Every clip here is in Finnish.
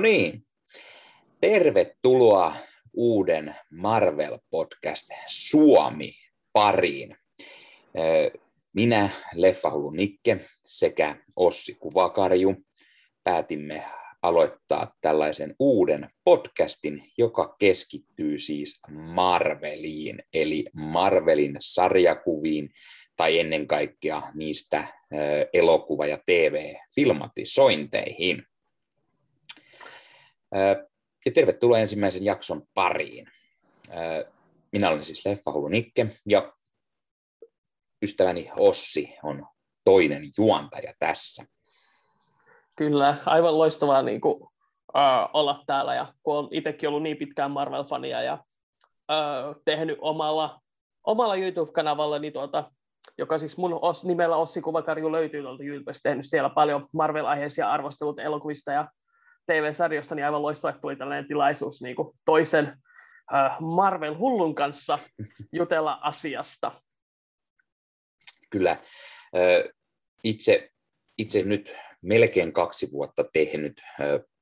Niin, tervetuloa uuden Marvel-podcast Suomi pariin. Minä, Leffahullu Nikke sekä Ossi Kuvakarju päätimme aloittaa tällaisen uuden podcastin, joka keskittyy siis Marveliin, eli Marvelin sarjakuviin tai ennen kaikkea niistä elokuva- ja TV-filmatisointeihin. Ja tervetuloa ensimmäisen jakson pariin. Minä olen siis Leffahullu Nikke ja ystäväni Ossi on toinen juontaja tässä. Kyllä, aivan loistavaa niin kuin, uh, olla täällä ja kun olen itsekin ollut niin pitkään Marvel-fania ja uh, tehnyt omalla, omalla YouTube-kanavalla, niin tuota, joka siis mun os, nimellä Ossi Kuvakarju löytyy tuolta YouTubesta, tehnyt siellä paljon Marvel-aiheisia arvostelut elokuvista ja TV-sarjosta, niin aivan loistavaa, että tuli tällainen tilaisuus niin kuin toisen uh, Marvel-hullun kanssa jutella asiasta. Kyllä. Itse, itse nyt melkein kaksi vuotta tehnyt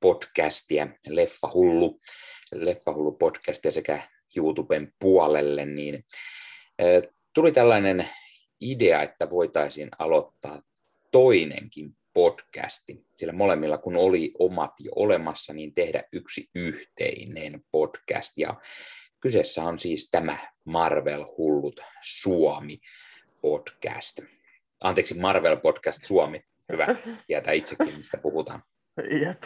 podcastia, Leffahullu, Leffahullu podcastia sekä YouTuben puolelle, niin tuli tällainen idea, että voitaisiin aloittaa toinenkin podcasti, sillä molemmilla kun oli omat jo olemassa, niin tehdä yksi yhteinen podcast. Ja kyseessä on siis tämä Marvel Hullut Suomi podcast. Anteeksi, Marvel Podcast Suomi. Hyvä tietää itsekin, mistä puhutaan. Jep.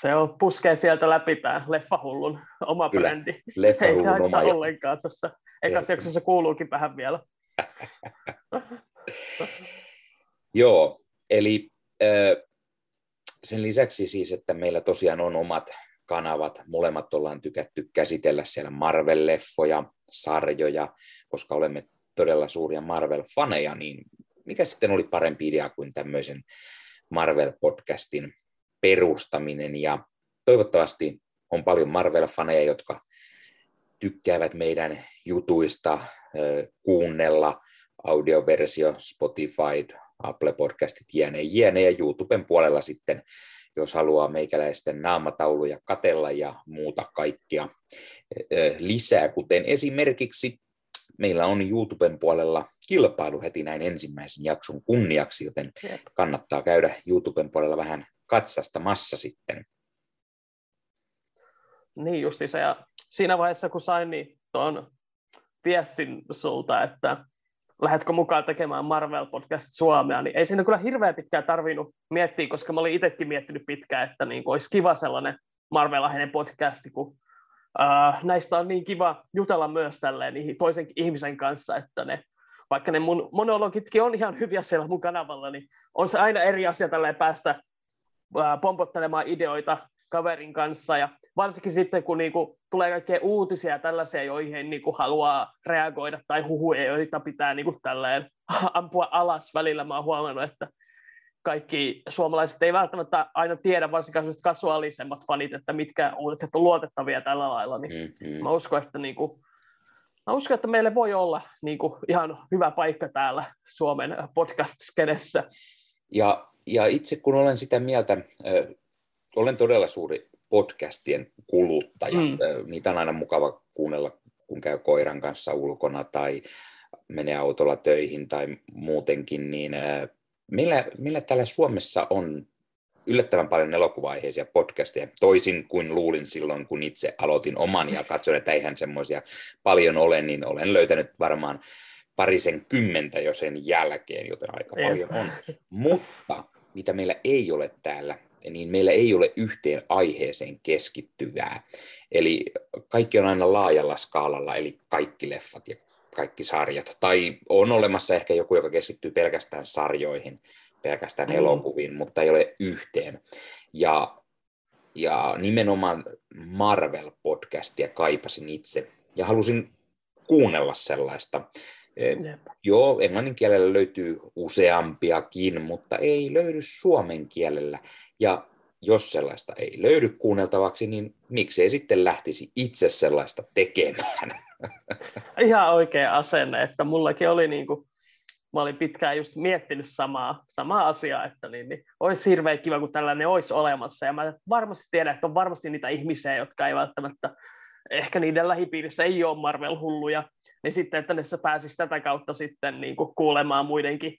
Se on, puskee sieltä läpi tämä Leffahullun oma Kyllä, brändi. Leffahullun Ei se oma. ollenkaan tuossa. Ekassa jaksossa kuuluukin vähän vielä. Joo, eli sen lisäksi siis, että meillä tosiaan on omat kanavat, molemmat ollaan tykätty käsitellä siellä Marvel-leffoja, sarjoja, koska olemme todella suuria Marvel-faneja, niin mikä sitten oli parempi idea kuin tämmöisen Marvel-podcastin perustaminen, ja toivottavasti on paljon Marvel-faneja, jotka tykkäävät meidän jutuista kuunnella audioversio, Spotify, Apple Podcastit, jne, jne, ja YouTuben puolella sitten, jos haluaa meikäläisten naamatauluja katella ja muuta kaikkia lisää, kuten esimerkiksi meillä on YouTuben puolella kilpailu heti näin ensimmäisen jakson kunniaksi, joten kannattaa käydä YouTuben puolella vähän katsastamassa sitten. Niin justiinsa, ja siinä vaiheessa kun sain niin tuon viestin sulta, että lähdetkö mukaan tekemään Marvel Podcast Suomea, niin ei siinä kyllä hirveän pitkään tarvinnut miettiä, koska mä olin itsekin miettinyt pitkään, että niin olisi kiva sellainen Marvel-aiheinen podcasti, kun uh, näistä on niin kiva jutella myös tälleen toisen ihmisen kanssa, että ne, vaikka ne mun monologitkin on ihan hyviä siellä mun kanavalla, niin on se aina eri asia tälleen päästä uh, pompottelemaan ideoita kaverin kanssa ja varsinkin sitten, kun niinku tulee kaikkea uutisia tällaisia, joihin niinku haluaa reagoida tai huhuja, joita pitää niinku tälleen ampua alas välillä. Mä oon huomannut, että kaikki suomalaiset ei välttämättä aina tiedä, varsinkaan kasuaalisemmat fanit, että mitkä uutiset on luotettavia tällä lailla. Niin mm-hmm. Mä uskon, että niinku, Mä uskon, että meille voi olla niin kuin, ihan hyvä paikka täällä Suomen podcast-skenessä. Ja, ja itse kun olen sitä mieltä, olen todella suuri podcastien kuluttaja. Mm. Niitä on aina mukava kuunnella, kun käy koiran kanssa ulkona tai menee autolla töihin tai muutenkin, niin meillä, meillä täällä Suomessa on yllättävän paljon elokuva-aiheisia podcasteja, toisin kuin luulin silloin, kun itse aloitin oman ja katsoin, että eihän semmoisia paljon ole, niin olen löytänyt varmaan parisen kymmentä jo sen jälkeen, joten aika paljon on. Mutta mitä meillä ei ole täällä, niin meillä ei ole yhteen aiheeseen keskittyvää. Eli kaikki on aina laajalla skaalalla, eli kaikki leffat ja kaikki sarjat. Tai on olemassa ehkä joku, joka keskittyy pelkästään sarjoihin, pelkästään mm. elokuviin, mutta ei ole yhteen. Ja, ja nimenomaan Marvel-podcastia kaipasin itse. Ja halusin kuunnella sellaista. Jep. Joo, englannin kielellä löytyy useampiakin, mutta ei löydy suomen kielellä. Ja jos sellaista ei löydy kuunneltavaksi, niin miksei sitten lähtisi itse sellaista tekemään? Ihan oikea asenne, että mullakin oli niin kuin mä olin pitkään just miettinyt samaa, samaa asiaa, että niin, niin, olisi hirveän kiva, kun tällainen olisi olemassa. Ja mä varmasti tiedän, että on varmasti niitä ihmisiä, jotka ei välttämättä, ehkä niiden lähipiirissä ei ole Marvel-hulluja, niin sitten, että ne pääsisi tätä kautta sitten niin kuin kuulemaan muidenkin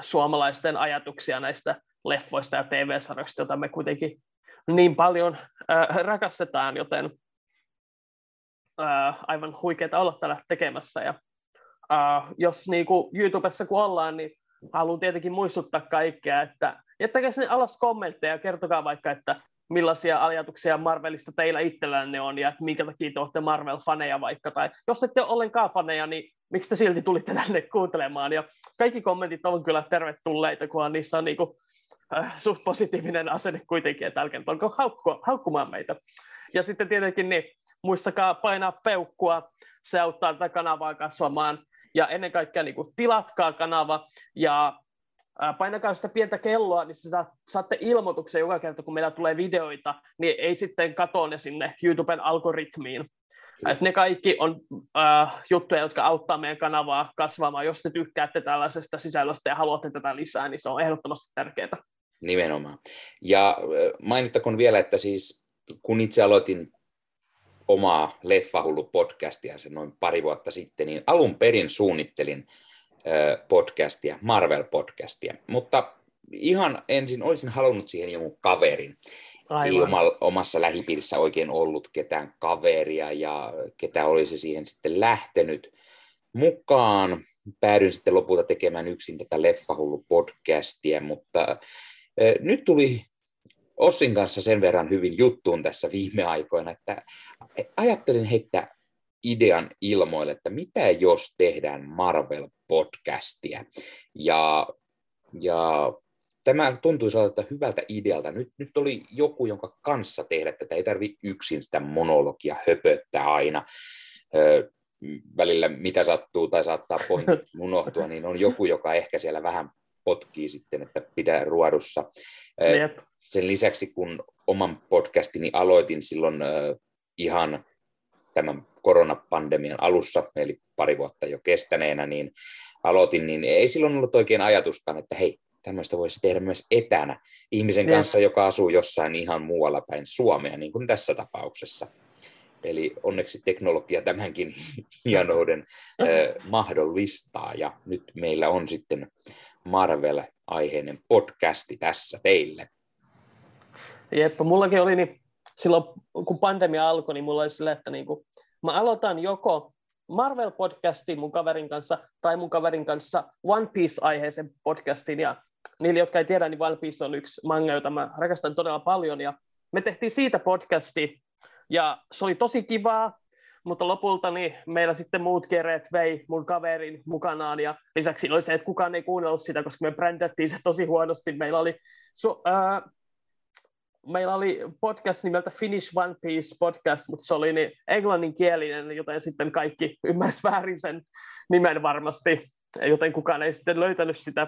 suomalaisten ajatuksia näistä leffoista ja TV-sarjoista, joita me kuitenkin niin paljon äh, rakastetaan, joten äh, aivan huikeaa olla täällä tekemässä. Ja äh, jos niin kuin YouTubessa kun ollaan, niin haluan tietenkin muistuttaa kaikkea, että jättäkää sinne alas kommentteja ja kertokaa vaikka, että millaisia ajatuksia Marvelista teillä itsellänne on ja minkä takia te olette Marvel-faneja vaikka, tai jos ette ole ollenkaan faneja, niin miksi te silti tulitte tänne kuuntelemaan, ja kaikki kommentit on kyllä tervetulleita, kunhan niissä on niin kuin, äh, suht positiivinen asenne kuitenkin, että älkää olko haukkua, haukkumaan meitä. Ja sitten tietenkin niin, muistakaa painaa peukkua, se auttaa tätä kanavaa kasvamaan, ja ennen kaikkea niin kuin, tilatkaa kanava, ja painakaa sitä pientä kelloa, niin saat, saatte ilmoituksen joka kerta, kun meillä tulee videoita, niin ei sitten katoa ne sinne YouTuben algoritmiin. Et ne kaikki on äh, juttuja, jotka auttaa meidän kanavaa kasvamaan. Jos te tykkäätte tällaisesta sisällöstä ja haluatte tätä lisää, niin se on ehdottomasti tärkeää. Nimenomaan. Ja mainittakoon vielä, että siis kun itse aloitin omaa Leffahullu-podcastia sen noin pari vuotta sitten, niin alun perin suunnittelin podcastia, Marvel-podcastia, mutta ihan ensin olisin halunnut siihen jonkun kaverin. Aivan. Ei oma, omassa lähipiirissä oikein ollut ketään kaveria ja ketä olisi siihen sitten lähtenyt mukaan. Päädyin sitten lopulta tekemään yksin tätä Leffahullu-podcastia, mutta nyt tuli Ossin kanssa sen verran hyvin juttuun tässä viime aikoina, että ajattelin heittää idean ilmoille, että mitä jos tehdään Marvel-podcastia. Ja, ja tämä tuntui sellaiselta hyvältä idealta. Nyt, nyt oli joku, jonka kanssa tehdä tätä. Ei tarvi yksin sitä monologia höpöttää aina. Ö, välillä mitä sattuu tai saattaa pointit unohtua, niin on joku, joka ehkä siellä vähän potkii sitten, että pitää ruodussa. Sen lisäksi, kun oman podcastini aloitin silloin ihan tämän koronapandemian alussa, eli pari vuotta jo kestäneenä, niin aloitin, niin ei silloin ollut oikein ajatuskaan, että hei, tämmöistä voisi tehdä myös etänä ihmisen kanssa, joka asuu jossain ihan muualla päin Suomea, niin kuin tässä tapauksessa. Eli onneksi teknologia tämänkin hienouden eh, mahdollistaa, ja nyt meillä on sitten Marvel-aiheinen podcasti tässä teille. Jep, mullakin oli niin, silloin kun pandemia alkoi, niin mulla oli sille, että niin kuin, mä aloitan joko Marvel-podcastin mun kaverin kanssa tai mun kaverin kanssa One Piece-aiheisen podcastin. Ja niille, jotka ei tiedä, niin One Piece on yksi manga, jota mä rakastan todella paljon. Ja me tehtiin siitä podcasti ja se oli tosi kivaa, mutta lopulta niin meillä sitten muut kereet vei mun kaverin mukanaan ja lisäksi oli se, että kukaan ei kuunnellut sitä, koska me brändättiin se tosi huonosti. Meillä oli so, äh, meillä oli podcast nimeltä Finish One Piece podcast, mutta se oli niin englanninkielinen, joten sitten kaikki ymmärsivät väärin sen nimen varmasti, joten kukaan ei sitten löytänyt sitä.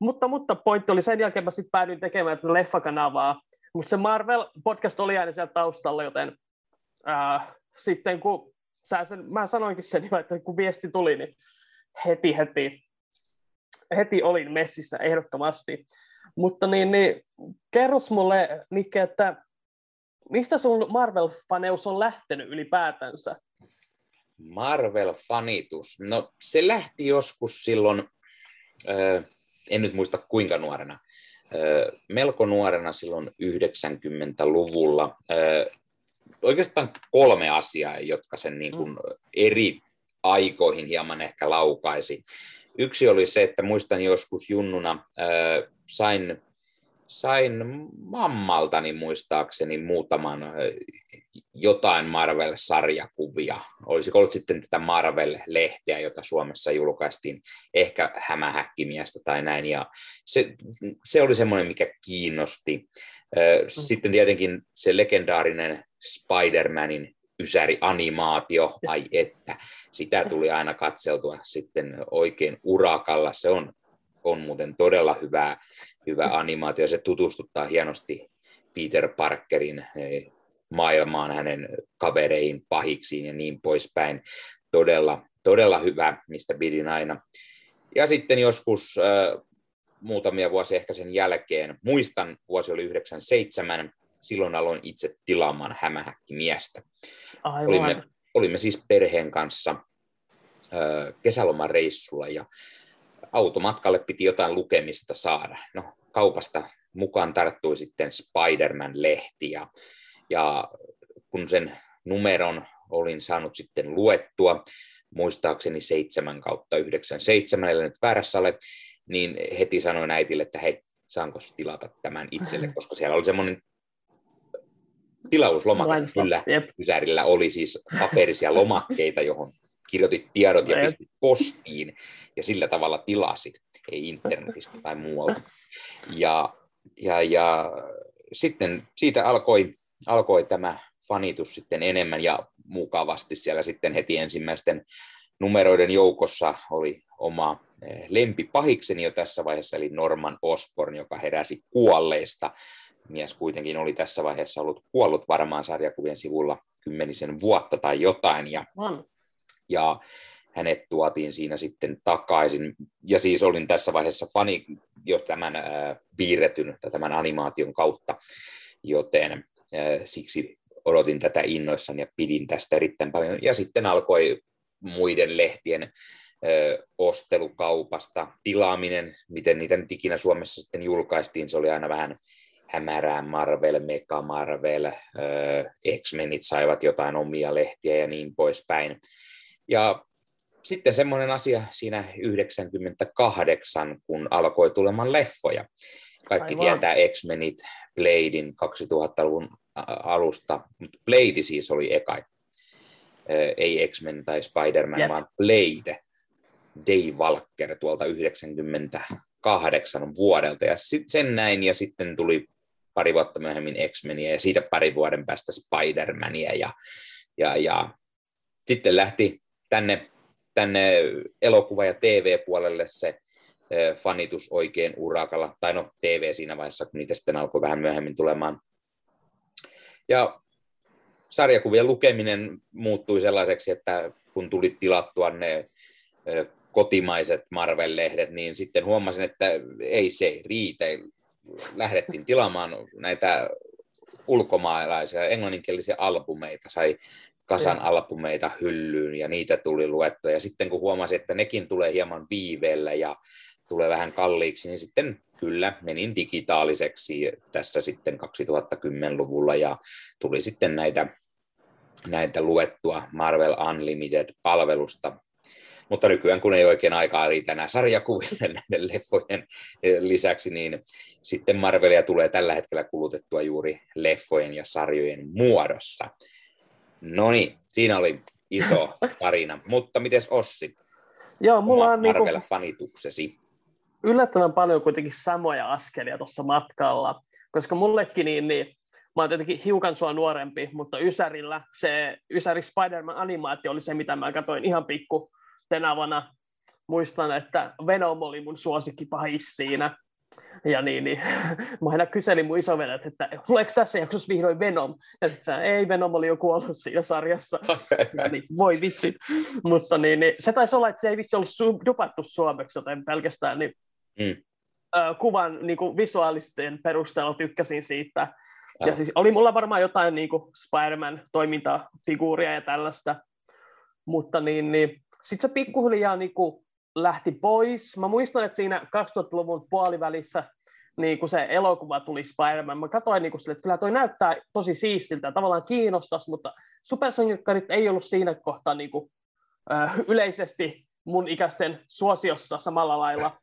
Mutta, mutta pointti oli, sen jälkeen mä sitten päädyin tekemään tätä leffakanavaa, mutta se Marvel-podcast oli aina siellä taustalla, joten ää, sitten kun sä sen, mä sanoinkin sen, että kun viesti tuli, niin heti, heti, heti olin messissä ehdottomasti. Mutta niin, niin kerros mulle, Nikke, että mistä sun Marvel-faneus on lähtenyt ylipäätänsä? Marvel-fanitus? No se lähti joskus silloin, äh, en nyt muista kuinka nuorena, äh, melko nuorena silloin 90-luvulla. Äh, oikeastaan kolme asiaa, jotka sen niin kuin eri aikoihin hieman ehkä laukaisi. Yksi oli se, että muistan joskus junnuna äh, sain, sain mammaltani muistaakseni muutaman jotain Marvel-sarjakuvia. Olisiko ollut sitten tätä Marvel-lehteä, jota Suomessa julkaistiin, ehkä hämähäkkimiestä tai näin, ja se, se oli semmoinen, mikä kiinnosti. Mm. Sitten tietenkin se legendaarinen Spider-Manin ysäri-animaatio, ai että, sitä tuli aina katseltua sitten oikein urakalla. Se on on muuten todella hyvä, hyvä animaatio. Se tutustuttaa hienosti Peter Parkerin eh, maailmaan, hänen kavereihin, pahiksiin ja niin poispäin. Todella, todella hyvä, mistä pidin aina. Ja sitten joskus äh, muutamia vuosia ehkä sen jälkeen, muistan, vuosi oli 97, silloin aloin itse tilaamaan hämähäkkimiestä. Aivan. Olimme, olimme siis perheen kanssa äh, kesälomareissulla ja automatkalle piti jotain lukemista saada. No, kaupasta mukaan tarttui sitten Spider-Man-lehti ja, ja kun sen numeron olin saanut sitten luettua, muistaakseni 7 kautta 97, eli nyt väärässä ole, niin heti sanoin äitille, että hei, saanko tilata tämän itselle, koska siellä oli semmoinen tilauslomake, kyllä Ysärillä oli siis paperisia lomakkeita, johon kirjoitit tiedot ja pistit postiin, ja sillä tavalla tilasit, ei internetistä tai muualta. Ja, ja, ja sitten siitä alkoi, alkoi tämä fanitus sitten enemmän, ja mukavasti siellä sitten heti ensimmäisten numeroiden joukossa oli oma eh, lempipahikseni jo tässä vaiheessa, eli Norman Osborn, joka heräsi kuolleista. Mies kuitenkin oli tässä vaiheessa ollut kuollut varmaan sarjakuvien sivulla kymmenisen vuotta tai jotain, ja, ja hänet tuotiin siinä sitten takaisin. Ja siis olin tässä vaiheessa fani jo tämän äh, piirretyn tai tämän animaation kautta, joten äh, siksi odotin tätä innoissani ja pidin tästä erittäin paljon. Ja sitten alkoi muiden lehtien ö, ostelukaupasta, tilaaminen, miten niitä nyt ikinä Suomessa sitten julkaistiin, se oli aina vähän hämärää Marvel, Mega Marvel, X-Menit saivat jotain omia lehtiä ja niin poispäin. Ja sitten semmoinen asia siinä 98, kun alkoi tulemaan leffoja. Kaikki Aivan. tietää X-Menit, Bladein 2000-luvun alusta, mutta Blade siis oli eka. Ei X-Men tai Spider-Man, yep. vaan Blade. Dave Walker tuolta 98 vuodelta. Ja sit sen näin, ja sitten tuli pari vuotta myöhemmin X-Meniä, ja siitä pari vuoden päästä Spider-Mania, ja, ja, ja sitten lähti tänne, tänne elokuva- ja TV-puolelle se fanitus oikein urakalla, tai no TV siinä vaiheessa, kun niitä sitten alkoi vähän myöhemmin tulemaan. Ja sarjakuvien lukeminen muuttui sellaiseksi, että kun tuli tilattua ne kotimaiset Marvel-lehdet, niin sitten huomasin, että ei se riitä. Lähdettiin tilaamaan näitä ulkomaalaisia englanninkielisiä albumeita, sai kasan ja. albumeita hyllyyn ja niitä tuli luettua. Ja sitten kun huomasin, että nekin tulee hieman viiveellä ja tulee vähän kalliiksi, niin sitten kyllä menin digitaaliseksi tässä sitten 2010-luvulla ja tuli sitten näitä, näitä luettua Marvel Unlimited-palvelusta. Mutta nykyään, kun ei oikein aikaa riitä enää sarjakuville näiden leffojen lisäksi, niin sitten Marvelia tulee tällä hetkellä kulutettua juuri leffojen ja sarjojen muodossa. No niin, siinä oli iso tarina. Mutta mites Ossi? Joo, mulla on niinku Marvel-fanituksesi yllättävän paljon kuitenkin samoja askelia tuossa matkalla, koska mullekin niin, niin mä oon tietenkin hiukan sua nuorempi, mutta Ysärillä se Ysäri Spider-Man animaatio oli se, mitä mä katsoin ihan pikku tenavana. Muistan, että Venom oli mun suosikkipahis siinä. Ja niin, niin mä aina kyselin mun isovelet, että tuleeko tässä jaksossa vihdoin Venom? Ja sitten sä, ei, Venom oli jo kuollut siinä sarjassa. ja niin, voi vitsi. Mutta niin, niin, se taisi olla, että se ei vissi ollut su- dupattu suomeksi, joten pelkästään niin mm. kuvan niin kuin visuaalisten perusteella tykkäsin siitä. Ja, ja siis oli mulla varmaan jotain niin kuin Spider-Man toimintafiguuria ja tällaista, mutta niin, niin sitten se pikkuhiljaa niin kuin lähti pois. Mä muistan, että siinä 2000-luvun puolivälissä niin kun se elokuva tuli Spider-Man, mä katsoin niin sille, että kyllä toi näyttää tosi siistiltä tavallaan kiinnostas, mutta supersankarit ei ollut siinä kohtaa niin kuin, äh, yleisesti mun ikäisten suosiossa samalla lailla.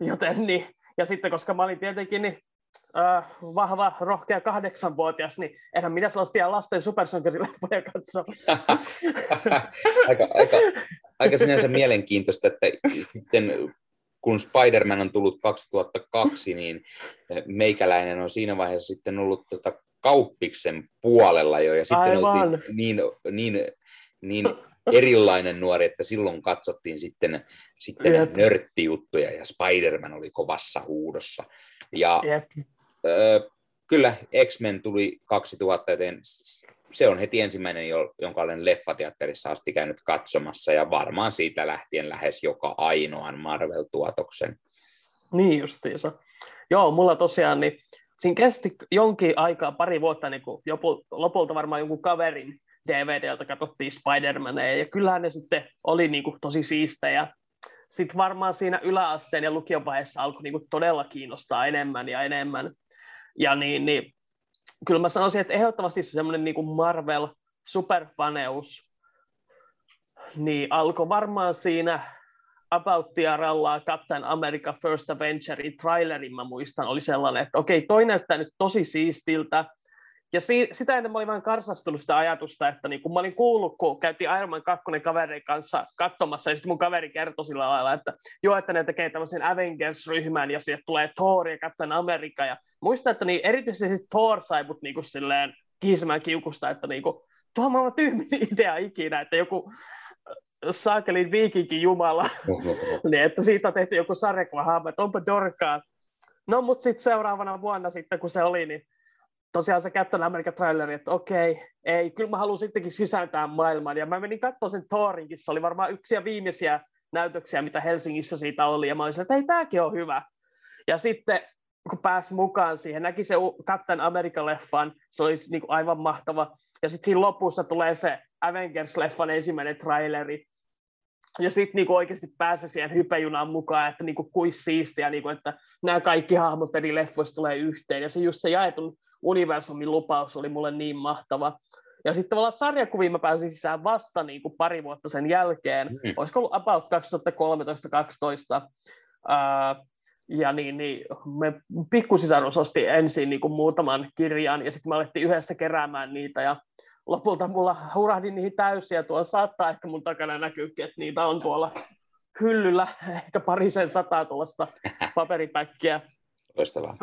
Joten niin, ja sitten koska mä olin tietenkin niin, äh, vahva, rohkea kahdeksanvuotias, niin enhän minä sellaisia lasten supersankarileffoja katso. aika, aika, aika sinänsä mielenkiintoista, että sitten kun Spider-Man on tullut 2002, niin meikäläinen on siinä vaiheessa sitten ollut tota kauppiksen puolella jo, ja sitten Aivan. oltiin niin, niin, niin erilainen nuori, että silloin katsottiin sitten, sitten nörttijuttuja ja Spider-Man oli kovassa huudossa. Ja yep. Kyllä, X-Men tuli 2000, joten se on heti ensimmäinen, jonka olen leffateatterissa asti käynyt katsomassa, ja varmaan siitä lähtien lähes joka ainoan Marvel-tuotoksen. Niin justiinsa. Joo, mulla tosiaan, niin siinä kesti jonkin aikaa, pari vuotta, niin kuin jopu, lopulta varmaan jonkun kaverin DVDltä katsottiin Spider-Mania, ja kyllähän ne sitten oli niin kuin tosi siistejä. Sitten varmaan siinä yläasteen ja lukion vaiheessa alkoi niin kuin todella kiinnostaa enemmän ja enemmän. Ja niin, niin kyllä mä sanoisin, että ehdottomasti se semmoinen niin kuin Marvel superfaneus niin alkoi varmaan siinä About Tiaralla Captain America First Avengerin trailerin mä muistan, oli sellainen, että okei, toi näyttää nyt tosi siistiltä, ja si- sitä ennen mä olin vähän karsastunut sitä ajatusta, että niin kun mä olin kuullut, kun käytiin Iron Man 2 kaverin kanssa katsomassa, ja sitten mun kaveri kertoi sillä lailla, että joo, että ne tekee tämmöisen Avengers-ryhmän, ja sieltä tulee Thor ja Captain America, ja muistan, että niin erityisesti Thor sai mut niin kuin silleen kiisemään kiukusta, että niin kuin, tuo on tyhmin idea ikinä, että joku saakelin viikinkin jumala, niin että siitä on tehty joku sarjakuva, että onpa dorkaa. No, mutta sitten seuraavana vuonna sitten, kun se oli, niin tosiaan se Captain America traileri, että okei, ei, kyllä mä haluan sittenkin sisältää maailman. Ja mä menin katsomaan sen Thorinkin, se oli varmaan yksi ja viimeisiä näytöksiä, mitä Helsingissä siitä oli, ja mä olisin, että ei, tämäkin on hyvä. Ja sitten kun pääsi mukaan siihen, näki se Captain America-leffan, se oli niin kuin aivan mahtava. Ja sitten siinä lopussa tulee se Avengers-leffan ensimmäinen traileri, ja sitten niinku oikeasti pääsi siihen hypejunaan mukaan, että niinku kuis siistiä, niinku, että nämä kaikki hahmot eri leffoista tulee yhteen. Ja se just se jaetun universumin lupaus oli mulle niin mahtava. Ja sitten tavallaan sarjakuviin mä pääsin sisään vasta niin kuin pari vuotta sen jälkeen. Mm. Olisiko ollut about 2013-2012. Uh, ja niin, niin me pikkusisarus osti ensin niin kuin muutaman kirjan ja sitten me alettiin yhdessä keräämään niitä ja lopulta mulla hurahdin niihin täysiä. Tuolla saattaa ehkä mun takana näkyykin, että niitä on tuolla hyllyllä ehkä parisen sataa tuollaista paperipäkkiä. Loistavaa.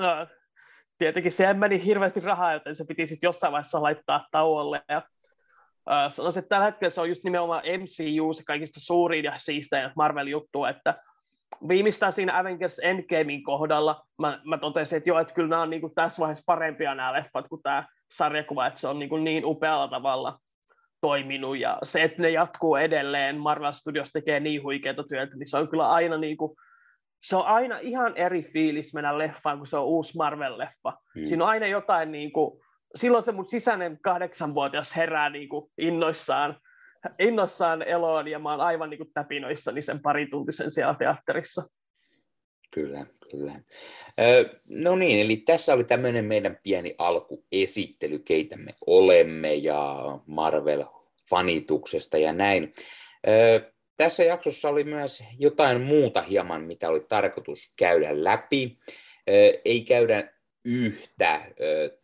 Tietenkin siihen meni hirveästi rahaa, joten se piti sitten jossain vaiheessa laittaa tauolle. Ja, äh, sanoisin, että tällä hetkellä se on just nimenomaan MCU, se kaikista suurin ja siistein Marvel-juttu, että viimeistään siinä Avengers Endgamein kohdalla mä, mä totesin, että joo, että kyllä nämä on niin kuin tässä vaiheessa parempia nämä leffat kuin tämä sarjakuva, että se on niin, kuin niin upealla tavalla toiminut ja se, että ne jatkuu edelleen, Marvel Studios tekee niin huikeita työtä, niin se on kyllä aina niin kuin, se on aina ihan eri fiilis mennä leffaan, kun se on uusi Marvel-leffa. Hmm. Siinä on aina jotain, niin kuin, silloin se mun sisäinen kahdeksanvuotias herää niin kuin innoissaan, innoissaan eloon ja mä oon aivan niin kuin täpinoissani sen parituntisen siellä teatterissa. Kyllä, kyllä. No niin, eli tässä oli tämmöinen meidän pieni alkuesittely, keitä me olemme ja Marvel-fanituksesta ja näin. Tässä jaksossa oli myös jotain muuta hieman, mitä oli tarkoitus käydä läpi. Ei käydä yhtä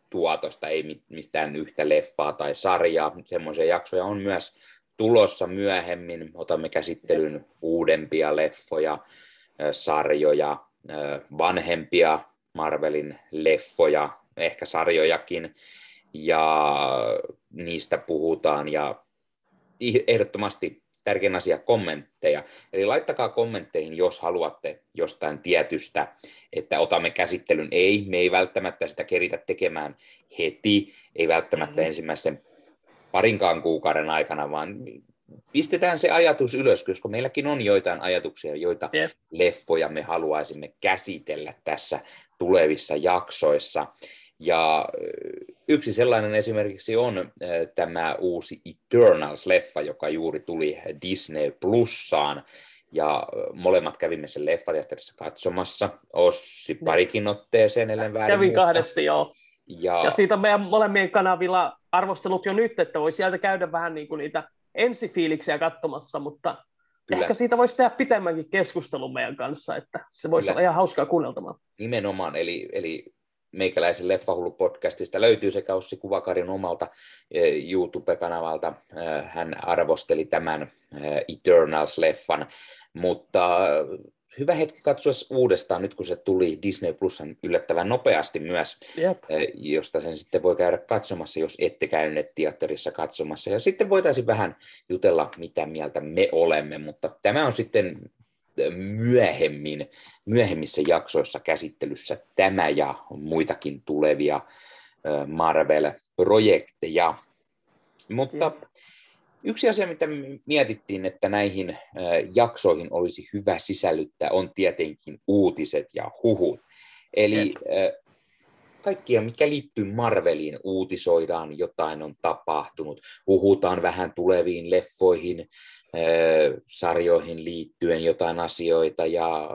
tuotosta, ei mistään yhtä leffaa tai sarjaa. Semmoisia jaksoja on myös tulossa myöhemmin. Otamme käsittelyn uudempia leffoja, sarjoja, vanhempia Marvelin leffoja, ehkä sarjojakin, ja niistä puhutaan. Ja ehdottomasti tärkein asia kommentteja. Eli laittakaa kommentteihin, jos haluatte jostain tietystä, että otamme käsittelyn. Ei, me ei välttämättä sitä keritä tekemään heti, ei välttämättä mm-hmm. ensimmäisen parinkaan kuukauden aikana, vaan pistetään se ajatus ylös, koska meilläkin on joitain ajatuksia, joita yep. leffoja me haluaisimme käsitellä tässä tulevissa jaksoissa. Ja yksi sellainen esimerkiksi on tämä uusi Eternals-leffa, joka juuri tuli Disney Plussaan. Ja molemmat kävimme sen leffateatterissa katsomassa. Ossi parikin otteeseen, ellen väärin Kävin kahdesti, joo. Ja... ja siitä on meidän molemmien kanavilla arvostelut jo nyt, että voi sieltä käydä vähän niin kuin niitä ensifiiliksiä katsomassa, mutta Kyllä. ehkä siitä voisi tehdä pitemmänkin keskustelun meidän kanssa, että se voisi Kyllä. olla ihan hauskaa kuunneltamaan. Nimenomaan, eli, eli meikäläisen Leffahullu-podcastista löytyy sekä Ossi Kuvakarin omalta eh, YouTube-kanavalta. Eh, hän arvosteli tämän eh, Eternals-leffan, mutta hyvä hetki katsoa uudestaan nyt, kun se tuli Disney Plusan yllättävän nopeasti myös, Jep. josta sen sitten voi käydä katsomassa, jos ette käyneet teatterissa katsomassa. Ja sitten voitaisiin vähän jutella, mitä mieltä me olemme, mutta tämä on sitten myöhemmin, myöhemmissä jaksoissa käsittelyssä tämä ja muitakin tulevia Marvel-projekteja. Mutta yksi asia, mitä mietittiin, että näihin jaksoihin olisi hyvä sisällyttää, on tietenkin uutiset ja huhut. Eli kaikkia, mikä liittyy Marveliin, uutisoidaan, jotain on tapahtunut, puhutaan vähän tuleviin leffoihin, sarjoihin liittyen jotain asioita ja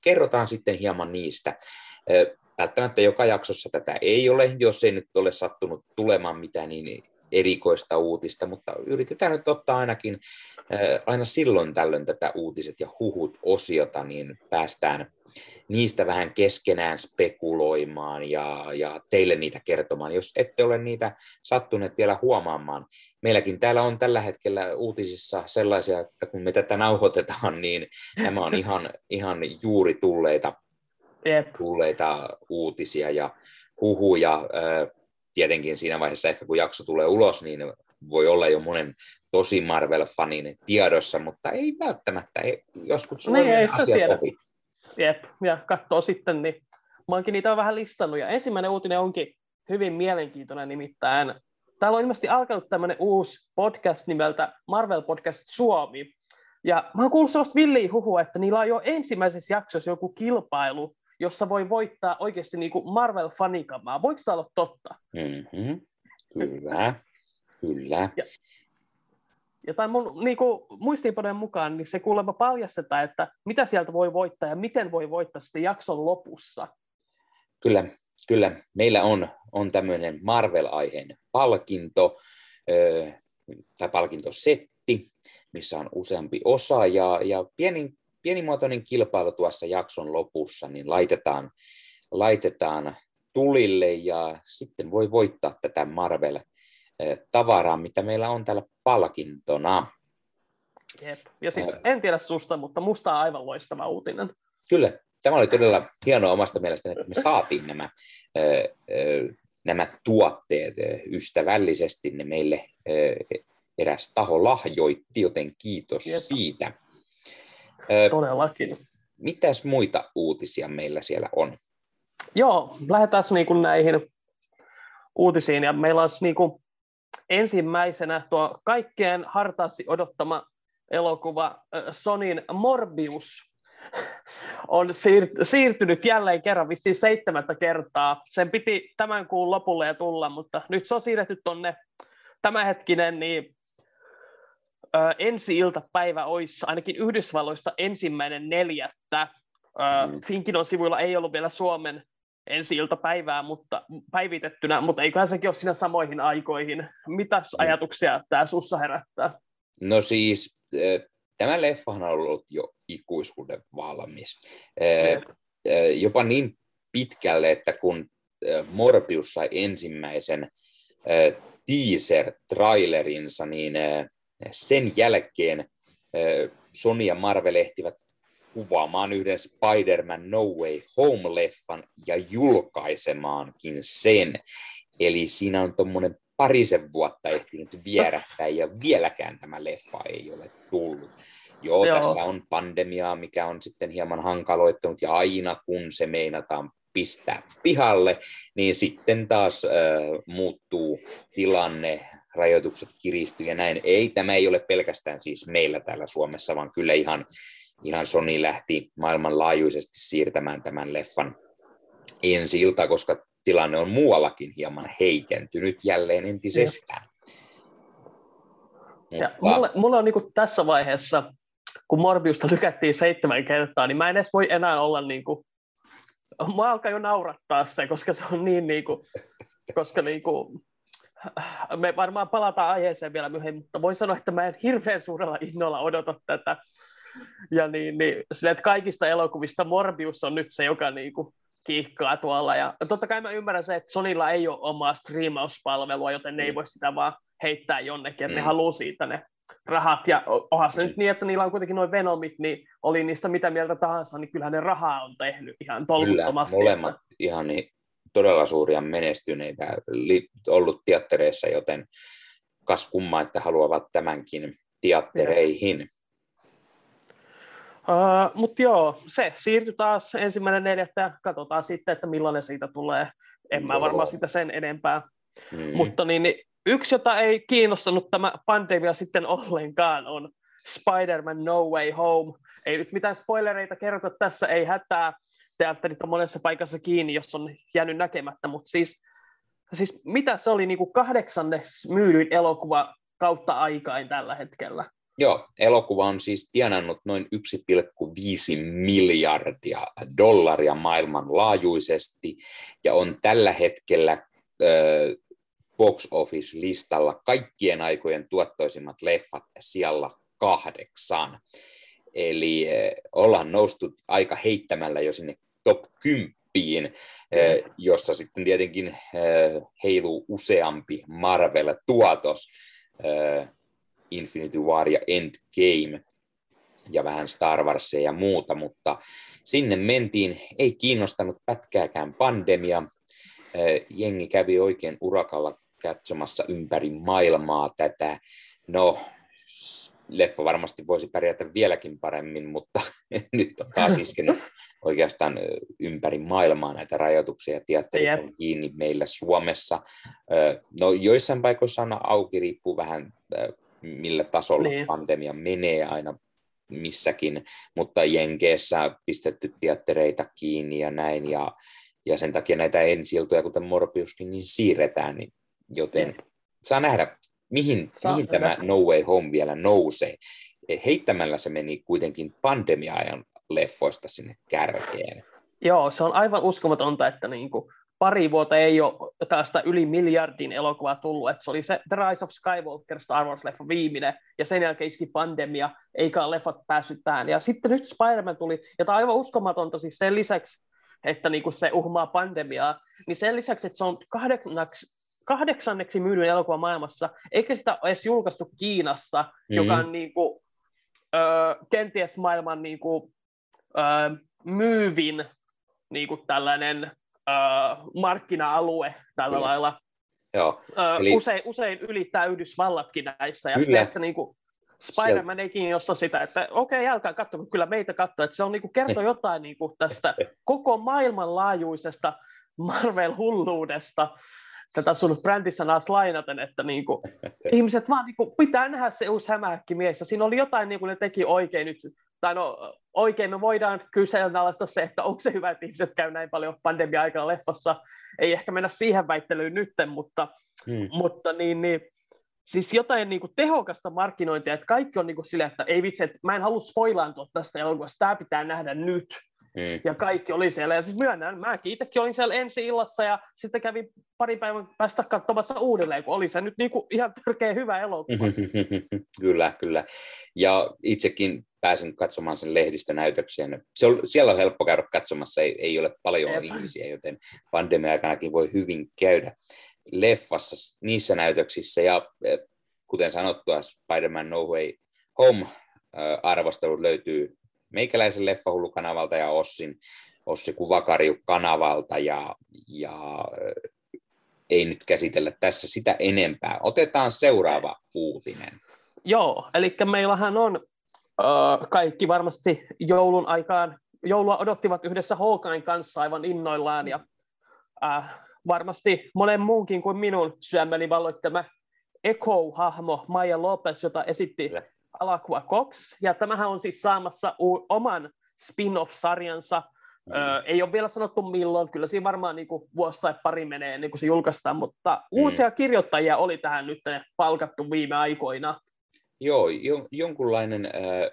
kerrotaan sitten hieman niistä. Välttämättä joka jaksossa tätä ei ole, jos ei nyt ole sattunut tulemaan mitään niin erikoista uutista, mutta yritetään nyt ottaa ainakin aina silloin tällöin tätä uutiset ja huhut osiota, niin päästään niistä vähän keskenään spekuloimaan ja, ja teille niitä kertomaan, jos ette ole niitä sattuneet vielä huomaamaan. Meilläkin täällä on tällä hetkellä uutisissa sellaisia, että kun me tätä nauhoitetaan, niin nämä on ihan, ihan juuri tulleita, tulleita uutisia ja huhuja. Tietenkin siinä vaiheessa ehkä kun jakso tulee ulos, niin voi olla jo monen tosi Marvel-fanin tiedossa, mutta ei välttämättä. Ei, joskus sulla niin, ei, asiat ohi. Jep, ja katsoo sitten, niin mä oonkin niitä vähän listannut. Ja ensimmäinen uutinen onkin hyvin mielenkiintoinen nimittäin. Täällä on ilmeisesti alkanut tämmöinen uusi podcast nimeltä Marvel Podcast Suomi. Ja mä oon kuullut sellaista villiä huhua, että niillä on jo ensimmäisessä jaksossa joku kilpailu, jossa voi voittaa oikeasti niin kuin Marvel-fanikamaa. Voiko se olla totta? Mm-hmm. Kyllä, kyllä. Ja, ja tai mun niin kuin, muistiinpanojen mukaan niin se kuulemma paljastetaan, että mitä sieltä voi voittaa ja miten voi voittaa sitten jakson lopussa. Kyllä, kyllä. Meillä on, on tämmöinen Marvel-aiheen palkinto, ö, tai palkintosetti, missä on useampi osa, ja, ja pieni, pienimuotoinen kilpailu tuossa jakson lopussa, niin laitetaan, laitetaan tulille, ja sitten voi voittaa tätä Marvel tavaraa, mitä meillä on täällä palkintona. Jep. Ja siis en tiedä susta, mutta musta on aivan loistava uutinen. Kyllä, tämä oli todella hienoa omasta mielestäni, että me saatiin nämä, nämä tuotteet ystävällisesti. Ne meille eräs taho lahjoitti, joten kiitos Jep. siitä. Todellakin. Mitäs muita uutisia meillä siellä on? Joo, lähdetään niin näihin uutisiin. Ja meillä olisi niin kuin ensimmäisenä tuo kaikkeen hartaasti odottama elokuva Sonin Morbius on siir- siirtynyt jälleen kerran vissiin seitsemättä kertaa. Sen piti tämän kuun lopulle ja tulla, mutta nyt se on siirretty tuonne tämänhetkinen, niin ö, ensi iltapäivä olisi ainakin Yhdysvalloista ensimmäinen neljättä. Ö, mm. Finkinon sivuilla ei ollut vielä Suomen ensi iltapäivää mutta, päivitettynä, mutta eiköhän sekin ole siinä samoihin aikoihin. Mitäs mm. ajatuksia tämä sussa herättää? No siis, tämä leffahan on ollut jo ikuisuuden valmis. Jopa niin pitkälle, että kun Morbius sai ensimmäisen teaser-trailerinsa, niin sen jälkeen Sony ja Marvel ehtivät kuvaamaan yhden Spider-Man No Way Home-leffan ja julkaisemaankin sen. Eli siinä on tuommoinen parisen vuotta ehtinyt vierähtää ja vieläkään tämä leffa ei ole tullut. Joo, Joo, tässä on pandemiaa, mikä on sitten hieman hankaloittanut ja aina kun se meinataan pistää pihalle, niin sitten taas äh, muuttuu tilanne, rajoitukset kiristyy ja näin. Ei, tämä ei ole pelkästään siis meillä täällä Suomessa, vaan kyllä ihan ihan Sony lähti maailmanlaajuisesti siirtämään tämän leffan ensi ilta, koska tilanne on muuallakin hieman heikentynyt jälleen entisestään. Ja Mutta... mulle, mulle on niin tässä vaiheessa, kun Morbiusta lykättiin seitsemän kertaa, niin mä en edes voi enää olla niin kuin, mä alkaa jo naurattaa se, koska se on niin, niin kuin, koska niin kuin, me varmaan palataan aiheeseen vielä myöhemmin, mutta voin sanoa, että mä en hirveän suurella innolla odota tätä ja niin, niin sille, että kaikista elokuvista Morbius on nyt se, joka niin kuin kiikkaa tuolla. Ja totta kai mä ymmärrän se, että Sonilla ei ole omaa striimauspalvelua, joten ne ei mm. voi sitä vaan heittää jonnekin, että mm. ne haluaa siitä ne rahat. Ja onhan se mm. nyt niin, että niillä on kuitenkin noin Venomit, niin oli niistä mitä mieltä tahansa, niin kyllähän ne rahaa on tehnyt ihan tolkuttomasti. Kyllä, molemmat ihan niin, todella suuria menestyneitä ollut teattereissa, joten kas kumma, että haluavat tämänkin teattereihin. Ja. Uh, Mutta joo, se siirtyi taas ensimmäinen neljättä katsotaan sitten, että millainen siitä tulee En mä varmaan sitä sen enempää. Mm. Mutta niin, niin, yksi, jota ei kiinnostanut tämä pandemia sitten ollenkaan, on Spider-Man No Way Home. Ei nyt mitään spoilereita kerrota tässä, ei hätää. Teatterit on monessa paikassa kiinni, jos on jäänyt näkemättä, mutta siis, siis mitä se oli niin kuin kahdeksanneksi myydyin elokuva kautta aikain tällä hetkellä? Joo, elokuva on siis tienannut noin 1,5 miljardia dollaria maailmanlaajuisesti ja on tällä hetkellä äh, box office-listalla kaikkien aikojen tuottoisimmat leffat siellä kahdeksan. Eli ollaan noustu aika heittämällä jo sinne top 10 äh, jossa sitten tietenkin heiluu useampi Marvel-tuotos. Infinity War ja Endgame ja vähän Star Warsia ja muuta, mutta sinne mentiin, ei kiinnostanut pätkääkään pandemia. Jengi kävi oikein urakalla katsomassa ympäri maailmaa tätä. No, leffa varmasti voisi pärjätä vieläkin paremmin, mutta nyt on taas iskenyt oikeastaan ympäri maailmaa näitä rajoituksia teatterit on kiinni meillä Suomessa. No joissain paikoissa on auki, riippuu vähän millä tasolla niin. pandemia menee aina missäkin, mutta Jenkeissä pistetty teattereita kiinni ja näin, ja, ja sen takia näitä ensiltoja, kuten Morbiuskin, niin siirretään, niin joten niin. saa nähdä, mihin, saa mihin tämä No Way Home vielä nousee. Heittämällä se meni kuitenkin pandemia-ajan leffoista sinne kärkeen. Joo, se on aivan uskomatonta, että niin kuin pari vuotta ei ole tästä yli miljardin elokuvaa tullut, että se oli se The Rise of Skywalker Star Wars-leffa viimeinen, ja sen jälkeen iski pandemia, eikä leffat päässyt tähän. Ja sitten nyt Spider-Man tuli, ja tämä on aivan uskomatonta siis sen lisäksi, että niinku se uhmaa pandemiaa, niin sen lisäksi, että se on kahdeksanneksi, kahdeksanneksi myydyn elokuva maailmassa, eikä sitä ole edes julkaistu Kiinassa, mm-hmm. joka on niinku, ö, kenties maailman niinku, ö, myyvin niinku tällainen markkina-alue tällä Kyllä. lailla. Joo. Uh, Eli... usein, usein ylittää Yhdysvallatkin näissä, ja sitten, että niin kuin, Spider-Man ei kiinnosta sitä, että okei, okay, älkää katso, kun kyllä meitä katsoo, että se on niin kuin, kertoo jotain niin kuin, tästä koko maailmanlaajuisesta Marvel-hulluudesta, tätä sun brändisanaa lainaten, että niin kuin, ihmiset vaan niin kuin, pitää nähdä se uusi hämähäkkimies, ja siinä oli jotain, niin kuin ne teki oikein nyt tai no oikein me voidaan kyseenalaista se, että onko se hyvä, että ihmiset käy näin paljon pandemia-aikana leffassa. Ei ehkä mennä siihen väittelyyn nytten, mutta, hmm. mutta niin, niin, siis jotain niin kuin tehokasta markkinointia, että kaikki on niin kuin silleen, että ei vitsi, että mä en halua spoilaantua tästä elokuvasta, tämä pitää nähdä nyt. Mm. Ja kaikki oli siellä. Ja siis myönnän, mäkin itsekin olin siellä ensi illassa ja sitten kävin pari päivän päästä katsomassa uudelleen, kun oli se nyt niinku ihan törkeä hyvä elokuva. kyllä, kyllä. Ja itsekin pääsin katsomaan sen lehdistönäytöksen. Se on, siellä on helppo käydä katsomassa, ei, ei ole paljon Eep. ihmisiä, joten pandemia-aikanakin voi hyvin käydä leffassa niissä näytöksissä. Ja e, kuten sanottua, Spider-Man No Way Home arvostelut löytyy meikäläisen leffahullu-kanavalta ja Ossin, Ossi Kuvakarju-kanavalta ja, ja ei nyt käsitellä tässä sitä enempää. Otetaan seuraava uutinen. Joo, eli meillähän on äh, kaikki varmasti joulun aikaan, joulua odottivat yhdessä Hawkein kanssa aivan innoillaan ja äh, varmasti monen muunkin kuin minun syömäni valloittama Echo-hahmo Maija Lopez, jota esitti Kyllä. Alakua Cox, ja tämähän on siis saamassa u- oman spin-off-sarjansa, Mm. Öö, ei ole vielä sanottu milloin, kyllä siinä varmaan niin kuin vuosi tai pari menee ennen kuin se julkaistaan, mutta mm. uusia kirjoittajia oli tähän nyt palkattu viime aikoina. Joo, jo, jonkunlainen äh,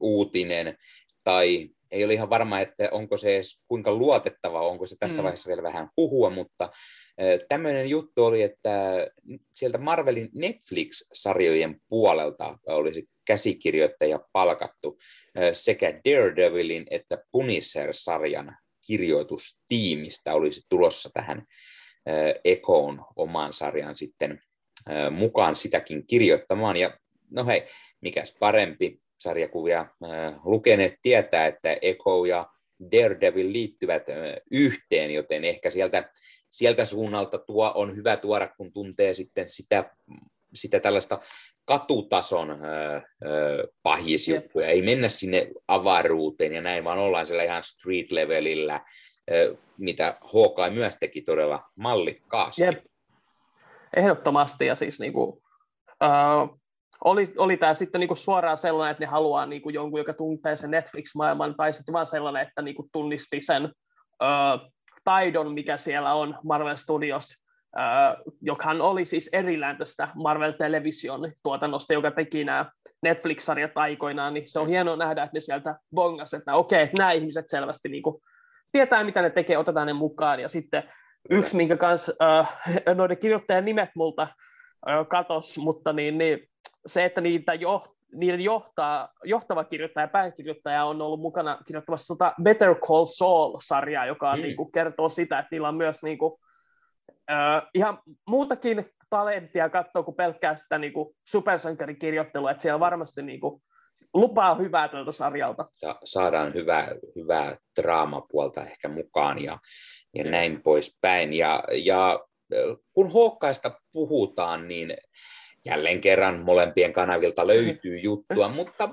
uutinen, tai ei ole ihan varma, että onko se edes kuinka luotettava, onko se tässä mm. vaiheessa vielä vähän huhua, mutta tämmöinen juttu oli, että sieltä Marvelin Netflix-sarjojen puolelta olisi käsikirjoittaja palkattu sekä Daredevilin että Punisher-sarjan kirjoitustiimistä olisi tulossa tähän äh, Ekoon omaan sarjan sitten mukaan sitäkin kirjoittamaan. Ja no hei, mikäs parempi sarjakuvia äh, lukeneet tietää, että Echo ja Daredevil liittyvät äh, yhteen, joten ehkä sieltä, sieltä suunnalta tuo on hyvä tuoda, kun tuntee sitten sitä, sitä tällaista katutason äh, pahisjuttuja. Ei mennä sinne avaruuteen ja näin, vaan ollaan siellä ihan street levelillä mitä Hawkeye myös teki todella mallikkaasti. Jep. Ehdottomasti, ja siis niin kuin, uh, oli, oli tämä sitten niinku suoraan sellainen, että ne haluaa niinku jonkun, joka tuntee sen Netflix-maailman, tai sitten vaan sellainen, että niinku tunnisti sen ö, taidon, mikä siellä on Marvel Studios, ö, joka oli siis erillään tästä Marvel Television tuotannosta, joka teki nämä Netflix-sarjat aikoinaan, niin se on hienoa nähdä, että ne sieltä bongas, että okei, että nämä ihmiset selvästi niinku tietää, mitä ne tekee, otetaan ne mukaan, ja sitten yksi, minkä kanssa äh, noiden kirjoittajan nimet multa katos, mutta niin, niin se, että niitä jo, niiden johtaa, johtava kirjoittaja ja pääkirjoittaja on ollut mukana kirjoittamassa tuota Better Call Saul-sarjaa, joka mm. niin kuin, kertoo sitä, että niillä on myös niin kuin, äh, ihan muutakin talenttia katsoa kuin pelkkää sitä niin kuin supersankarikirjoittelua, että siellä varmasti niin kuin, lupaa hyvää tältä sarjalta. Ja saadaan hyvää, hyvää draamapuolta ehkä mukaan ja, ja näin poispäin. Ja, ja kun Hawkeista puhutaan, niin jälleen kerran molempien kanavilta löytyy juttua, mutta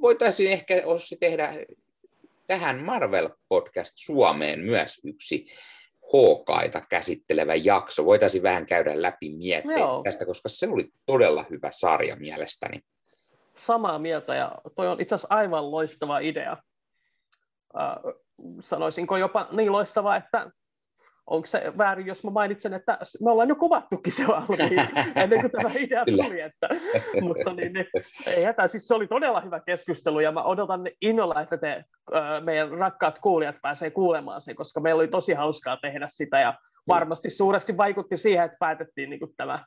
voitaisiin ehkä Ossi tehdä tähän Marvel-podcast Suomeen myös yksi Hawkeita käsittelevä jakso. Voitaisiin vähän käydä läpi miettiä tästä, koska se oli todella hyvä sarja mielestäni. Samaa mieltä, ja toi on itse asiassa aivan loistava idea. Äh, sanoisinko jopa niin loistava, että onko se väärin, jos mä mainitsen, että me ollaan jo kuvattukin se valmiin, ennen kuin tämä idea tuli, että, mutta niin, niin, ei hätää, siis se oli todella hyvä keskustelu, ja mä odotan innolla, että te, meidän rakkaat kuulijat pääsee kuulemaan sen, koska meillä oli tosi hauskaa tehdä sitä, ja varmasti suuresti vaikutti siihen, että päätettiin niin kuin tämä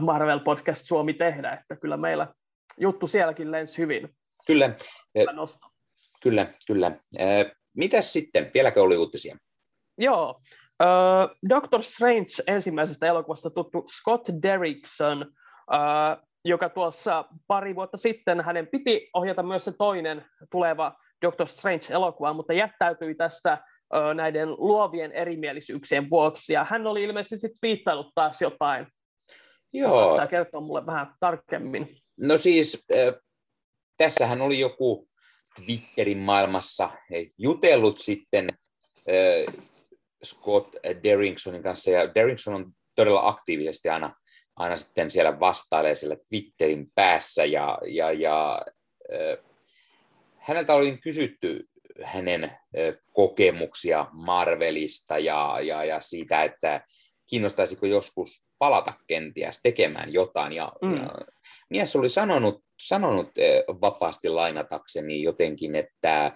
Marvel Podcast Suomi tehdä, että kyllä meillä juttu sielläkin lensi hyvin. Kyllä, kyllä, kyllä. Mitäs sitten, vieläkö oli uutisia? Joo. Uh, Doctor Strange ensimmäisestä elokuvasta tuttu Scott Derrickson, uh, joka tuossa pari vuotta sitten, hänen piti ohjata myös se toinen tuleva Doctor Strange-elokuva, mutta jättäytyi tästä uh, näiden luovien erimielisyyksien vuoksi, ja hän oli ilmeisesti viittailut taas jotain. Joo. Sä kertoa mulle vähän tarkemmin. No siis, äh, tässähän oli joku Twitterin maailmassa jutellut sitten äh, Scott Derricksonin kanssa, ja Derrickson on todella aktiivisesti aina, aina sitten siellä vastailee siellä Twitterin päässä, ja, ja, ja äh, häneltä oli kysytty hänen äh, kokemuksia Marvelista ja, ja, ja siitä, että kiinnostaisiko joskus palata kenties tekemään jotain, ja, mm. ja mies oli sanonut, sanonut vapaasti lainatakseni jotenkin, että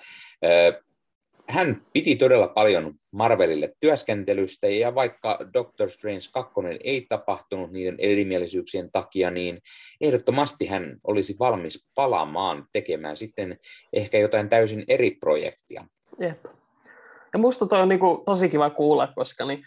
hän piti todella paljon Marvelille työskentelystä, ja vaikka Doctor Strange 2 ei tapahtunut niiden erimielisyyksien takia, niin ehdottomasti hän olisi valmis palaamaan tekemään sitten ehkä jotain täysin eri projektia. Jep. Ja musta toi on niinku tosi kiva kuulla, koska niin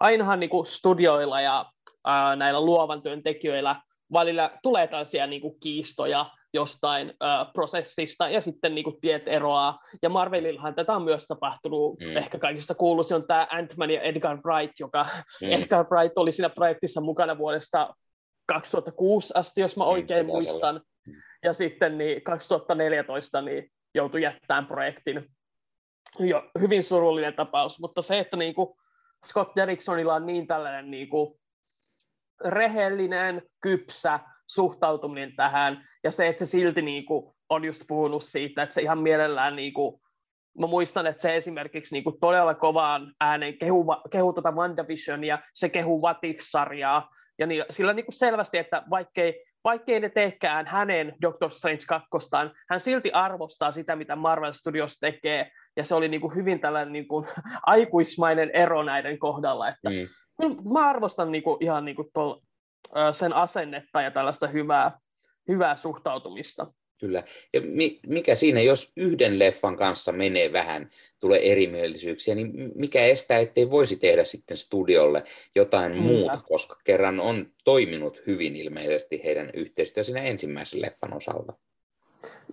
ainahan niinku studioilla ja ää, näillä luovan työn tekijöillä välillä tulee tällaisia niin kuin kiistoja jostain äh, prosessista ja sitten niin kuin tiet eroaa. Ja Marvelillahan tätä on myös tapahtunut. Mm. Ehkä kaikista kuuluisin on tämä Ant-Man ja Edgar Wright, joka mm. Edgar Wright oli siinä projektissa mukana vuodesta 2006 asti, jos mä mm, oikein mm, muistan. Mm. Ja sitten niin 2014 niin joutui jättämään projektin. Jo, hyvin surullinen tapaus, mutta se, että niin kuin Scott Derricksonilla on niin tällainen niin kuin rehellinen, kypsä suhtautuminen tähän, ja se, että se silti niin kuin, on just puhunut siitä, että se ihan mielellään niin kuin, mä muistan, että se esimerkiksi niin kuin todella kovaan ääneen kehu, kehu tuota WandaVisionia, se kehu What If-sarjaa, ja niin, sillä niin kuin selvästi, että vaikkei, vaikkei ne tehkään hänen Doctor Strange 2, hän silti arvostaa sitä, mitä Marvel Studios tekee, ja se oli niin kuin hyvin tällainen niin kuin aikuismainen ero näiden kohdalla, että mm mä arvostan niinku, ihan niinku tol, sen asennetta ja tällaista hyvää, hyvää suhtautumista. Kyllä. Ja mikä siinä, jos yhden leffan kanssa menee vähän, tulee erimielisyyksiä, niin mikä estää, ettei voisi tehdä sitten studiolle jotain Kyllä. muuta, koska kerran on toiminut hyvin ilmeisesti heidän yhteistyö siinä ensimmäisen leffan osalta.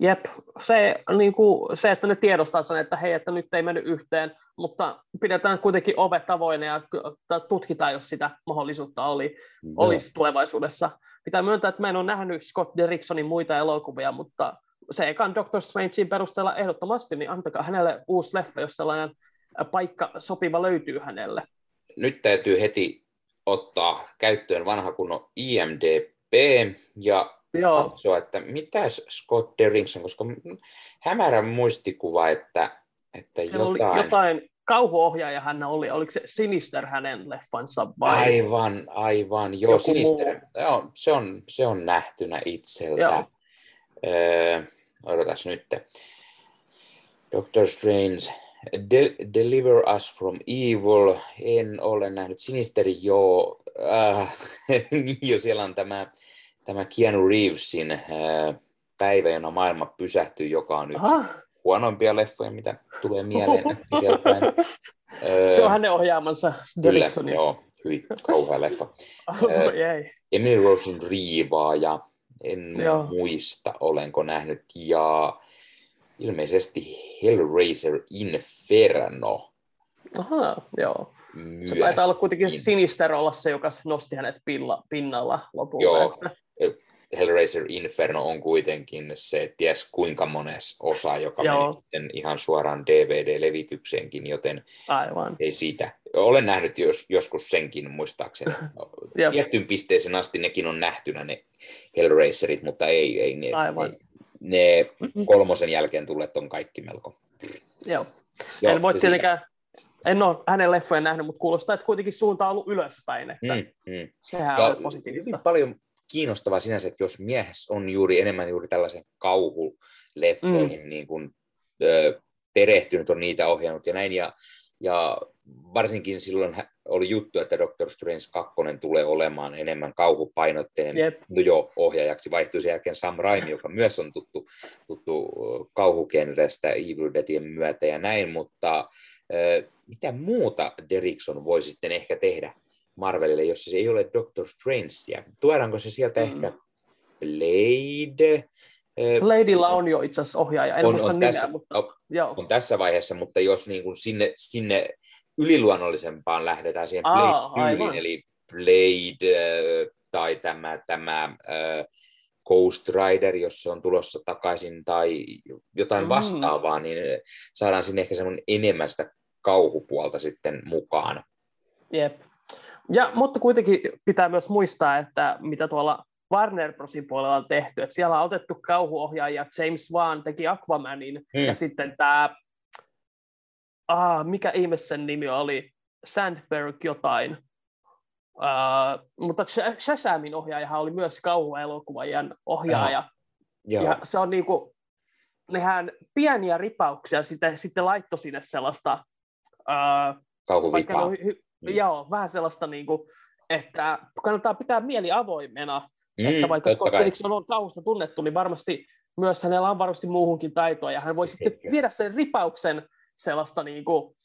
Jep, se, niin kuin, se, että ne tiedostaa sen, että hei, että nyt ei mennyt yhteen, mutta pidetään kuitenkin ovet avoinna ja tutkitaan, jos sitä mahdollisuutta oli, no. olisi tulevaisuudessa. Pitää myöntää, että mä en ole nähnyt Scott Derricksonin muita elokuvia, mutta se ekan Doctor Strangein perusteella ehdottomasti, niin antakaa hänelle uusi leffa, jos sellainen paikka sopiva löytyy hänelle. Nyt täytyy heti ottaa käyttöön vanha kunnon IMDP ja Joo. katsoa, että mitä Scott Derrickson, koska hämärä muistikuva, että, että jotain... Oli jotain kauhuohjaaja hän oli, oliko se Sinister hänen leffansa vai? Aivan, aivan, joo, Joku Sinister, joo, se, on, se on nähtynä itseltä. Joo. Öö, odotas nyt. Doctor Strange, De- Deliver Us from Evil, en ole nähnyt. Sinisteri, joo. Äh, niin jo siellä on tämä, tämä Keanu Reevesin äh, päivä, jona maailma pysähtyy, joka on yksi Aha. huonoimpia leffoja, mitä tulee mieleen sieltä. Se on hänen ohjaamansa Kyllä, joo, hyvin kauhea leffa. oh, äh, Emily Rosen riivaaja, en joo. muista, olenko nähnyt. Ja ilmeisesti Hellraiser Inferno. Aha, joo. Myös. Se taitaa olla kuitenkin Sinister olla se, joka nosti hänet pilla, pinnalla lopulta. Joo, että... Hellraiser Inferno on kuitenkin se ties kuinka mones osa, joka Joo. meni sitten ihan suoraan DVD-levitykseenkin, joten Aivan. ei siitä. Olen nähnyt jos, joskus senkin muistaakseni. Tiettyyn pisteeseen asti nekin on nähtynä ne Hellraiserit, mutta ei, ei ne, Aivan. Ei, ne kolmosen jälkeen tulleet on kaikki melko. Joo. Joo en voi tietenkään, en ole hänen leffojen nähnyt, mutta kuulostaa, että kuitenkin suunta on ollut ölöspäin, että mm, mm. sehän ja on positiivista. Hyvin paljon kiinnostavaa sinänsä, että jos mies on juuri enemmän juuri tällaisen kauhuleffoihin mm. niin kuin, ö, perehtynyt, on niitä ohjannut ja näin, ja, ja varsinkin silloin oli juttu, että Doctor Strange 2 tulee olemaan enemmän kauhupainotteinen. Yep. No joo, ohjaajaksi vaihtui sen jälkeen Sam Raimi, joka myös on tuttu, tuttu kauhukenrestä Evil Deadien myötä ja näin, mutta äh, mitä muuta Derrickson voi sitten ehkä tehdä Marvelille, jos se ei ole Doctor Strange? Tuodaanko se sieltä mm. ehkä Blade? Bladeilla on jo itse asiassa ohjaaja, en on, on, nimeä, tässä, mutta, on, joo. on tässä vaiheessa, mutta jos niin kuin sinne, sinne yliluonnollisempaan lähdetään siihen Blade-tyyliin, eli Blade tai tämä, tämä Ghost Rider, jos se on tulossa takaisin, tai jotain mm. vastaavaa, niin saadaan sinne ehkä semmoinen enemmän sitä kauhupuolta sitten mukaan. Jep. Ja, mutta kuitenkin pitää myös muistaa, että mitä tuolla Warner Brosin puolella on tehty, että siellä on otettu kauhuohjaaja James Wan teki Aquamanin, hmm. ja sitten tämä ah, mikä ihme sen nimi oli, Sandberg jotain. Uh, mutta Shazamin ohjaajahan oli myös kauhuelokuvajan ohjaaja. Aha. Ja se on niinku, nehän pieniä ripauksia sitten, sitten laittoi sinne sellaista... Uh, Kauhuvipaa. Hy- mm. Joo, vähän sellaista, niinku, että kannattaa pitää mieli avoimena, mm, että vaikka Scott Derrickson on kauhusta tunnettu, niin varmasti myös hänellä on varmasti muuhunkin taitoa, ja hän voi sitten viedä sen ripauksen sellaista niin kuin,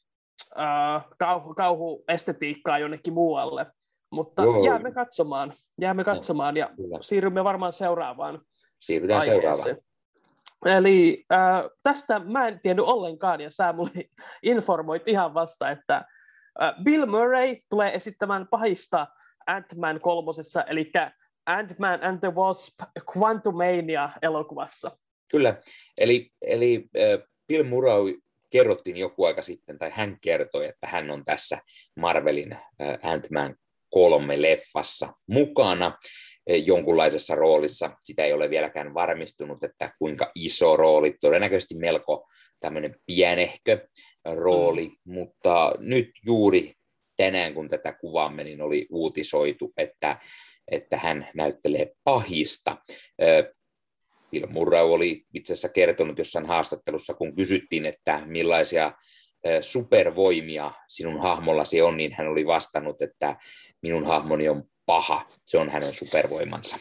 äh, kauhu, kauhuestetiikkaa jonnekin muualle. Mutta Joo. jäämme katsomaan, jäämme katsomaan ja Kyllä. siirrymme varmaan seuraavaan Siirrytään aiheeseen. seuraavaan. Eli äh, tästä mä en tiennyt ollenkaan, ja sä mulle informoit ihan vasta, että Bill Murray tulee esittämään pahista Ant-Man kolmosessa, eli Ant-Man and the Wasp Quantumania-elokuvassa. Kyllä, eli, eli äh, Bill Murray kerrottiin joku aika sitten, tai hän kertoi, että hän on tässä Marvelin Ant-Man kolme leffassa mukana jonkunlaisessa roolissa. Sitä ei ole vieläkään varmistunut, että kuinka iso rooli, todennäköisesti melko tämmöinen pienehkö rooli, mm. mutta nyt juuri tänään, kun tätä kuvaamme, niin oli uutisoitu, että, että hän näyttelee pahista. Bill Murray oli itse asiassa kertonut jossain haastattelussa, kun kysyttiin, että millaisia supervoimia sinun hahmollasi on, niin hän oli vastannut, että minun hahmoni on paha, se on hänen supervoimansa.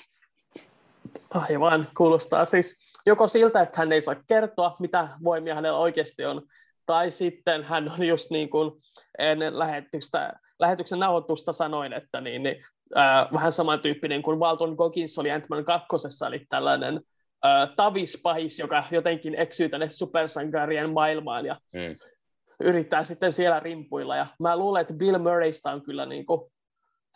Aivan, kuulostaa siis joko siltä, että hän ei saa kertoa, mitä voimia hänellä oikeasti on, tai sitten hän on just niin kuin ennen lähetystä, lähetyksen nauhoitusta sanoin, että niin, niin, äh, vähän samantyyppinen kuin Walton Goggins oli Ant-Man kakkosessa, eli tällainen äh, tavispahis, joka jotenkin eksyy tänne supersankarien maailmaan ja mm. yrittää sitten siellä rimpuilla. Ja mä luulen, että Bill Murraysta on kyllä niin kuin,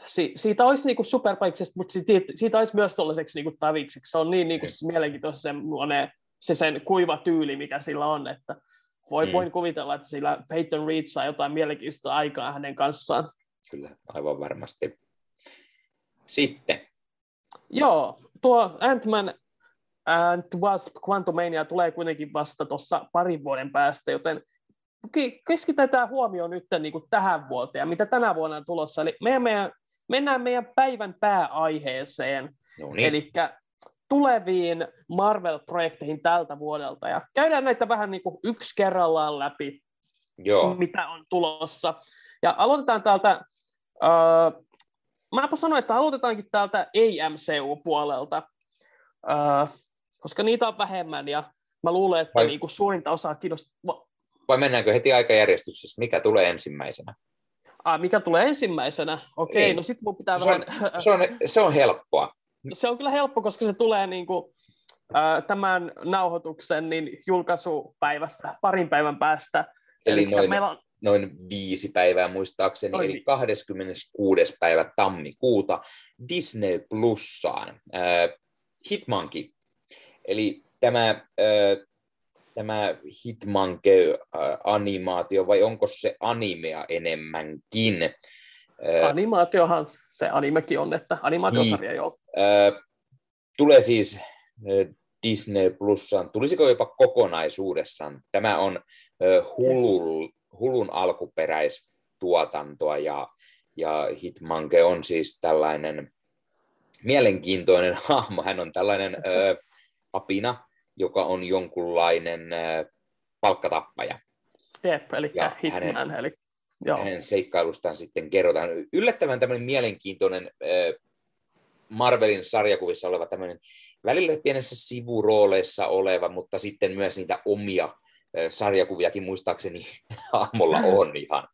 si, siitä olisi niin superpahiksesta, mutta siitä, siitä olisi myös tuollaiseksi niin tavikseksi. Se on niin, niin kuin mm. mielenkiintoinen se, se sen kuiva tyyli, mikä sillä on, että voi, mm. voin kuvitella, että sillä Peyton Reed saa jotain mielenkiintoista aikaa hänen kanssaan. Kyllä, aivan varmasti. Sitten. Joo, tuo Ant-Man and Wasp Quantumania tulee kuitenkin vasta tuossa parin vuoden päästä, joten keskitetään huomioon nyt niin kuin tähän vuoteen ja mitä tänä vuonna on tulossa. Eli meidän, meidän, mennään meidän päivän pääaiheeseen, no niin. eli tuleviin Marvel-projekteihin tältä vuodelta. Ja käydään näitä vähän niin kuin yksi kerrallaan läpi, Joo. mitä on tulossa. Ja aloitetaan täältä, uh, mäpä sanoin, että aloitetaankin täältä ei-MCU-puolelta, uh, koska niitä on vähemmän ja mä luulen, että Vai... niin kuin suurinta osaa kiinnostaa. Vai mennäänkö heti aikajärjestyksessä? Mikä tulee ensimmäisenä? Ah, mikä tulee ensimmäisenä? Okei, okay, niin. no sitten mun pitää se vähän... On, se, on, se on helppoa. Se on kyllä helppo, koska se tulee niin kuin, äh, tämän nauhoituksen niin julkaisupäivästä parin päivän päästä. Eli, Eli noin, meillä on... noin viisi päivää muistaakseni, noin. eli 26. päivä tammikuuta Disney Plussaan. Äh, Hitmonkey, eli tämä äh, tämä Hitmanke-animaatio, vai onko se animea enemmänkin? Animaatiohan se animekin on, että animaatiosarja niin, joo. Tulee siis Disney Plussaan, tulisiko jopa kokonaisuudessaan? Tämä on Hulun, Hulun alkuperäistuotantoa ja, ja Hitmanke on siis tällainen mielenkiintoinen hahmo. Hän on tällainen ö, apina, joka on jonkunlainen äh, palkkatappaja. Jep, eli ja Hitman. Hänen, eli, joo. hänen seikkailustaan sitten kerrotaan. Yllättävän tämmöinen mielenkiintoinen äh, Marvelin sarjakuvissa oleva tämmöinen välillä pienessä sivurooleissa oleva, mutta sitten myös niitä omia äh, sarjakuviakin muistaakseni hahmolla on ihan.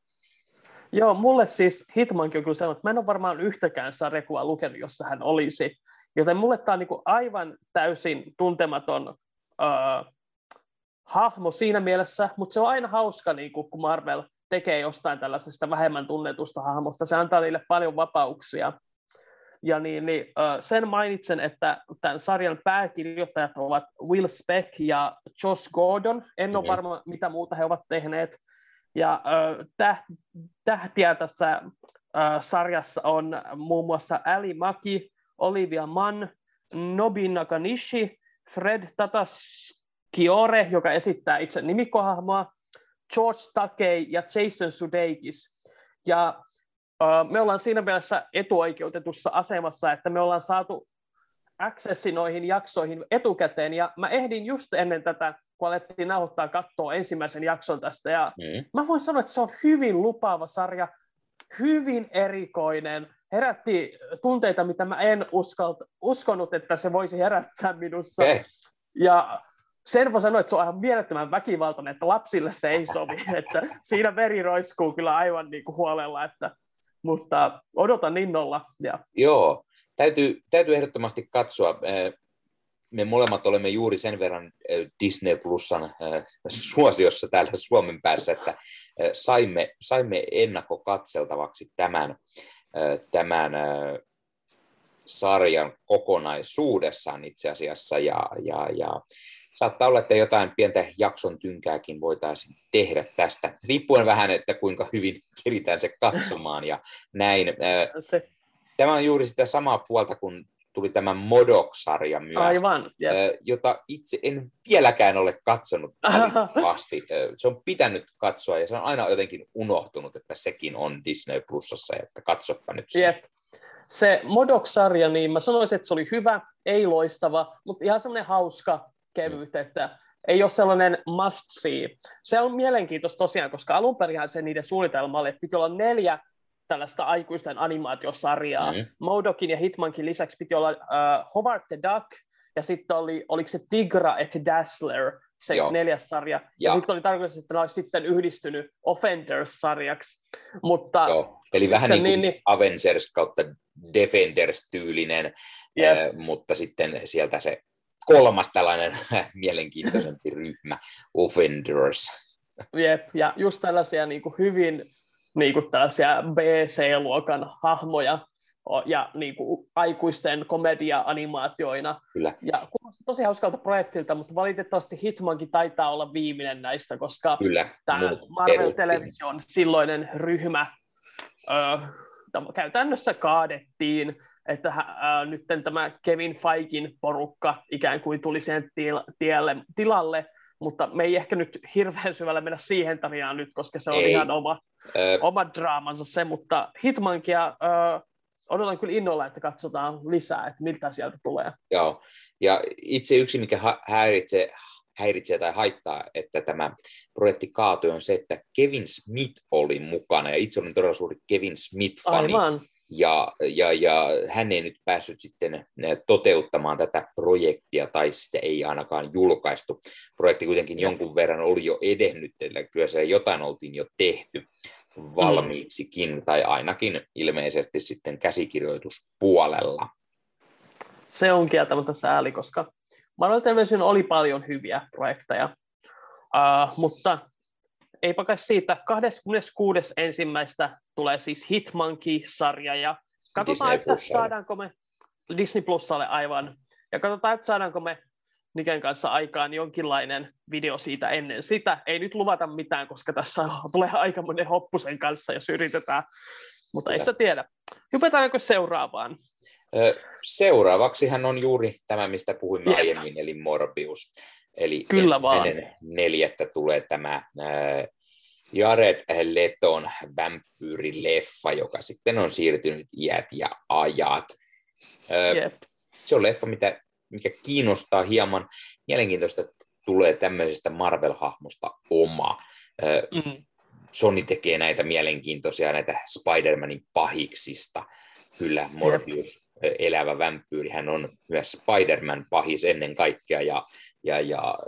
Joo, mulle siis Hitmankin on kyllä sellainen, että mä en ole varmaan yhtäkään sarjakuvaa lukenut, jossa hän olisi. Joten mulle tämä on niin aivan täysin tuntematon uh, hahmo siinä mielessä, mutta se on aina hauska, niin kun Marvel tekee jostain tällaisesta vähemmän tunnetusta hahmosta. Se antaa niille paljon vapauksia. Ja niin, niin, sen mainitsen, että tämän sarjan pääkirjoittajat ovat Will Speck ja Josh Gordon. En ole varma, mitä muuta he ovat tehneet. Ja tähtiä tässä sarjassa on muun muassa Ali Maki, Olivia Mann, Nobin Nakanishi, Fred Tataskiore, joka esittää itse nimikkohahmoa, George Takei ja Jason Sudeikis. Ja uh, me ollaan siinä mielessä etuoikeutetussa asemassa, että me ollaan saatu accessi noihin jaksoihin etukäteen, ja mä ehdin just ennen tätä, kun alettiin nauhoittaa katsoa ensimmäisen jakson tästä, ja mm. mä voin sanoa, että se on hyvin lupaava sarja, hyvin erikoinen, herätti tunteita, mitä mä en uskalta, uskonut, että se voisi herättää minussa. Okay. Ja sen voi sanoa, että se on ihan mielettömän väkivaltainen, että lapsille se ei sovi. että siinä veri roiskuu kyllä aivan niin kuin huolella, että, mutta odotan innolla. Ja... Joo, täytyy, täytyy ehdottomasti katsoa. Me molemmat olemme juuri sen verran Disney Plusan suosiossa täällä Suomen päässä, että saimme, saimme ennakkokatseltavaksi tämän tämän sarjan kokonaisuudessaan itse asiassa, ja, ja, ja saattaa olla, että jotain pientä jakson tynkääkin voitaisiin tehdä tästä, riippuen vähän, että kuinka hyvin keritään se katsomaan ja näin. Tämä on juuri sitä samaa puolta, kun tuli tämä Modok-sarja myös, Aivan, jota itse en vieläkään ole katsonut valitettavasti. Se on pitänyt katsoa ja se on aina jotenkin unohtunut, että sekin on Disney Plusassa, että katsoppa nyt se. Se Modok-sarja, niin mä sanoisin, että se oli hyvä, ei loistava, mutta ihan semmoinen hauska kevyt, mm. että ei ole sellainen must see. Se on mielenkiintoista tosiaan, koska alun perin se niiden suunnitelma oli, että piti olla neljä tällaista aikuisten animaatiosarjaa. Mm. Modokin ja Hitmankin lisäksi piti olla uh, Howard the Duck, ja sitten oli, oliko se Tigra et Dazzler, se Joo. neljäs sarja. Ja, ja sitten oli tarkoitus, että ne olisi sitten yhdistynyt Offenders-sarjaksi. Mutta Joo. Eli vähän niin kuin niin, Avengers kautta Defenders-tyylinen, yep. äh, mutta sitten sieltä se kolmas tällainen mielenkiintoisempi ryhmä, Offenders. Jep, ja just tällaisia niin kuin hyvin niin kuin tällaisia BC-luokan hahmoja ja niin kuin, aikuisten komedia-animaatioina. Kyllä. Ja kuulostaa tosi hauskalta projektilta, mutta valitettavasti Hitmankin taitaa olla viimeinen näistä, koska Kyllä, tämä Marvel Television silloinen ryhmä ö, käytännössä kaadettiin, että ää, nyt tämä Kevin Feikin porukka ikään kuin tuli sen tielle, tilalle, mutta me ei ehkä nyt hirveän syvällä mennä siihen tarinaan nyt, koska se on ei. ihan oma, Ö... oma draamansa se, mutta Hitmankia ö, odotan kyllä innolla, että katsotaan lisää, että miltä sieltä tulee. Joo, ja itse yksi, mikä häiritsee, häiritsee tai haittaa, että tämä projekti kaatui, on se, että Kevin Smith oli mukana, ja itse olin todella suuri Kevin Smith-fani. Aivan. Ja, ja, ja hän ei nyt päässyt sitten eh, toteuttamaan tätä projektia, tai sitä ei ainakaan julkaistu. Projekti kuitenkin jonkun verran oli jo edennyt, eli kyllä se jotain oltiin jo tehty valmiiksikin, mm. tai ainakin ilmeisesti sitten käsikirjoituspuolella. Se on kieltämättä sääli, koska Marvel Television oli paljon hyviä projekteja, uh, mutta eipä kai siitä 26. ensimmäistä tulee siis Hitmonkey-sarja ja katsotaan, Disney että saadaanko me Disney Plusalle aivan, ja katsotaan, että saadaanko me Niken kanssa aikaan jonkinlainen video siitä ennen sitä. Ei nyt luvata mitään, koska tässä tulee aika monen hoppusen kanssa, jos yritetään, mutta ei sitä tiedä. Hypätäänkö seuraavaan? Seuraavaksi hän on juuri tämä, mistä puhuimme Jep. aiemmin, eli Morbius. Eli Kyllä vaan. neljättä tulee tämä Jared Leton vampyyrileffa, joka sitten on siirtynyt iät ja ajat. Jep. Se on leffa, mitä, mikä kiinnostaa hieman. Mielenkiintoista, että tulee tämmöisestä Marvel-hahmosta oma. Mm. Sony tekee näitä mielenkiintoisia, näitä Spider-Manin pahiksista. Kyllä, Morbius Jep. Elävä vampyyri, hän on myös Spider-Man pahis ennen kaikkea, ja, ja, ja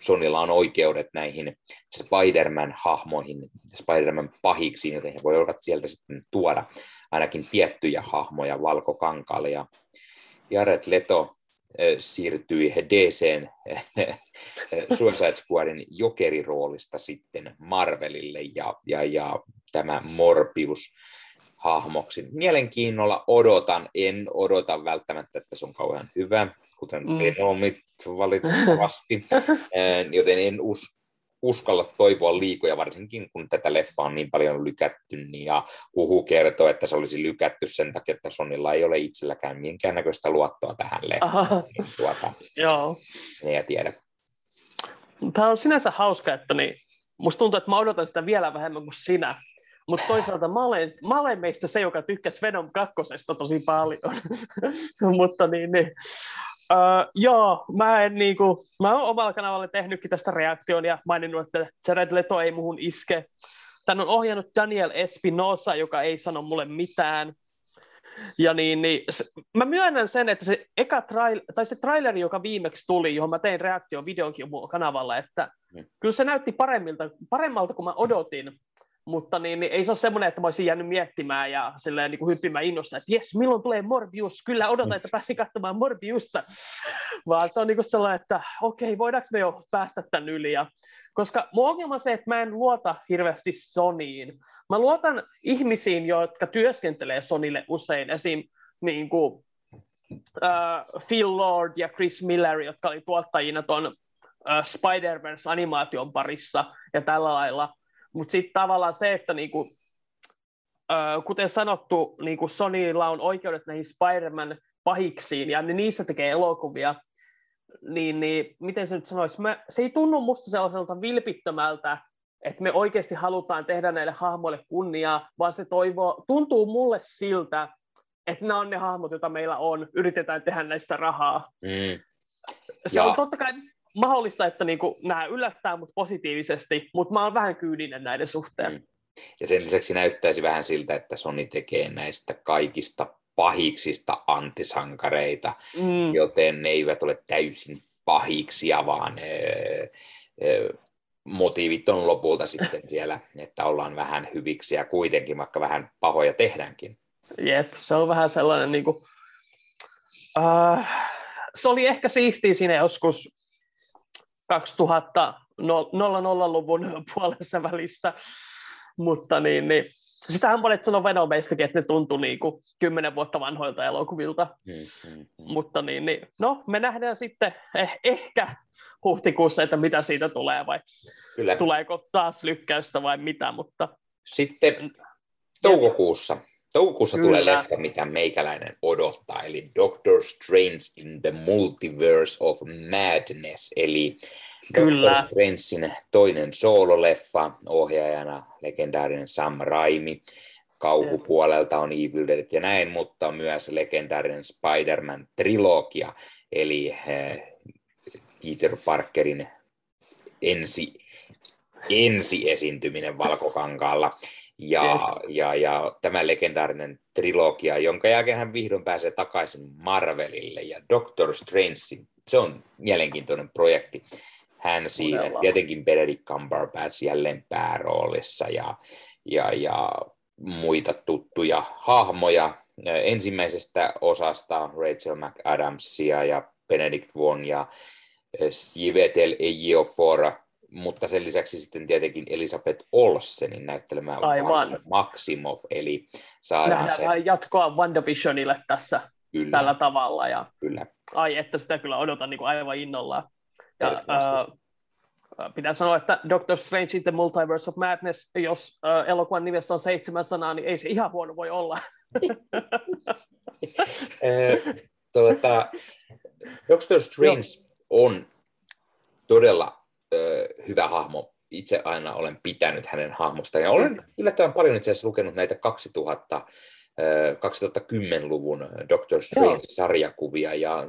Sonilla on oikeudet näihin Spider-Man-hahmoihin, Spider-Man pahiksiin, joten he voivat sieltä sitten tuoda ainakin tiettyjä hahmoja valkokankaalle. Ja Jared Leto siirtyi DCn Suicide Squadin jokeriroolista sitten Marvelille ja, ja, ja tämä Morbius hahmoksi. Mielenkiinnolla odotan, en odota välttämättä, että se on kauhean hyvä, kuten mm. Venomit valitettavasti, joten en us, uskalla toivoa liikoja, varsinkin kun tätä leffaa on niin paljon lykätty, niin ja huhu kertoo, että se olisi lykätty sen takia, että Sonilla ei ole itselläkään minkäännäköistä luottoa tähän leffaan. Niin tuota, Joo. Ei tiedä. Tämä on sinänsä hauska, että niin, musta tuntuu, että mä odotan sitä vielä vähemmän kuin sinä, mutta toisaalta mä olen, mä olen meistä se, joka tykkäsi Venom kakkosesta tosi paljon. Mutta niin, niin. Uh, joo, mä en niinku, mä oon omalla kanavalla tehnytkin tästä reaktion ja maininnut, että Jared Leto ei muhun iske. Tän on ohjannut Daniel Espinosa, joka ei sano mulle mitään. Ja niin, niin se, mä myönnän sen, että se eka trail, tai se traileri, joka viimeksi tuli, johon mä tein reaktion videonkin mun kanavalla, että mm. kyllä se näytti paremmilta, paremmalta kuin mä odotin mutta niin, niin ei se ole semmoinen, että mä olisin jäänyt miettimään ja silleen, niin kuin hyppimään innosta, että jes, milloin tulee Morbius, kyllä odotan, että pääsin katsomaan Morbiusta, vaan se on niin kuin sellainen, että okei, okay, voidaanko me jo päästä tämän yli, ja, koska mun ongelma on se, että mä en luota hirveästi Sonyin. Mä luotan ihmisiin, jotka työskentelee Sonille usein, esim. Niin kuin, uh, Phil Lord ja Chris Miller, jotka oli tuottajina tuon uh, Spider-Verse-animaation parissa ja tällä lailla, mutta sitten tavallaan se, että niinku, äh, kuten sanottu, niinku Sonylla on oikeudet näihin Spider-Man pahiksiin, ja ne niissä tekee elokuvia, niin, niin miten se nyt sanoisi, mä, se ei tunnu musta sellaiselta vilpittömältä, että me oikeasti halutaan tehdä näille hahmoille kunniaa, vaan se toivoo, tuntuu mulle siltä, että nämä on ne hahmot, joita meillä on, yritetään tehdä näistä rahaa. Mm. Se ja. on totta kai mahdollista, että niin kuin, nämä yllättää mut positiivisesti, mutta mä oon vähän kyydinen näiden suhteen. Mm. Ja sen lisäksi näyttäisi vähän siltä, että Sony tekee näistä kaikista pahiksista antisankareita, mm. joten ne eivät ole täysin pahiksia, vaan e, e, motiivit on lopulta sitten siellä, että ollaan vähän hyviksiä kuitenkin, vaikka vähän pahoja tehdäänkin. Jep, se on vähän sellainen, niin kuin, uh, se oli ehkä siistiä siinä joskus 2000-luvun puolessa välissä mutta niin, niin sitähän monet sanoo Venomeistakin, että ne tuntui niin kuin kymmenen vuotta vanhoilta elokuvilta. Mm, mm, mm. Mutta niin, niin, no, me nähdään sitten eh, ehkä huhtikuussa, että mitä siitä tulee, vai Kyllä. tuleeko taas lykkäystä vai mitä, mutta... Sitten toukokuussa. Toukokuussa Kyllä. tulee leffa, mitä meikäläinen odottaa, eli Doctor Strange in the Multiverse of Madness, eli Kyllä. Doctor Strangein toinen soololeffa, ohjaajana legendaarinen Sam Raimi, kauhupuolelta on Evil Dead ja näin, mutta myös legendaarinen Spider-Man-trilogia, eli eh, Peter Parkerin ensi, ensi esiintyminen Valkokankaalla. Ja, ja, ja tämä legendaarinen trilogia, jonka jälkeen hän vihdoin pääsee takaisin Marvelille ja Doctor Strange, se on mielenkiintoinen projekti. Hän siinä, Todella. tietenkin Benedict Cumberbatch jälleen pääroolissa ja, ja, ja muita tuttuja hahmoja. Ensimmäisestä osasta Rachel McAdamsia ja Benedict Wong ja Sivetel Ejiofor, mutta sen lisäksi sitten tietenkin Elisabeth Olsenin näyttelemään Aivan. Maximov, eli saadaan Nähdään se... jatkoa WandaVisionille tässä kyllä. tällä tavalla. Ja... Kyllä. Ai, että sitä kyllä odotan niin kuin aivan innolla. Ja, äh, pitää sanoa, että Doctor Strange in the Multiverse of Madness, jos äh, elokuvan nimessä on seitsemän sanaa, niin ei se ihan huono voi olla. tuota, Doctor Strange on todella ö, hyvä hahmo. Itse aina olen pitänyt hänen hahmostaan. Ja olen yllättävän paljon itse asiassa lukenut näitä 2000 2010-luvun Doctor Strange-sarjakuvia. Ja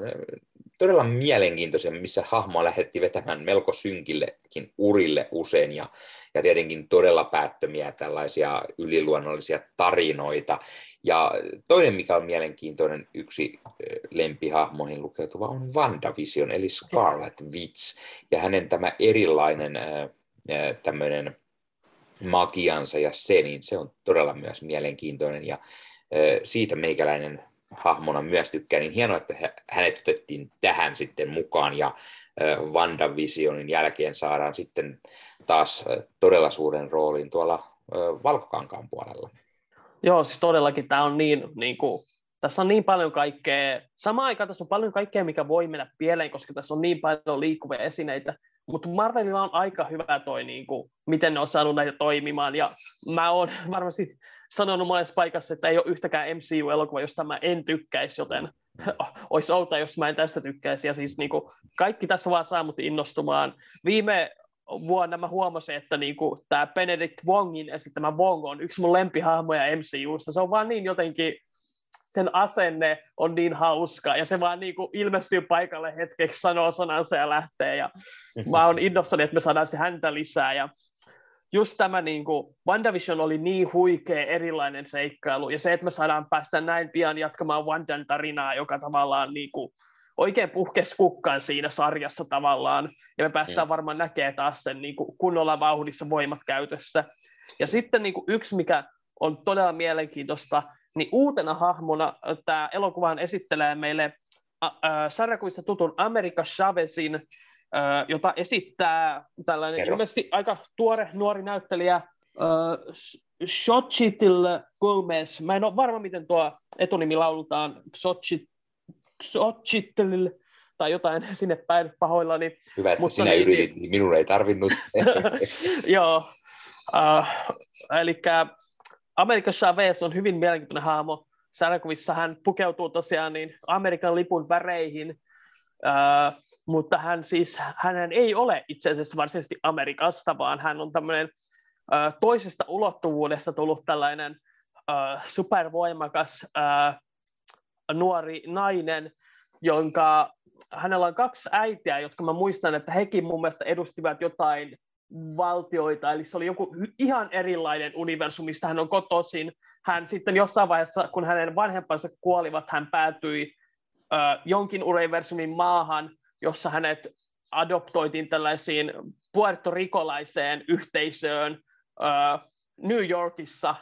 todella mielenkiintoisia, missä hahmoa lähdettiin vetämään melko synkillekin urille usein ja, ja tietenkin todella päättömiä tällaisia yliluonnollisia tarinoita. Ja toinen, mikä on mielenkiintoinen, yksi lempihahmoihin lukeutuva on WandaVision, eli Scarlet Witch, ja hänen tämä erilainen tämmöinen magiansa ja se, niin se on todella myös mielenkiintoinen ja siitä meikäläinen hahmona myös tykkään, niin hienoa, että hänet otettiin tähän sitten mukaan ja WandaVisionin jälkeen saadaan sitten taas todella suuren roolin tuolla Valkokankaan puolella. Joo, siis todellakin tämä on niin, niin kuin, tässä on niin paljon kaikkea, samaan aikaan tässä on paljon kaikkea, mikä voi mennä pieleen, koska tässä on niin paljon liikkuvia esineitä, mutta Marvelilla on aika hyvä toi, niin kuin, miten ne on saanut näitä toimimaan, ja mä oon varmasti sanonut monessa paikassa, että ei ole yhtäkään MCU-elokuva, josta mä en tykkäisi, joten olisi outa, jos mä en tästä tykkäisi. Ja siis niin kuin, kaikki tässä vaan saa mut innostumaan. Viime vuonna mä huomasin, että niin kuin, tämä Benedict Wongin esittämä Wong on yksi mun lempihahmoja MCUsta. Se on vaan niin jotenkin, sen asenne on niin hauska, ja se vaan niin kuin ilmestyy paikalle hetkeksi, sanoo sanansa ja lähtee, ja mä oon innossani, että me saadaan se häntä lisää, ja just tämä niin kuin, WandaVision oli niin huikea erilainen seikkailu, ja se, että me saadaan päästä näin pian jatkamaan Wandan tarinaa, joka tavallaan niin kuin, oikein puhkesi kukkaan siinä sarjassa tavallaan, ja me päästään mm. varmaan näkemään taas sen niin kuin, kunnolla vauhdissa voimat käytössä. Ja sitten niin kuin, yksi, mikä on todella mielenkiintoista, niin uutena hahmona tämä elokuvan esittelee meille sarjakuista tutun America Chavezin jota esittää tällainen Kerro. ilmeisesti aika tuore nuori näyttelijä Xochitl Gomez. Mä en ole varma, miten tuo etunimi laulutaan. Xochitl tai jotain sinne päin pahoillani. Hyvä, että Mutta sinä niin, yritit, niin minun ei tarvinnut. Joo, uh, eli Amerikan Chavez on hyvin mielenkiintoinen hahmo. Sarjakuvissa hän pukeutuu tosiaan niin Amerikan lipun väreihin. Uh, mutta hän siis, hän ei ole itse asiassa varsinaisesti Amerikasta, vaan hän on tämmöinen toisesta ulottuvuudesta tullut tällainen supervoimakas nuori nainen, jonka hänellä on kaksi äitiä, jotka mä muistan, että hekin mun mielestä edustivat jotain valtioita, eli se oli joku ihan erilainen universumi, mistä hän on kotoisin. Hän sitten jossain vaiheessa, kun hänen vanhempansa kuolivat, hän päätyi ö, jonkin universumin maahan, jossa hänet adoptoitiin tällaisiin puertorikolaiseen yhteisöön äh, New Yorkissa.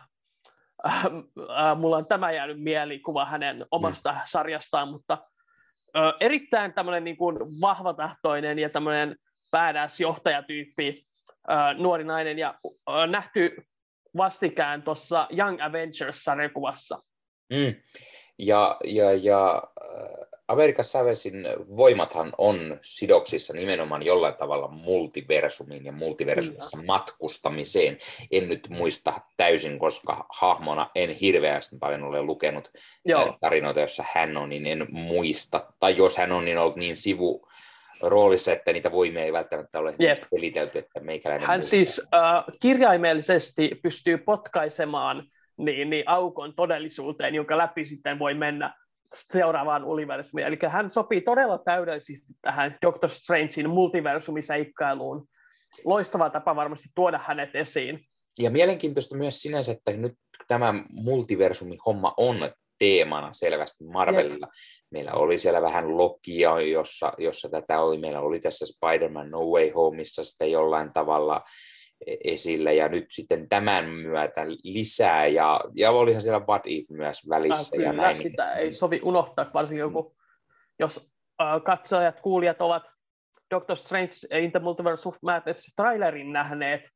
Äh, äh, mulla on tämä jäänyt mielikuva hänen omasta mm. sarjastaan, mutta äh, erittäin tämmöinen niin kuin vahvatahtoinen ja tämmöinen badass johtajatyyppi, äh, nuori nainen, ja äh, nähty vastikään tuossa Young Avengers-sarjakuvassa. Mm. Ja, ja, ja Amerikan Savesin voimathan on sidoksissa nimenomaan jollain tavalla multiversumiin ja multiversumissa matkustamiseen. En nyt muista täysin, koska hahmona en hirveästi paljon ole lukenut Joo. tarinoita, jossa hän on, niin en muista. Tai jos hän on, niin ollut niin sivu roolissa, että niitä voimia ei välttämättä ole yep. selitelty, että meikäläinen... Hän muista. siis äh, kirjaimellisesti pystyy potkaisemaan niin, niin aukon todellisuuteen, jonka läpi sitten voi mennä seuraavaan universumiin. Eli hän sopii todella täydellisesti tähän Doctor Strangein multiversumiseikkailuun. Loistava tapa varmasti tuoda hänet esiin. Ja mielenkiintoista myös sinänsä, että nyt tämä multiversumi-homma on teemana selvästi Marvelilla. Jep. Meillä oli siellä vähän Lokia, jossa, jossa tätä oli. Meillä oli tässä Spider-Man No Way Homeissa sitten jollain tavalla esille ja nyt sitten tämän myötä lisää ja, ja olihan siellä What If myös välissä. Ah, kyllä, ja näin. sitä ei sovi unohtaa, varsinkin kun, jos äh, katsojat, kuulijat ovat Doctor Strange in the Multiverse of Madness trailerin nähneet,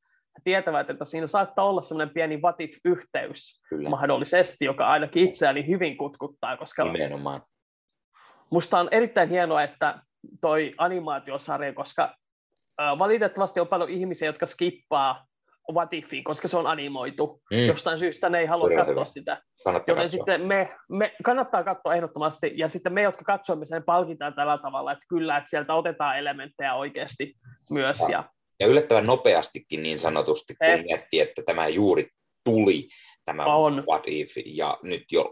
tietävät, että siinä saattaa olla sellainen pieni what if-yhteys Kyllä. mahdollisesti, joka ainakin itseäni hyvin kutkuttaa, koska Nimenomaan. musta on erittäin hienoa, että toi animaatiosarja, koska valitettavasti on paljon ihmisiä, jotka skippaa What Ifiin, koska se on animoitu. Mm. Jostain syystä ne ei halua Kyllä katsoa hyvä. sitä. Kannattaa Joten katsoa. sitten me, me, kannattaa katsoa ehdottomasti, ja sitten me, jotka katsoimme sen, palkitaan tällä tavalla, että kyllä, että sieltä otetaan elementtejä oikeasti myös. Ja, ja, ja yllättävän nopeastikin niin sanotusti, kun eh. miettii, että tämä juuri tuli, tämä on. What If, ja nyt jo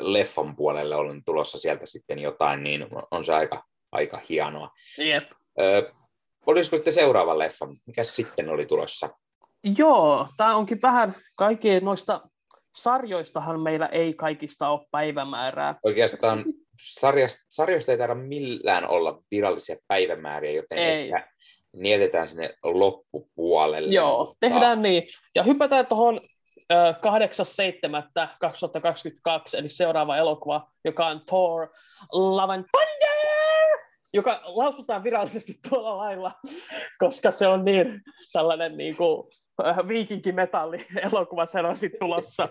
leffan puolelle on tulossa sieltä sitten jotain, niin on se aika, aika hienoa. Jep. Ö, Olisiko sitten seuraava leffa? Mikä sitten oli tulossa? Joo, tämä onkin vähän kaikkien noista sarjoistahan meillä ei kaikista ole päivämäärää. Oikeastaan sarjasta, sarjoista ei tarvitse millään olla virallisia päivämääriä, joten ei. Nietetään sinne loppupuolelle. Joo, mutta... tehdään niin. Ja hypätään tuohon 8.7.2022, eli seuraava elokuva, joka on Thor Love and Thunder! Joka lausutaan virallisesti tuolla lailla, koska se on niin tällainen niin kuin, äh, viikinkimetalli elokuva on sitten tulossa.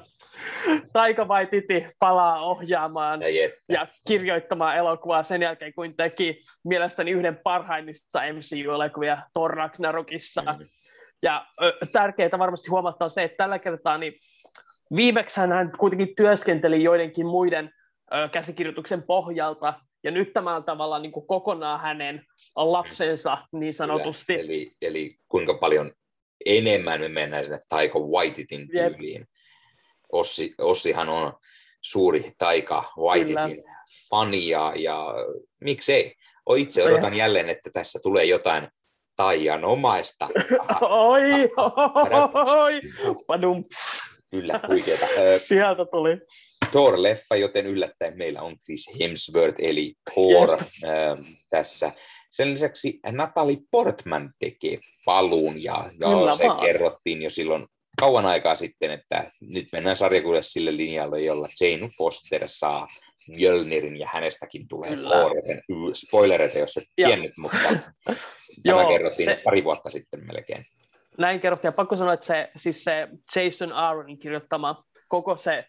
Taika Waititi palaa ohjaamaan ja, ja kirjoittamaan elokuvaa sen jälkeen, kun teki mielestäni yhden parhaimmista MCU-elokuvia Thor Ragnarokissa. Mm. Ja tärkeää varmasti huomattaa se, että tällä kertaa niin viimeksi hän kuitenkin työskenteli joidenkin muiden ö, käsikirjoituksen pohjalta, ja nyt tämä on tavallaan niin kuin kokonaan hänen lapsensa niin sanotusti. Kyllä, eli, eli kuinka paljon enemmän me mennään sinne Taika Waititin tyyliin. Ossi, Ossihan on suuri Taika Waititin fani ja, ja miksei. O itse odotan ja. jälleen, että tässä tulee jotain taianomaista. oi, oi, oi. Kyllä, huikeeta. Sieltä tuli. Thor-leffa, joten yllättäen meillä on Chris Hemsworth eli Thor yep. äh, tässä. Sen lisäksi Natalie Portman tekee paluun ja, ja se vaan. kerrottiin jo silloin kauan aikaa sitten, että nyt mennään sarjakuvassa sille linjalle, jolla Jane Foster saa Mjölnirin ja hänestäkin tulee Thor, spoilereita, jos et tiennyt, mutta tämä Joo, kerrottiin se... pari vuotta sitten melkein. Näin kerrottiin, ja pakko sanoa, että se, siis se Jason Aaronin kirjoittama koko se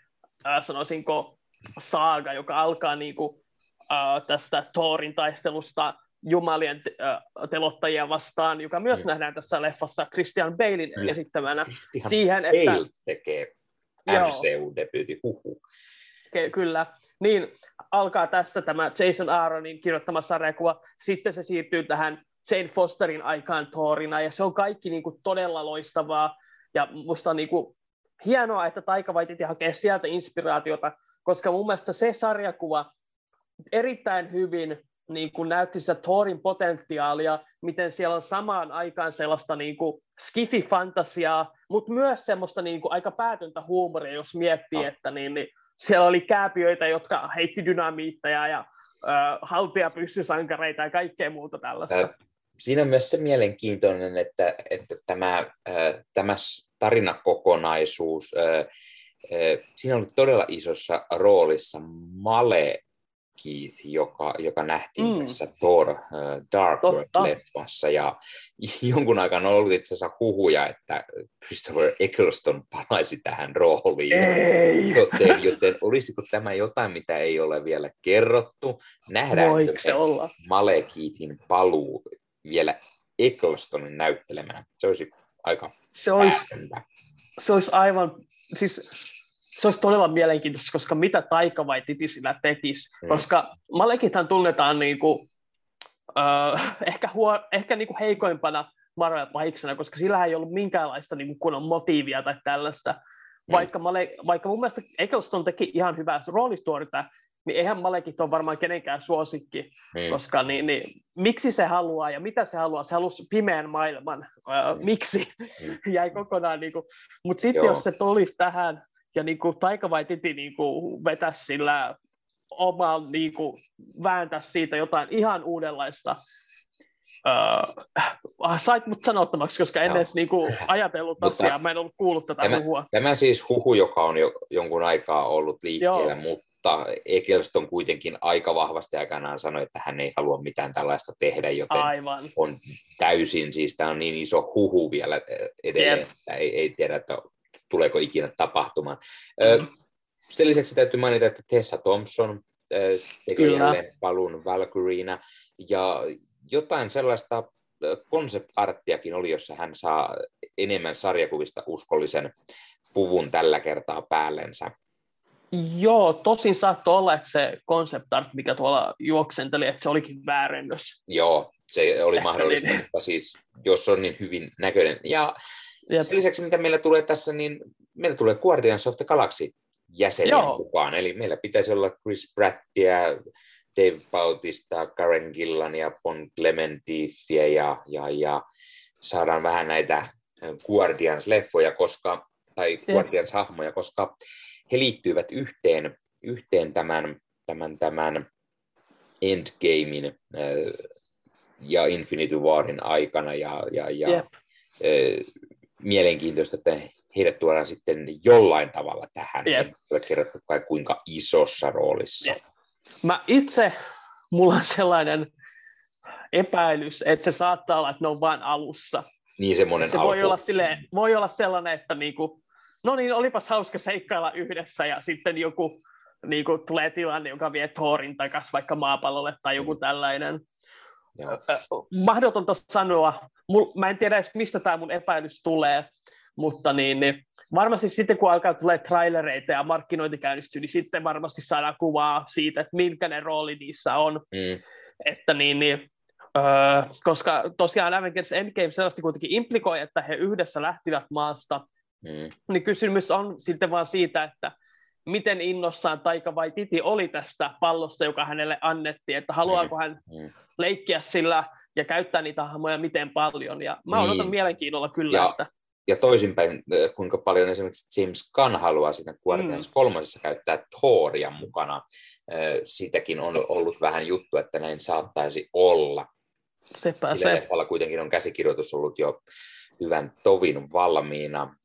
äh, sanoisinko saaga, joka alkaa niin kuin, äh, tästä Thorin taistelusta jumalien äh, telottajia vastaan, joka myös mm. nähdään tässä leffassa Christian Balein Kyllä. esittämänä. Christian siihen, Bale että, tekee MCU-debyytin, huhu. Kyllä, niin alkaa tässä tämä Jason Aaronin kirjoittama sarjakuva, sitten se siirtyy tähän Jane Fosterin aikaan Thorina, ja se on kaikki niin kuin todella loistavaa, ja musta on niin kuin hienoa, että Taika Waititi hakee sieltä inspiraatiota, koska mun mielestä se sarjakuva erittäin hyvin niin kuin näytti sitä Thorin potentiaalia, miten siellä on samaan aikaan sellaista niin kuin skifi-fantasiaa, mutta myös semmoista niin kuin aika päätöntä huumoria, jos miettii, no. että niin, niin siellä oli kääpiöitä, jotka heitti dynamiitteja ja haltia pyssysankareita ja kaikkea muuta tällaista. Siinä on myös se mielenkiintoinen, että, että tämä, äh, tämä tarinakokonaisuus, siinä oli todella isossa roolissa Male Keith, joka, joka nähtiin mm. tässä Thor uh, Dark World-leffassa. Ja jonkun aikaan on ollut itse asiassa huhuja, että Christopher Eccleston palaisi tähän rooliin. Ei. Joten, joten olisiko tämä jotain, mitä ei ole vielä kerrottu? Nähdäänkö se olla? Paluu vielä Ecclestonin näyttelemänä? Se olisi aika se olisi, se olisi aivan, siis se olisi todella mielenkiintoista, koska mitä Taika vai Titi sillä tekisi, mm. koska Malekithan tunnetaan niin kuin, äh, ehkä, huo, ehkä niin kuin heikoimpana marvel pahiksena, koska sillä ei ollut minkäänlaista niin kuin kunnon motiivia tai tällaista, mm. vaikka, Male, vaikka mun mielestä Eccleston teki ihan hyvää roolistuorita, niin eihän Malekit ole varmaan kenenkään suosikki, mm. koska niin, niin, miksi se haluaa ja mitä se haluaa, se halusi pimeän maailman, mm. miksi, mm. jäi kokonaan, niin mutta sitten jos se tulisi tähän, ja niin kuin Taika Waititi niin kuin vetäisi sillä omaan, niin kuin, vääntää siitä jotain ihan uudenlaista. Uh, sait mut sanottavaksi, koska en edes niin kuin, ajatellut mutta, asiaa, mä en ollut kuullut tätä tämä, huhua. Tämä siis huhu, joka on jo jonkun aikaa ollut liikkeellä, Joo. mutta Ekelston kuitenkin aika vahvasti aikanaan sanoi, että hän ei halua mitään tällaista tehdä, joten Aivan. on täysin, siis tämä on niin iso huhu vielä edelleen, yep. että ei, ei tiedä, että tuleeko ikinä tapahtumaan. Mm-hmm. Sen lisäksi täytyy mainita, että Tessa Thompson teki jälleen palun Valkyriina, ja jotain sellaista konceptarttiakin oli, jossa hän saa enemmän sarjakuvista uskollisen puvun tällä kertaa päällensä. Joo, tosin saattoi olla, että se concept art, mikä tuolla juoksenteli, että se olikin väärennös. Joo, se oli Ehkä mahdollista, niin. mutta siis jos on niin hyvin näköinen. Ja Jep. Sen lisäksi, mitä meillä tulee tässä, niin meillä tulee Guardians of the Galaxy jäseniä mukaan. Eli meillä pitäisi olla Chris Prattia, Dave Bautista, Karen Gillan ja Bon Clementifia ja, ja, ja saadaan vähän näitä Guardians-leffoja, koska, tai Guardians-hahmoja, koska he liittyvät yhteen, yhteen tämän, tämän, tämän Endgamein ja Infinity Warin aikana ja, ja, ja yep mielenkiintoista, että heidät tuodaan sitten jollain tavalla tähän. Yep. Ei ole kerrottu kai kuinka isossa roolissa. Yep. Mä itse, mulla on sellainen epäilys, että se saattaa olla, että ne on vain alussa. Niin semmoinen se voi olla, silleen, voi olla sellainen, että niinku, no niin, olipas hauska seikkailla yhdessä ja sitten joku niinku, tulee tilanne, joka vie Thorin takaisin vaikka maapallolle tai joku mm. tällainen. Joo. Mahdotonta sanoa. Mä en tiedä edes, mistä tämä mun epäilys tulee, mutta niin, niin varmasti sitten kun alkaa tulee trailereita ja markkinointi käynnistyy, niin sitten varmasti saadaan kuvaa siitä, että minkä ne rooli niissä on. Mm. Että niin, niin, öö, koska tosiaan Avengers Endgame sellaista kuitenkin implikoi, että he yhdessä lähtivät maasta, mm. niin kysymys on sitten vaan siitä, että miten innossaan Taika vai Titi oli tästä pallosta, joka hänelle annettiin, että haluaako mm. hän mm. leikkiä sillä ja käyttää niitä hahmoja miten paljon. Ja mä niin. odotan mielenkiinnolla kyllä, ja, että... Ja toisinpäin, kuinka paljon esimerkiksi James Gunn haluaa siinä Guardians mm. kolmosessa käyttää Thoria mukana. Siitäkin on ollut vähän juttu, että näin saattaisi olla. Sepä Sillä se. kuitenkin on käsikirjoitus ollut jo hyvän tovin valmiina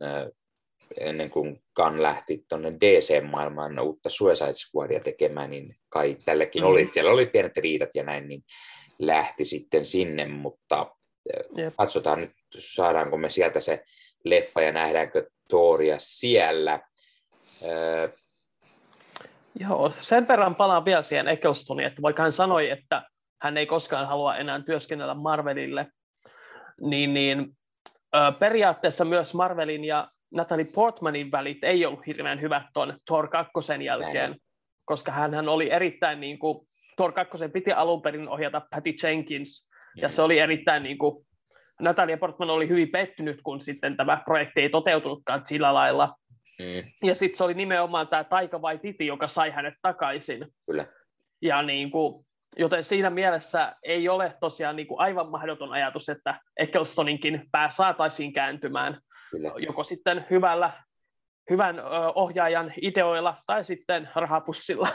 ennen kuin Gunn lähti tuonne DC-maailmaan uutta Suicide Squadia tekemään, niin kai tällekin mm. oli, siellä oli pienet riidat ja näin, niin lähti sitten sinne, mutta Jep. katsotaan nyt, saadaanko me sieltä se leffa ja nähdäänkö Thoria siellä. Öö... Joo, sen verran palaan vielä siihen Ecclestoniin, että vaikka hän sanoi, että hän ei koskaan halua enää työskennellä Marvelille, niin, niin ö, periaatteessa myös Marvelin ja Natalie Portmanin välit ei ollut hirveän hyvät tuon Thor 2 jälkeen, Näin. koska hän oli erittäin, niin kuin, Thor 2 piti alun perin ohjata Patty Jenkins, ja se oli erittäin, niin kuin, Natalia Portman oli hyvin pettynyt, kun sitten tämä projekti ei toteutunutkaan sillä lailla. Mm. Ja sitten se oli nimenomaan tämä Taika vai Titi, joka sai hänet takaisin. Kyllä. Ja niin kuin, joten siinä mielessä ei ole tosiaan niin kuin aivan mahdoton ajatus, että Ecclestoninkin pää saataisiin kääntymään Kyllä. joko sitten hyvällä, hyvän ohjaajan ideoilla tai sitten rahapussilla,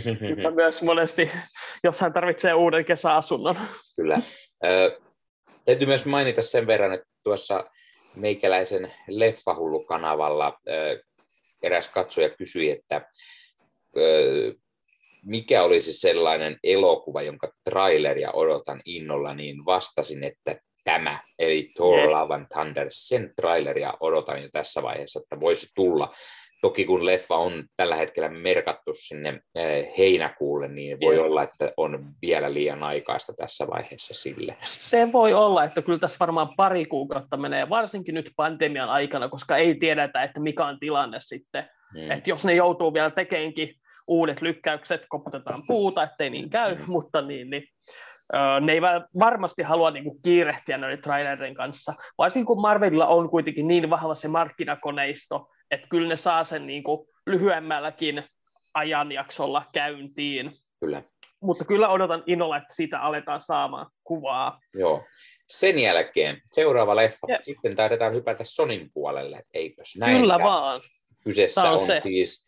myös monesti, jos hän tarvitsee uuden kesäasunnon. Kyllä. Ö, täytyy myös mainita sen verran, että tuossa meikäläisen Leffahullu-kanavalla ö, eräs katsoja kysyi, että ö, mikä olisi sellainen elokuva, jonka traileria odotan innolla, niin vastasin, että tämä, eli Thor Love and Thunder, sen traileria odotan jo tässä vaiheessa, että voisi tulla. Toki kun leffa on tällä hetkellä merkattu sinne eh, heinäkuulle, niin voi yeah. olla, että on vielä liian aikaista tässä vaiheessa sille. Se voi olla, että kyllä tässä varmaan pari kuukautta menee, varsinkin nyt pandemian aikana, koska ei tiedetä, että mikä on tilanne sitten. Mm. Että jos ne joutuu vielä tekeenkin uudet lykkäykset, koputetaan puuta, ettei niin käy, mm. mutta niin, niin ne ei varmasti halua niin kuin, kiirehtiä noiden trailerin kanssa, varsinkin kun Marvelilla on kuitenkin niin vahva se markkinakoneisto, että kyllä ne saa sen niin kuin, lyhyemmälläkin ajanjaksolla käyntiin. Kyllä. Mutta kyllä odotan innolla, että siitä aletaan saamaan kuvaa. Joo. Sen jälkeen seuraava leffa. Ja. Sitten taidetaan hypätä Sonin puolelle, eikös näin? Kyllä vaan. Kyseessä on, on se. siis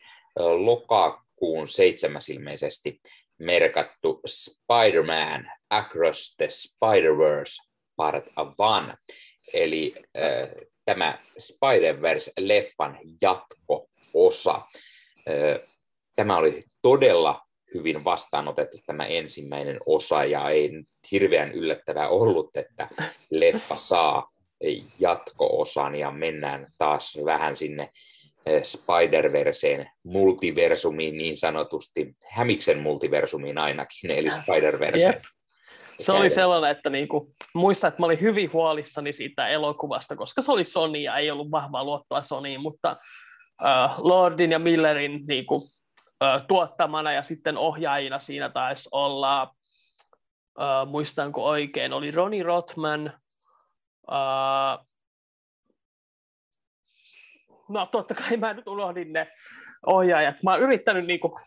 lokakuun seitsemäs ilmeisesti merkattu Spider-Man Across the Spider-Verse Part 1, eli äh, tämä Spider-Verse-leffan jatko-osa. Äh, tämä oli todella hyvin vastaanotettu tämä ensimmäinen osa, ja ei hirveän yllättävää ollut, että leffa saa jatko-osan, ja mennään taas vähän sinne Eh, Spider-Verseen multiversumiin niin sanotusti, Hämiksen multiversumiin ainakin, eli Spider-Verse. Yep. Se oli sellainen, että niinku, muistan, että mä olin hyvin huolissani siitä elokuvasta, koska se oli Sony ja ei ollut vahvaa luottoa Sonyin, mutta uh, Lordin ja Millerin niinku, uh, tuottamana ja sitten ohjaajina siinä taisi olla, uh, muistanko oikein, oli Ronnie Rothman, uh, no totta kai mä nyt unohdin ne ohjaajat. Mä oon yrittänyt niinku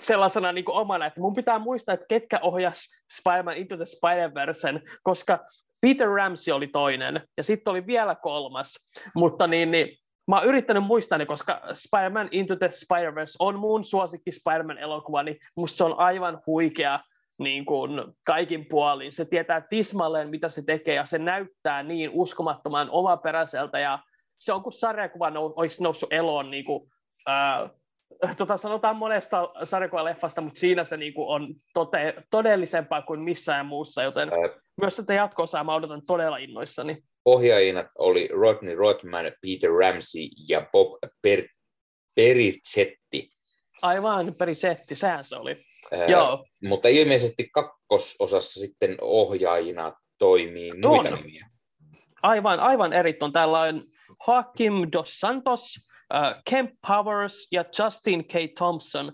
sellaisena niinku omana, että mun pitää muistaa, että ketkä ohjas Spider-Man Into the Spider-Versen, koska Peter Ramsey oli toinen, ja sitten oli vielä kolmas, mutta niin, niin mä oon yrittänyt muistaa ne, koska Spider-Man Into the Spider-Verse on mun suosikki Spider-Man-elokuva, niin musta se on aivan huikea niin kuin kaikin puolin. Se tietää tismalleen, mitä se tekee, ja se näyttää niin uskomattoman omaperäiseltä ja se on kuin sarjakuva nou, olisi noussut eloon niin kuin, ää, tota, sanotaan monesta sarjakuvaleffasta, mutta siinä se niin kuin on tote, todellisempaa kuin missään muussa, joten Ää... myös sitä jatkossa mä odotan todella innoissani. Ohjaajina oli Rodney Rothman, Peter Ramsey ja Bob per- Pericetti. Aivan, Pericetti, sehän se oli. Ää, Joo. Mutta ilmeisesti kakkososassa sitten ohjaajina toimii muita on. nimiä. Aivan, aivan eriton. Täällä on Hakim Dos Santos, uh, Kemp Powers ja Justin K. Thompson.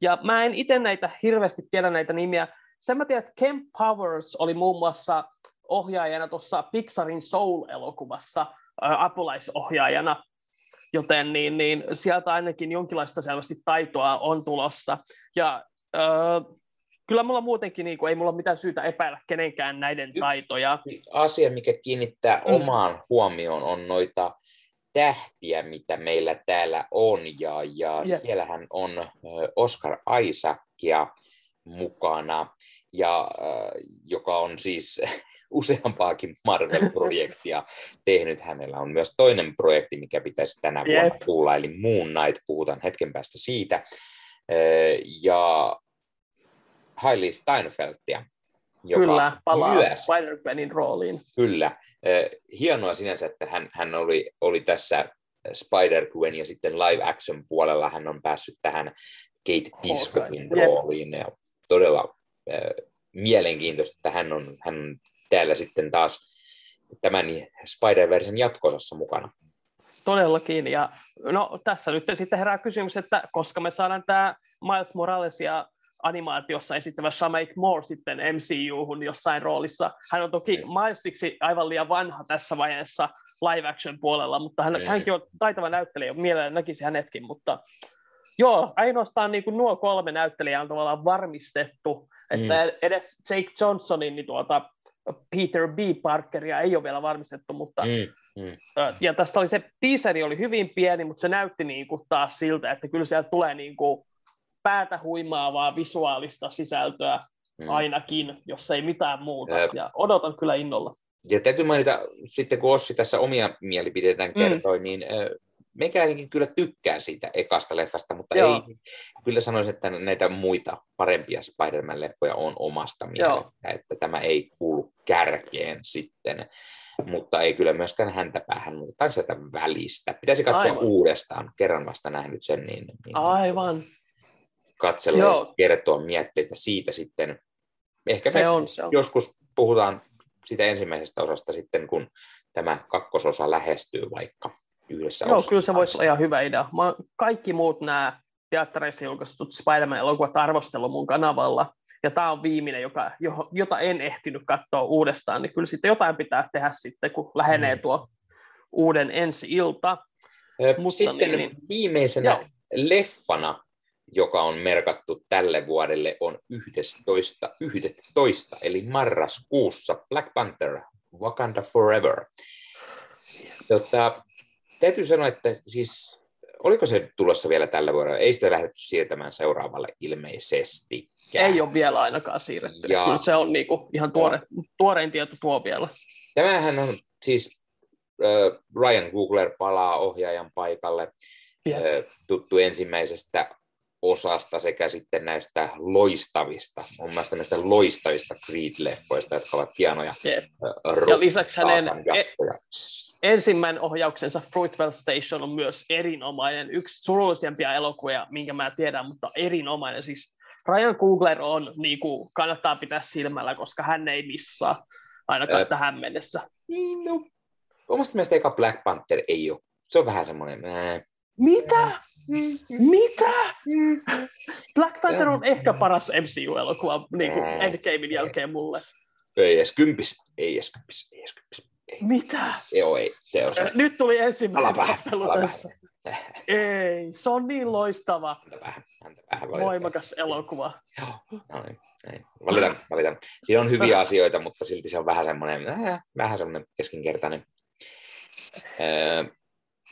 Ja mä en itse näitä hirveästi tiedä näitä nimiä. Sen mä tiedän, että Kemp Powers oli muun muassa ohjaajana tuossa Pixarin Soul-elokuvassa uh, apulaisohjaajana, joten niin, niin sieltä ainakin jonkinlaista selvästi taitoa on tulossa. Ja uh, kyllä mulla muutenkin niin kuin, ei mulla ole mitään syytä epäillä kenenkään näiden Yksi taitoja. asia, mikä kiinnittää mm. omaan huomioon, on noita tähtiä, mitä meillä täällä on, ja, ja yeah. siellähän on Oscar Isaacia mukana, ja, joka on siis useampaakin Marvel-projektia tehnyt. Hänellä on myös toinen projekti, mikä pitäisi tänä vuonna tulla, eli Moon Knight, puhutaan hetken päästä siitä. Ja Hailey Steinfeldtia, joka Kyllä, palaa myös, Spider-Manin rooliin. Kyllä. Hienoa sinänsä, että hän, hän oli, oli tässä Spider-Gwen ja sitten live action puolella hän on päässyt tähän Kate Bishopin okay. rooliin. Ja todella äh, mielenkiintoista, että hän on, hän on täällä sitten taas tämän Spider-Versen jatkosassa mukana. Todellakin, ja no tässä nyt sitten herää kysymys, että koska me saadaan tämä Miles Morales ja animaatiossa esittävä Shameik Moore sitten MCU-hun jossain roolissa. Hän on toki niin. Milesiksi aivan liian vanha tässä vaiheessa live action puolella, mutta hän, niin. hänkin on taitava näyttelijä, mielellään näkisi hänetkin, mutta joo, ainoastaan niin kuin nuo kolme näyttelijää on tavallaan varmistettu, että mm. edes Jake Johnsonin niin tuota, Peter B. Parkeria ei ole vielä varmistettu, mutta mm, mm. ja tässä oli se teaseri oli hyvin pieni, mutta se näytti niin kuin taas siltä, että kyllä sieltä tulee niin kuin päätä huimaavaa visuaalista sisältöä mm. ainakin, jos ei mitään muuta. Ja, ja odotan kyllä innolla. Ja täytyy mainita, sitten kun Ossi tässä omia mielipiteitään mm. kertoi, mm. niin meikäläinenkin kyllä tykkää siitä ekasta leffasta, mutta Joo. ei, kyllä sanoisin, että näitä muita parempia Spider-Man-leffoja on omasta mielestä, että tämä ei kuulu kärkeen sitten, mutta ei kyllä myöskään häntä päähän, mutta sieltä välistä. Pitäisi katsoa Aivan. uudestaan, kerran vasta nähnyt sen, niin, niin Aivan. Katsella ja Joo. kertoa mietteitä siitä sitten. Ehkä Se me on, se on. joskus puhutaan siitä ensimmäisestä osasta sitten, kun tämä kakkososa lähestyy vaikka yhdessä Joo, osassa kyllä se voisi olla ihan hyvä idea. Mä, kaikki muut nämä teattereissa julkaistut Spider-Man-elokuvat arvostellut mun kanavalla, ja tämä on viimeinen, joka, jo- jota en ehtinyt katsoa uudestaan, niin kyllä sitten jotain pitää tehdä sitten, kun lähenee Mm. tuo uuden ensi-ilta. Ö, Mutta Sitten niin, niin. viimeisenä Joo. leffana, joka on merkattu tälle vuodelle, on 11, 11 eli marraskuussa Black Panther, Wakanda Forever. Tota, täytyy sanoa, että siis, oliko se tulossa vielä tällä vuodella? Ei sitä lähdetty siirtämään seuraavalle ilmeisesti. Ei ole vielä ainakaan siirretty. Ja- Kyllä se on niinku ihan tuore, tuorein tieto tuo vielä. Tämähän on siis äh, Ryan Googler palaa ohjaajan paikalle, äh, tuttu ensimmäisestä osasta sekä sitten näistä loistavista, mun mielestä näistä loistavista Creed-leffoista, jotka ovat hienoja äh, Ja lisäksi hänen e- jatkoja. ensimmäinen ohjauksensa Fruitvale Station on myös erinomainen, yksi surullisimpia elokuvia, minkä mä tiedän, mutta erinomainen. Siis Ryan Coogler on, niin kuin, kannattaa pitää silmällä, koska hän ei missaa, ainakaan Ää. tähän mennessä. Niin, no, omasta mielestä eka Black Panther ei ole. Se on vähän semmoinen, äh, Mitä? Mitä? Black Panther on ehkä paras MCU-elokuva niin kuin. Endgamein jälkeen mulle. ei edes kympis, ei edes kympis, ei edes kympis. Ei, Mitä? Joo, ei, se on se. Nyt tuli ensimmäinen tappelu tässä. Ei, se on niin loistava, vähän, vähän voimakas elokuva. Joo, no niin, niin. Valitan, valitan. Siinä on hyviä asioita, mutta silti se on vähän semmoinen, äh, vähän semmoinen keskinkertainen. Äh,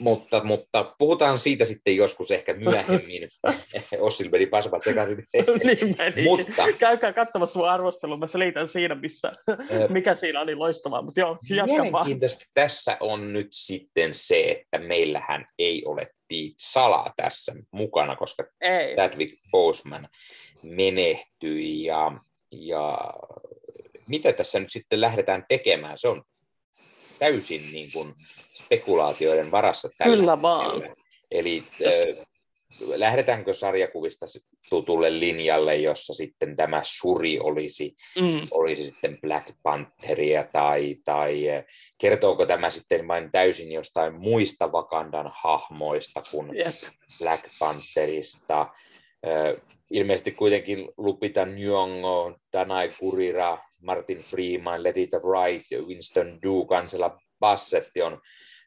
mutta, mutta puhutaan siitä sitten joskus ehkä myöhemmin. Ossil meni pasmat sekaisin. niin meni. Mutta- Käykää katsomassa mun arvostelun, mä selitän siinä, missä, mikä siinä niin loistavaa, mutta joo, jatka vaan. Mielenkiintoista tässä on nyt sitten se, että meillähän ei ole Teach Salaa tässä mukana, koska Ei, Chadwick Boseman menehtyi ja, ja mitä tässä nyt sitten lähdetään tekemään, se on täysin niin kuin spekulaatioiden varassa tällä Kyllä vaan. hetkellä. Eli äh, lähdetäänkö sarjakuvista tutulle linjalle, jossa sitten tämä suri olisi, mm, olisi sitten Black Pantheria tai, tai kertooko tämä sitten vain täysin jostain muista Wakandan hahmoista kuin jep. Black Pantherista. Ilmeisesti kuitenkin Lupita Nyong'o, Danai Gurira, Martin Freeman, Letita Wright, Winston Duke, Angela Bassett on,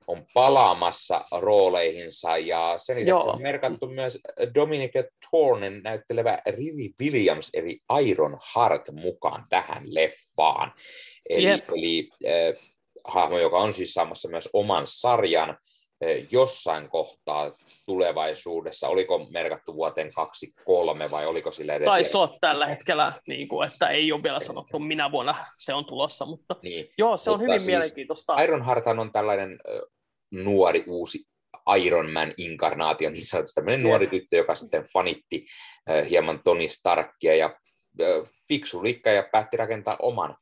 on palaamassa rooleihinsa ja sen lisäksi Joo. on merkattu myös Dominica Thornen näyttelevä Riri Williams eli Iron Heart mukaan tähän leffaan. Eli, Jep. eli äh, hahmo, joka on siis saamassa myös oman sarjan äh, jossain kohtaa tulevaisuudessa. Oliko merkattu vuoteen 23 vai oliko sillä edes... Taisi olla tällä hetkellä, niin kuin, että ei ole vielä sanottu minä vuonna se on tulossa, mutta Niin. joo, se on Mutta hyvin siis mielenkiintoista. Ironhearthan on tällainen nuori uusi Iron Man-inkarnaatio, niin sanotusti tämmöinen nuori tyttö, joka sitten fanitti hieman Tony Starkia ja fiksu liikka ja päätti rakentaa oman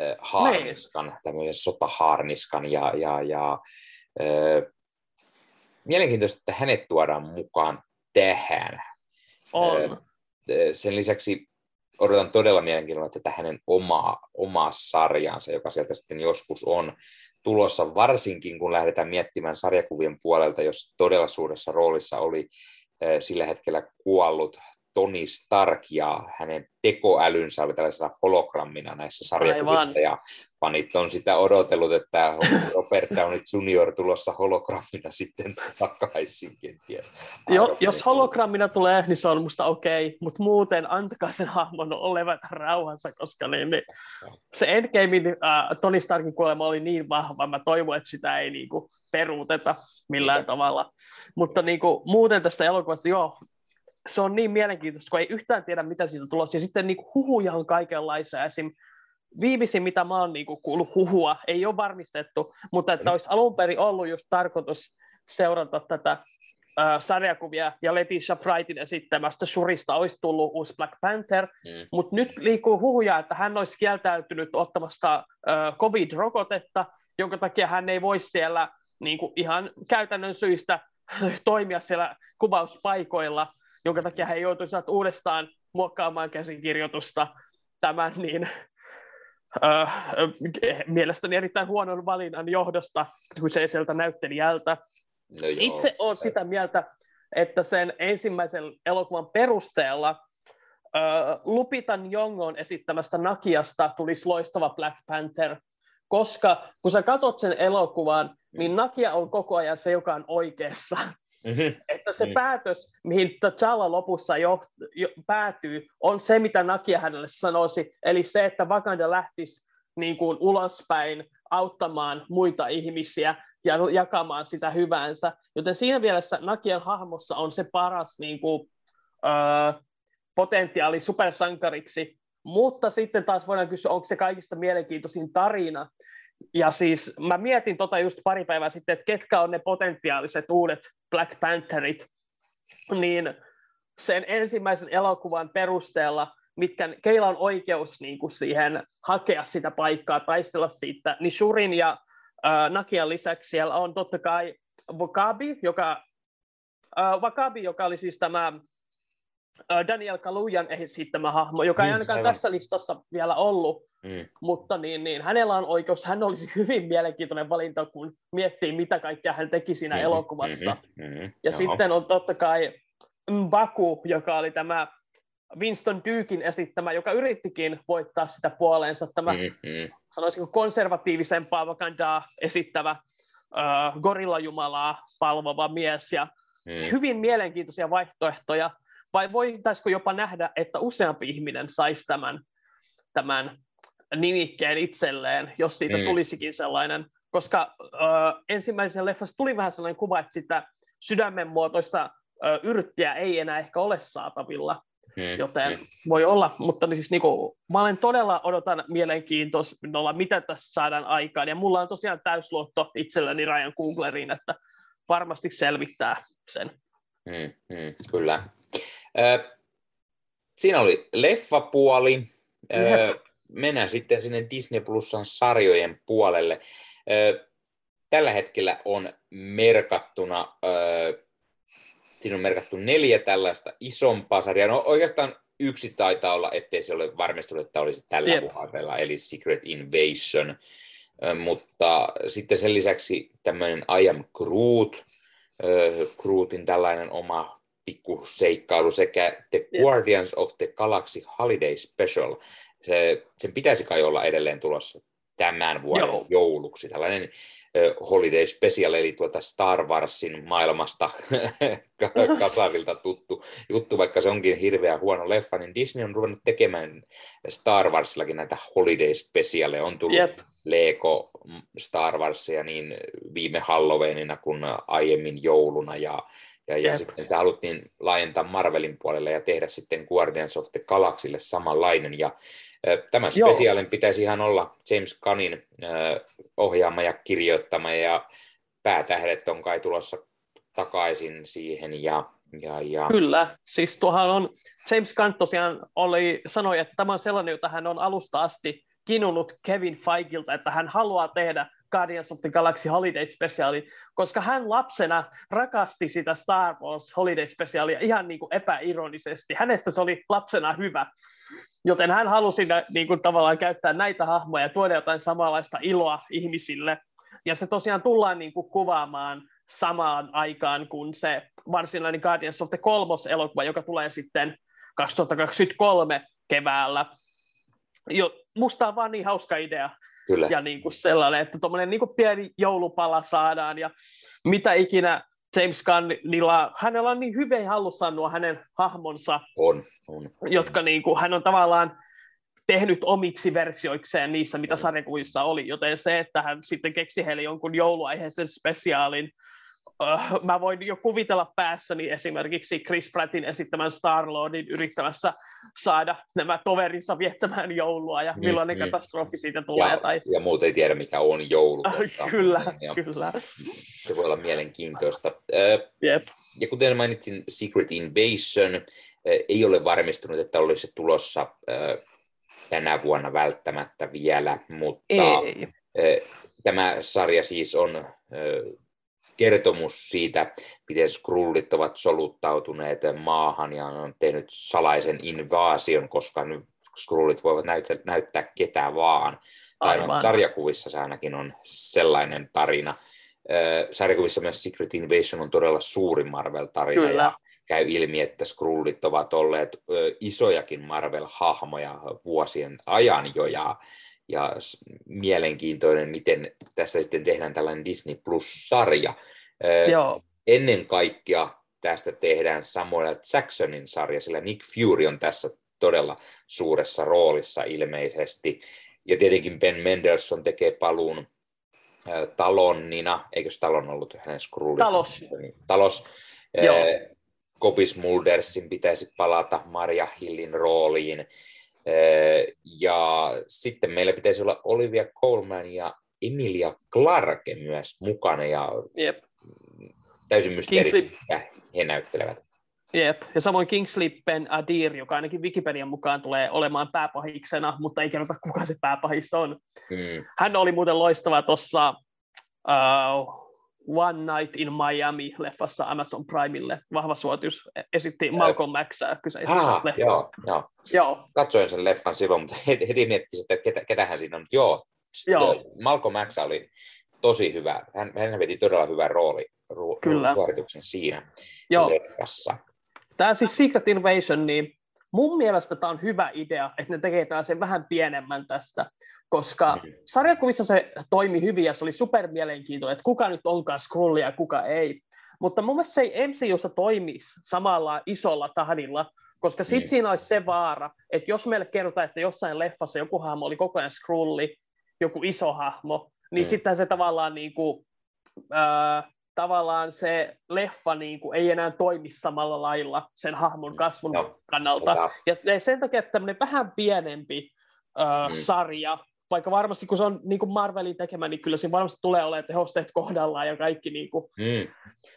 ö, haarniskan, tämmöisen sotahaarniskan ja, ja, ja mielenkiintoista, että hänet tuodaan mukaan tähän. On. Sen lisäksi odotan todella mielenkiinnolla tätä hänen omaa, omaa sarjansa, joka sieltä sitten joskus on tulossa, varsinkin kun lähdetään miettimään sarjakuvien puolelta, jos todella suuressa roolissa oli sillä hetkellä kuollut Tony Stark ja hänen tekoälynsä oli tällaisena hologrammina näissä sarjakuvissa Aivan. ja fanit on sitä odotellut, että Robert Downey Jr. tulossa hologrammina sitten takaisin kenties. Jo, jos hologrammina tulee, niin se on musta okei, okay, mutta muuten antakaa sen hahmon olevat rauhassa, koska niin, niin, se Endgamein äh, Tony Starkin kuolema oli niin vahva, mä toivon, että sitä ei niinku, peruuteta millään Niinpä. tavalla. Mutta niinku, muuten tästä elokuvasta, joo, se on niin mielenkiintoista, kun ei yhtään tiedä, mitä siitä on tulossa. Ja sitten niinku, huhuja on kaikenlaisia. Esim. viimeisin, mitä mä oon niinku, kuullut huhua, ei ole varmistettu, mutta että olisi alun perin ollut just tarkoitus seurata tätä äh, sarjakuvia, ja Letitia Frightin esittämästä Shurista olisi tullut uusi Black Panther, mm. mutta nyt liikkuu huhuja, että hän olisi kieltäytynyt ottamasta äh, COVID-rokotetta, jonka takia hän ei voi siellä niin kuin ihan käytännön syistä toimia siellä kuvauspaikoilla, jonka takia he joutuisivat uudestaan muokkaamaan käsikirjoitusta tämän niin äh, mielestäni erittäin huonon valinnan johdosta kyseiseltä näyttelijältä. No Itse olen sitä mieltä, että sen ensimmäisen elokuvan perusteella äh, Lupitan Jongon esittämästä Nakiasta tulisi loistava Black Panther, koska kun sä katsot sen elokuvan, niin Nakia on koko ajan se, joka on oikeassa. Mm-hmm. Että se mm-hmm. päätös, mihin T'Challa lopussa jo, jo, päätyy, on se, mitä Nakia hänelle sanoisi, eli se, että Wakanda lähtisi niin kuin ulospäin auttamaan muita ihmisiä ja jakamaan sitä hyväänsä. Joten siinä mielessä Nakian hahmossa on se paras niin kuin, äh, potentiaali supersankariksi, mutta sitten taas voidaan kysyä, onko se kaikista mielenkiintoisin tarina. Ja siis mä mietin tota just pari päivää sitten, että ketkä on ne potentiaaliset uudet Black Pantherit, niin sen ensimmäisen elokuvan perusteella, mitkä, keillä on oikeus niin kuin siihen hakea sitä paikkaa, taistella siitä, niin Shurin ja äh, Nakian lisäksi siellä on totta kai Wakabi, joka, äh, Wakabi, joka oli siis tämä Daniel Kalujan esittämä hahmo, joka ei mm, ainakaan aivan. tässä listassa vielä ollut, mm. mutta niin, niin, hänellä on oikeus, hän olisi hyvin mielenkiintoinen valinta, kun miettii, mitä kaikkea hän teki siinä mm-hmm, elokuvassa. Mm-hmm, mm-hmm, ja joo. sitten on totta kai Baku, joka oli tämä Winston Dukein esittämä, joka yrittikin voittaa sitä puoleensa, tämä mm-hmm. sanoisinko konservatiivisempaa Wakandaa esittävä uh, gorillajumalaa palvova mies, ja mm. hyvin mielenkiintoisia vaihtoehtoja, vai voitaisiko jopa nähdä, että useampi ihminen saisi tämän, tämän nimikkeen itselleen, jos siitä mm. tulisikin sellainen, koska äh, ensimmäisen leffassa tuli vähän sellainen kuva, että sitä sydämenmuotoista äh, yrttiä ei enää ehkä ole saatavilla, mm. joten mm. voi olla, mutta niin siis, niin kuin, mä olen todella odotan mielenkiintoista, mitä tässä saadaan aikaan, ja mulla on tosiaan täysluotto itselläni Ryan Googleriin, että varmasti selvittää sen. Mm, mm, kyllä. Siinä oli leffapuoli. Mennään sitten sinne Disney Plusan sarjojen puolelle. Tällä hetkellä on merkattuna, siinä on merkattu neljä tällaista isompaa sarjaa. No oikeastaan yksi taitaa olla, ettei se ole varmistunut, että olisi tällä yep. eli Secret Invasion. Mutta sitten sen lisäksi tämmöinen I Am Groot, Grootin tällainen oma pikku seikkailu sekä The Guardians of the Galaxy Holiday Special. Se, sen pitäisi kai olla edelleen tulossa tämän vuoden Joo. jouluksi. Tällainen uh, Holiday Special, eli tuota Star Warsin maailmasta kasarilta tuttu juttu, vaikka se onkin hirveä huono leffa, niin Disney on ruvennut tekemään Star Warsillakin näitä Holiday Specialeja. On tullut yep. Lego Star Warsia niin viime Halloweenina kuin aiemmin jouluna, ja ja, ja sitten sitä haluttiin laajentaa Marvelin puolelle ja tehdä sitten Guardians of the Galaxylle samanlainen. Ja tämän spesiaalin pitäisi ihan olla James Gunnin ohjaama ja kirjoittama ja päätähdet on kai tulossa takaisin siihen. Ja, ja, ja... Kyllä, siis tuohan on, James Gunn tosiaan oli, sanoi, että tämä on sellainen, jota hän on alusta asti kinunut Kevin Feigilta, että hän haluaa tehdä Guardians of the Galaxy Holiday Specialin, koska hän lapsena rakasti sitä Star Wars Holiday Specialia ihan niin kuin epäironisesti. Hänestä se oli lapsena hyvä, joten hän halusi niin kuin tavallaan käyttää näitä hahmoja ja tuoda jotain samanlaista iloa ihmisille. Ja se tosiaan tullaan niin kuin kuvaamaan samaan aikaan kuin se varsinainen Guardians of the kolmos elokuva, joka tulee sitten 2023 keväällä. Jo, musta on vaan niin hauska idea, Kyllä. Ja niin kuin sellainen, että tuommoinen niin pieni joulupala saadaan ja mitä ikinä James Gunnilla, hänellä on niin hyvin hallussaan nuo hänen hahmonsa, on, on. jotka niin kuin, hän on tavallaan tehnyt omiksi versioikseen niissä, mitä sarjakuvissa oli, joten se, että hän sitten keksi heille jonkun jouluaiheisen spesiaalin, mä voin jo kuvitella päässäni esimerkiksi Chris Prattin esittämän Star-Lordin yrittämässä saada nämä toverinsa viettämään joulua ja niin, millainen niin. katastrofi siitä tulee. Ja, tai... ja muut ei tiedä, mikä on joulu. kyllä, ja... kyllä. Se voi olla mielenkiintoista. Yep. Ja kuten mainitsin, Secret Invasion ei ole varmistunut, että olisi tulossa tänä vuonna välttämättä vielä, mutta ei. tämä sarja siis on kertomus siitä, miten skrullit ovat soluttautuneet maahan ja on tehnyt salaisen invaasion, koska nyt skrullit voivat näyttää, näyttää ketä vaan. Tai no, sarjakuvissa se ainakin on sellainen tarina. Sarjakuvissa myös Secret Invasion on todella suuri Marvel-tarina. Kyllä. Ja käy ilmi, että Skrullit ovat olleet isojakin Marvel-hahmoja vuosien ajan jo, ja, ja mielenkiintoinen, miten tässä sitten tehdään tällainen Disney Plus-sarja. Joo. Ennen kaikkea tästä tehdään Samuel Jacksonin sarja, sillä Nick Fury on tässä todella suuressa roolissa ilmeisesti. Ja tietenkin Ben Mendelssohn tekee paluun Talonnina, eikö Talon ollut hänen Skrullin? Talos. Talos. Joo. Kopis Muldersin pitäisi palata Maria Hillin rooliin. Ja sitten meillä pitäisi olla Olivia Colman ja Emilia Clarke myös mukana. Ja Jep. täysin mysteeri, he näyttelevät. Jep, ja samoin Kingsley Ben Adir, joka ainakin Wikipedian mukaan tulee olemaan pääpahiksena, mutta ei kerrota kuka se pääpahis on. Hmm. Hän oli muuten loistava tuossa uh, One Night in Miami-leffassa Amazon Primelle. Vahva suotus. Esitti Malcolm Maxaa kyseisessä ah, leffassa. Joo, joo. joo. Katsoin sen leffan silloin, mutta heti miettisin, että ketä, ketähän siinä on. Joo, joo. Malcolm Max oli tosi hyvä. Hän, hän veti todella hyvän rooli, ru, Kyllä. suorituksen siinä joo. leffassa. Tämä siis Secret Invasion, niin mun mielestä tämä on hyvä idea, että ne tekee sen vähän pienemmän tästä, koska mm. sarjakuvissa se toimi hyvin ja se oli super mielenkiintoinen, että kuka nyt onkaan Skrullia ja kuka ei. Mutta mun mielestä se ei MCUssa toimisi samalla isolla tahdilla, koska sitten mm. siinä olisi se vaara, että jos meille kerrotaan, että jossain leffassa joku hahmo oli koko ajan Skrulli, joku iso hahmo, niin mm. sitten se tavallaan niin kuin, äh, tavallaan se leffa niin kuin, ei enää toimi samalla lailla sen hahmon kasvun no. kannalta. Ja sen takia, että tämmöinen vähän pienempi äh, mm. sarja, vaikka varmasti kun se on niin kuin Marvelin tekemä, niin kyllä siinä varmasti tulee olemaan tehosteet kohdallaan ja kaikki. Niin kuin. Mm.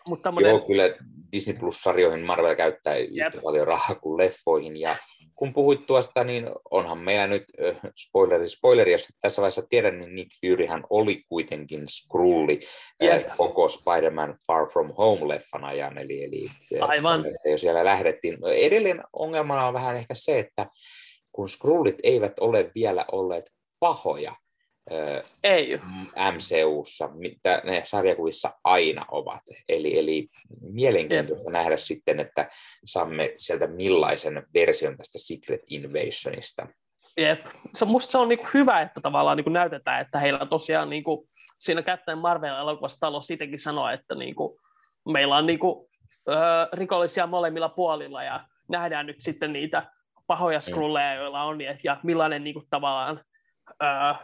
Mutta tämmönen... Joo, kyllä Disney Plus-sarjoihin Marvel käyttää yhtä paljon rahaa kuin leffoihin. Ja kun puhuit tuosta, niin onhan meillä nyt, äh, spoileri, spoileri, jos tässä vaiheessa tiedän, niin Nick Furyhän oli kuitenkin Skrulli yep. äh, koko Spider-Man Far From Home-leffan ajan, eli, eli Aivan. jo siellä lähdettiin. Edelleen ongelmana on vähän ehkä se, että kun Skrullit eivät ole vielä olleet pahoja, ei. MCUssa, mitä ne sarjakuvissa aina ovat. Eli, eli mielenkiintoista Jep. nähdä sitten, että saamme sieltä millaisen version tästä Secret Invasionista. Jep. Se, musta se on niinku hyvä, että tavallaan niinku näytetään, että heillä tosiaan niinku, siinä Captain Marvel-elokuvassa talo siitäkin sanoa, että niinku, meillä on niinku, ö, rikollisia molemmilla puolilla ja nähdään nyt sitten niitä pahoja mm. skrulleja, joilla on, ja, ja millainen niinku, tavallaan ö,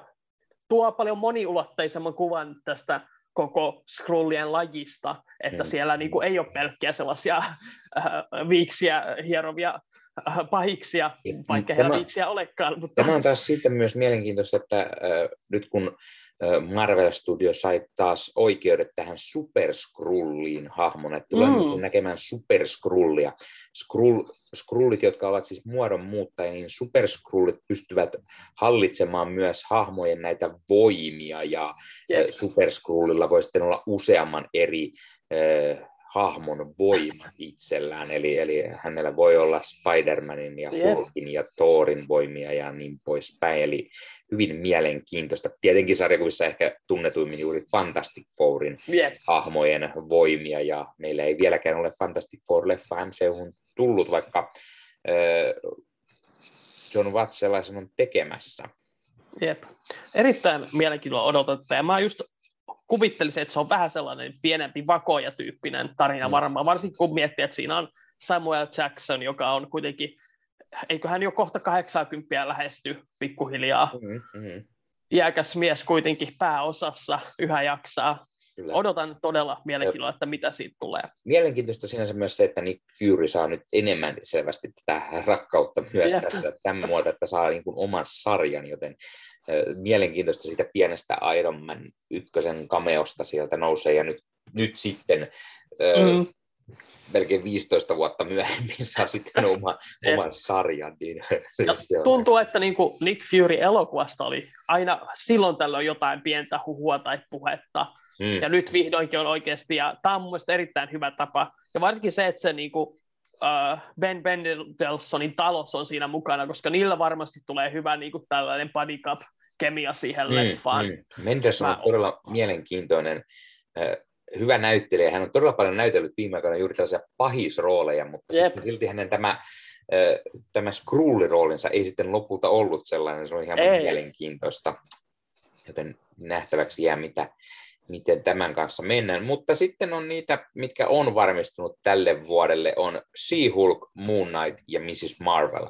tuo paljon moniulotteisemman kuvan tästä koko Skrullien lajista, että mm. siellä niin kuin, ei ole pelkkiä sellaisia äh, viiksiä hierovia äh, pahiksia, vaikka heillä viiksiä olekaan. Mutta... Tämä on taas sitten myös mielenkiintoista, että äh, nyt kun äh, Marvel Studio sai taas oikeudet tähän Superskrulliin hahmon, että tulemme mm. näkemään Superskrullia. Skrull skrullit, jotka ovat siis muodonmuuttajia, niin superskrullit pystyvät hallitsemaan myös hahmojen näitä voimia, ja yep. superskrullilla voi sitten olla useamman eri äh, hahmon voimat itsellään, eli, eli hänellä voi olla Spider-Manin ja Hulkin ja Thorin voimia ja niin poispäin, eli hyvin mielenkiintoista. Tietenkin sarjakuvissa ehkä tunnetuimmin juuri Fantastic Fourin yep. hahmojen voimia, ja meillä ei vieläkään ole Fantastic Four-leffa MCUhun tullut, vaikka John Watts sellaisen on tekemässä. Jep. Erittäin mielenkiintoista odotettu. Ja mä just kuvittelisin, että se on vähän sellainen pienempi vakoja-tyyppinen tarina mm. varmaan, varsinkin kun miettii, että siinä on Samuel Jackson, joka on kuitenkin, eikö hän jo kohta 80 lähesty pikkuhiljaa. Mm-hmm. Iäkäs mies kuitenkin pääosassa, yhä jaksaa Kyllä. Odotan todella mielenkiinnolla, että mitä siitä tulee. Mielenkiintoista sinänsä myös se, että Nick Fury saa nyt enemmän selvästi tätä rakkautta myös yeah. tässä tämän muuta, että saa niin kuin oman sarjan, joten mielenkiintoista siitä pienestä Iron Man ykkösen kameosta sieltä nousee, ja nyt nyt sitten mm. melkein 15 vuotta myöhemmin saa sitten oma, oman sarjan. Niin ja tuntuu, että niin kuin Nick Fury-elokuvasta oli aina silloin tällöin jotain pientä huhua tai puhetta, mm. ja nyt vihdoinkin on oikeasti, ja tämä on mun erittäin hyvä tapa, ja varsinkin se, että se niin kuin, uh, Ben Bendelsonin talos on siinä mukana, koska niillä varmasti tulee hyvä niin kuin tällainen body cup kemia siihen mm, leffaan. Mm. Mendelson on todella mielenkiintoinen hyvä näyttelijä. Hän on todella paljon näytellyt viime aikoina juuri tällaisia pahisrooleja, mutta yep. sitten silti hänen tämä, tämä Skrulli-roolinsa ei sitten lopulta ollut sellainen, se on ihan ei. mielenkiintoista. Joten nähtäväksi jää, mitä, miten tämän kanssa mennään. Mutta sitten on niitä, mitkä on varmistunut tälle vuodelle, on She-Hulk, Moon Knight ja Mrs. Marvel.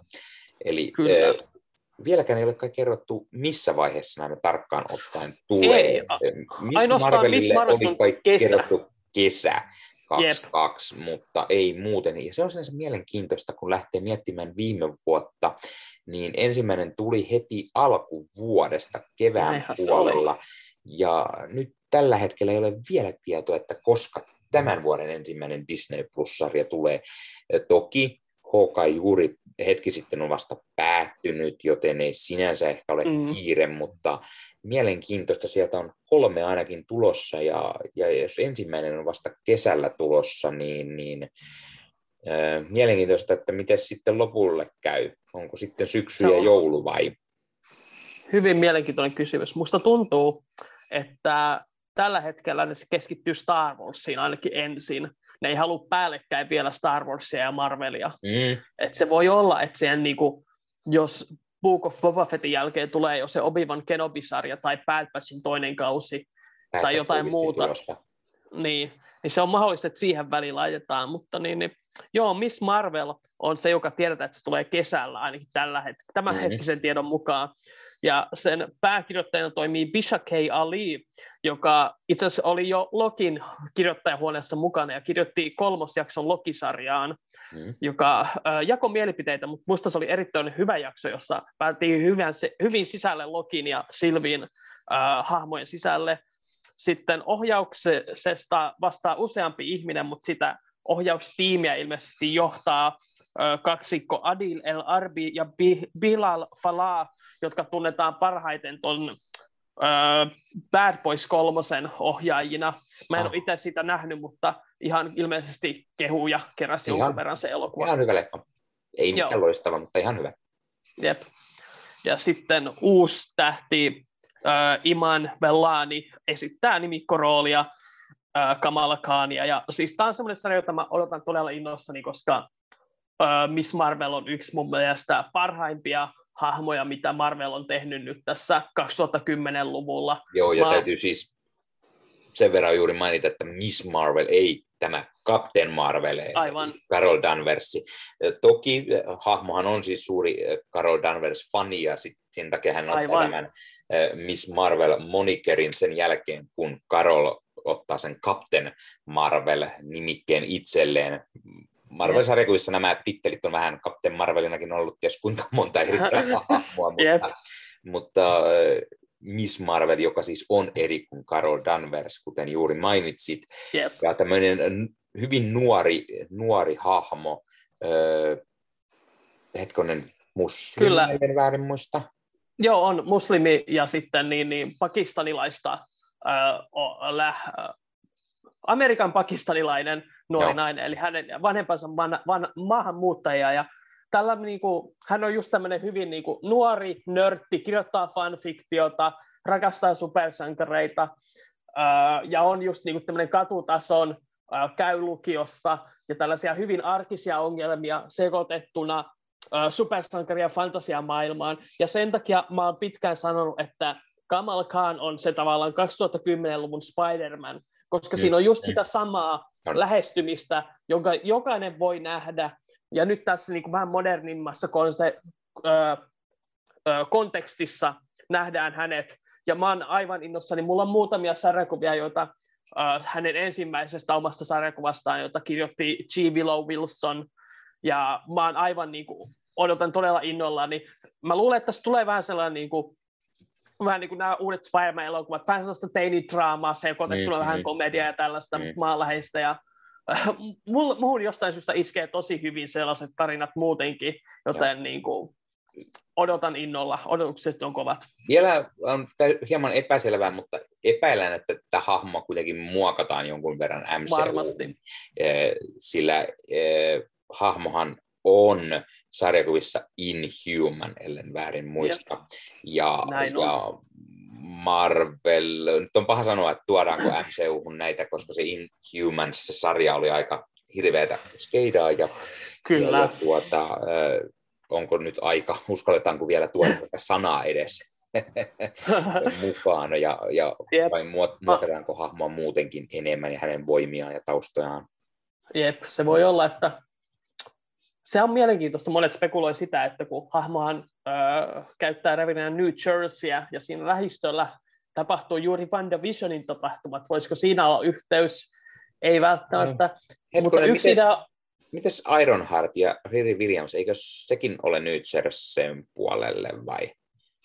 Eli Kyllä vieläkään ei ole kai kerrottu, missä vaiheessa nämä tarkkaan ottaen tulee. Ei, Miss ainoastaan Marvelille Miss Marvel oli kai kesä. kerrottu kesä 22, yep. mutta ei muuten. Ja se on sinänsä mielenkiintoista, kun lähtee miettimään viime vuotta, niin ensimmäinen tuli heti alkuvuodesta kevään Näinhän puolella. Ja nyt tällä hetkellä ei ole vielä tietoa, että koska tämän vuoden ensimmäinen Disney Plus-sarja tulee. Toki Hawkeye juuri hetki sitten on vasta päättynyt, joten ei sinänsä ehkä ole mm. kiire, mutta mielenkiintoista. Sieltä on kolme ainakin tulossa, ja, ja jos ensimmäinen on vasta kesällä tulossa, niin, niin äh, mielenkiintoista, että miten sitten lopulle käy. Onko sitten syksy ja joulu vai? Hyvin mielenkiintoinen kysymys. Musta tuntuu, että tällä hetkellä ne keskittyy Star Warsiin ainakin ensin, ne ei halua päällekkäin vielä Star Warsia ja Marvelia. Mm. Et se voi olla, että siihen niinku, jos Book of Boba Fettin jälkeen tulee jo se Obi-Wan Kenobi-sarja tai Bad Batchin toinen kausi Bad tai jotain muuta, niin, niin se on mahdollista, että siihen väliin laitetaan, mutta niin, niin, joo, Miss Marvel on se, joka tiedetään, että se tulee kesällä ainakin tällä hetkellä, tämän mm-hmm. hetkisen tiedon mukaan. Ja sen pääkirjoittajana toimii Bisha K. Ali, joka itse asiassa oli jo Lokin kirjoittajahuoneessa mukana ja kirjoitti kolmosjakson Lokisarjaan, mm. joka äh, jakoi mielipiteitä, mutta minusta se oli erittäin hyvä jakso, jossa päätiin hyvin, hyvin sisälle Lokin ja Silvin äh, hahmojen sisälle. Sitten ohjauksesta vastaa useampi ihminen, mutta sitä ohjaustiimiä ilmeisesti johtaa kaksikko Adil El Arbi ja Bilal Falah, jotka tunnetaan parhaiten tuon Bad Boys kolmosen ohjaajina. Mä en oh. ole itse sitä nähnyt, mutta ihan ilmeisesti kehuja keräsi jonkun verran se elokuva. Ihan hyvä leffa. Ei mikään Joo. loistava, mutta ihan hyvä. Jep. Ja sitten uusi tähti äh, Iman Vellani esittää nimikkoroolia äh, Kamala Khania. Ja siis tämä on semmoinen sarja, jota mä odotan todella innossani, koska Miss Marvel on yksi mun mielestä parhaimpia hahmoja, mitä Marvel on tehnyt nyt tässä 2010-luvulla. Joo, ja Mä... täytyy siis sen verran juuri mainita, että Miss Marvel ei tämä Captain Marvel, Aivan. Carol Danvers. Toki hahmohan on siis suuri Carol Danvers-fani, ja sit sen takia hän ottaa Aivan. tämän Miss Marvel-monikerin sen jälkeen, kun Carol ottaa sen Captain Marvel-nimikkeen itselleen. Marvel-sarjakuvissa nämä tittelit on vähän Captain Marvelinakin ollut ties kuinka monta eri hahmoa, mutta, yep. mutta Miss Marvel, joka siis on eri kuin Carol Danvers, kuten juuri mainitsit, yep. ja tämmöinen hyvin nuori, nuori hahmo, öö, hetkonen muslimi, Kyllä. en väärin muista. Joo, on muslimi ja sitten niin, niin pakistanilaista äh, lä, Amerikan pakistanilainen nuori Joo. nainen, eli hänen vanhempansa van, van, maahanmuuttaja, ja tällä, niin kuin, hän on just tämmöinen hyvin niin kuin, nuori nörtti, kirjoittaa fanfiktiota, rakastaa supersankareita, ää, ja on just niin kuin, tämmöinen katutason, ää, käy lukiossa, ja tällaisia hyvin arkisia ongelmia sekoitettuna ää, supersankari- ja fantasiamaailmaan, ja sen takia mä oon pitkään sanonut, että Kamal Khan on se tavallaan 2010-luvun Spider-Man, koska mm. siinä on just sitä samaa on. lähestymistä, jonka jokainen voi nähdä, ja nyt tässä niin kuin vähän modernimmassa konse- ö, ö, kontekstissa nähdään hänet, ja mä oon aivan innossani, mulla on muutamia sarjakuvia, joita ö, hänen ensimmäisestä omasta sarjakuvastaan, jota kirjoitti G. Willow Wilson, ja mä oon aivan niin kuin, odotan todella innolla, niin mä luulen, että tässä tulee vähän sellainen niin kuin, vähän niin kuin nämä uudet Spider-Man-elokuvat, vähän sellaista teinidraamaa, sekoitettuna mm, vähän mm, komediaa ja tällaista mm. maanläheistä, ja äh, muuhun jostain syystä iskee tosi hyvin sellaiset tarinat muutenkin, joten niin kuin, odotan innolla, odotukset on kovat. Vielä on hieman epäselvää, mutta epäilen, että tätä hahmoa kuitenkin muokataan jonkun verran MCU. Varmasti. Sillä eh, hahmohan on sarjakuvissa Inhuman, ellen väärin muista. Jep. Ja, ja Marvel, nyt on paha sanoa, että tuodaanko MCU-hun näitä, koska se Inhumans-sarja oli aika hirveätä skeidaa. Ja, Kyllä. Ja, tuota, onko nyt aika, uskalletaanko vielä tuoda tätä sanaa edes mukaan, ja, ja yep. vai muokataanko hahmoa muutenkin enemmän ja hänen voimiaan ja taustojaan. Jep, se voi olla, että se on mielenkiintoista. Monet spekuloi sitä, että kun hahmohan ö, käyttää revinää New Jerseyä ja siinä lähistöllä tapahtuu juuri WandaVisionin tapahtumat, voisiko siinä olla yhteys? Ei välttämättä. No. mutta yksi miten, idea... Mites Ironheart ja Riri Williams, eikö sekin ole New Jerseyn puolelle vai?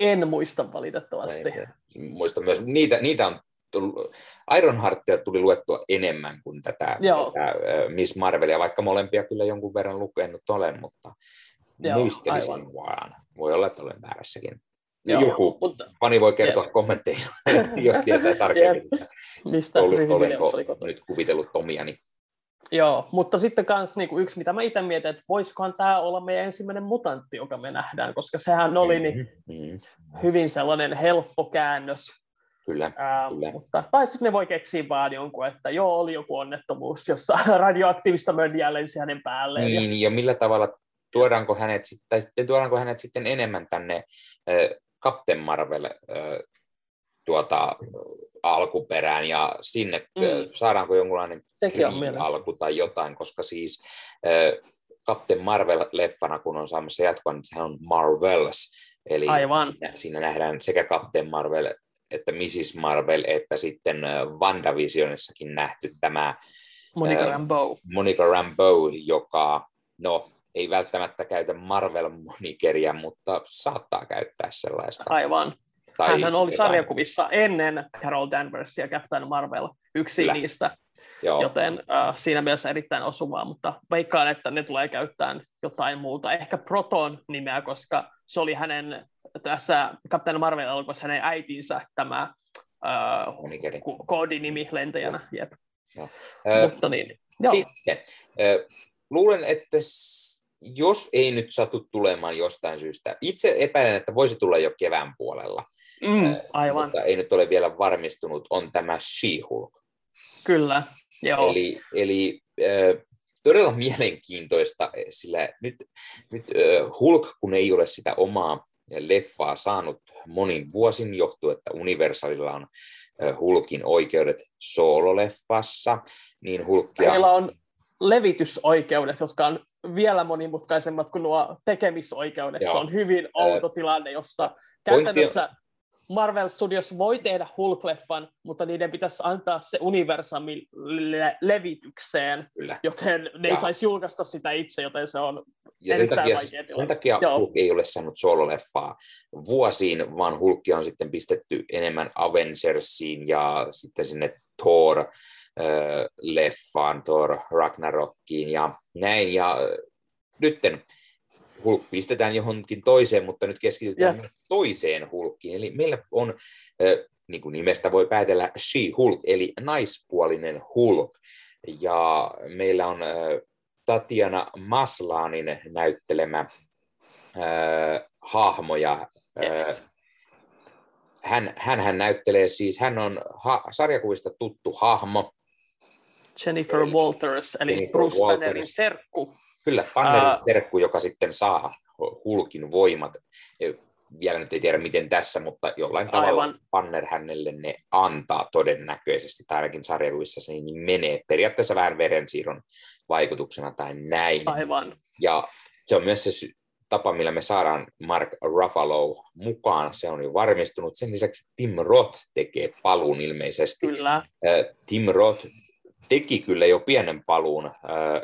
En muista valitettavasti. Ei, muista myös. Niitä, niitä on Ironheartia tuli luettua enemmän kuin tätä, tätä Miss Marvelia, vaikka molempia kyllä jonkun verran lukenut olen, mutta Joo, muistelisin aivan. vaan. Voi olla, että olen väärässäkin. Joo, Joku mutta, fani voi kertoa jep. kommentteja, jos tietää tarkemmin, mistä olenko nyt kuvitellut omiani. Joo, mutta sitten kans niinku yksi, mitä mä itse mietin, että voisikohan tämä olla meidän ensimmäinen mutantti, joka me nähdään, koska sehän oli niin mm-hmm. hyvin sellainen helppo käännös Kyllä, Ää, kyllä. Mutta, tai sitten ne voi keksiä vaan jonkun, että joo, oli joku onnettomuus, jossa radioaktiivista mönjää lensi hänen päälleen. Niin, ja... ja millä tavalla tuodaanko hänet, tai tuodaanko hänet sitten enemmän tänne äh, Captain Marvel äh, tuota, alkuperään ja sinne mm. saadaanko jonkunlainen alku tai jotain, koska siis äh, Captain Marvel-leffana, kun on saamassa jatkoa, niin sehän on Marvels, eli Aivan. siinä nähdään sekä Captain Marvel että Mrs. Marvel, että sitten WandaVisionissakin nähty tämä Monica Rambeau. Monica Rambeau, joka no, ei välttämättä käytä Marvel-monikeria, mutta saattaa käyttää sellaista. Aivan. Tai Hän oli sarjakuvissa ennen Carol Danvers ja Captain Marvel, yksi Kyllä. niistä. Joo. Joten uh, siinä mielessä erittäin osuvaa, mutta veikkaan, että ne tulee käyttämään jotain muuta. Ehkä Proton nimeä, koska se oli hänen tässä Captain Marvel elokuvassa hänen äitinsä tämä uh, koodinimi lentäjänä. Jep. No. Mutta niin, joo. Sitten, uh, luulen, että jos ei nyt satu tulemaan jostain syystä, itse epäilen, että voisi tulla jo kevään puolella, mm, aivan. mutta ei nyt ole vielä varmistunut, on tämä She-Hulk. Kyllä, joo. Eli, eli todella mielenkiintoista, sillä nyt, nyt Hulk, kun ei ole sitä omaa leffaa saanut monin vuosin johtuen, että Universalilla on Hulkin oikeudet soololeffassa, niin Hulkia... Meillä on levitysoikeudet, jotka on vielä monimutkaisemmat kuin nuo tekemisoikeudet. Joo. Se on hyvin outo tilanne, jossa käytännössä Marvel Studios voi tehdä Hulk-leffan, mutta niiden pitäisi antaa se universumille levitykseen, Kyllä. joten ne ja. ei saisi julkaista sitä itse, joten se on ja sen takia, sen takia Hulk ei ole saanut sololeffaa vuosiin, vaan Hulkia on sitten pistetty enemmän Avengersiin ja sitten sinne Thor, leffaan, Thor Ragnarokkiin ja näin. Ja nytten Hulk pistetään johonkin toiseen, mutta nyt keskitytään yeah. toiseen Hulkkiin. Eli meillä on, niin kuin nimestä voi päätellä, She-Hulk, eli naispuolinen Hulk. Ja meillä on Tatiana Maslaanin näyttelemä hahmoja. Yes. Hän, hän, hän näyttelee siis, hän on ha, sarjakuvista tuttu hahmo. Jennifer eli, Walters, eli Jennifer Bruce Walters. Bannerin serkku. Kyllä, Bannerin uh, serkku, joka sitten saa hulkin voimat. Vielä nyt ei tiedä miten tässä, mutta jollain Aivan. tavalla Banner hänelle ne antaa todennäköisesti, tai ainakin sarjakuvissa se niin menee. Periaatteessa vähän verensiirron vaikutuksena tai näin. Aivan. Ja se on myös se tapa, millä me saadaan Mark Ruffalo mukaan. Se on jo varmistunut. Sen lisäksi Tim Roth tekee paluun ilmeisesti. Kyllä. Tim Roth teki kyllä jo pienen paluun uh,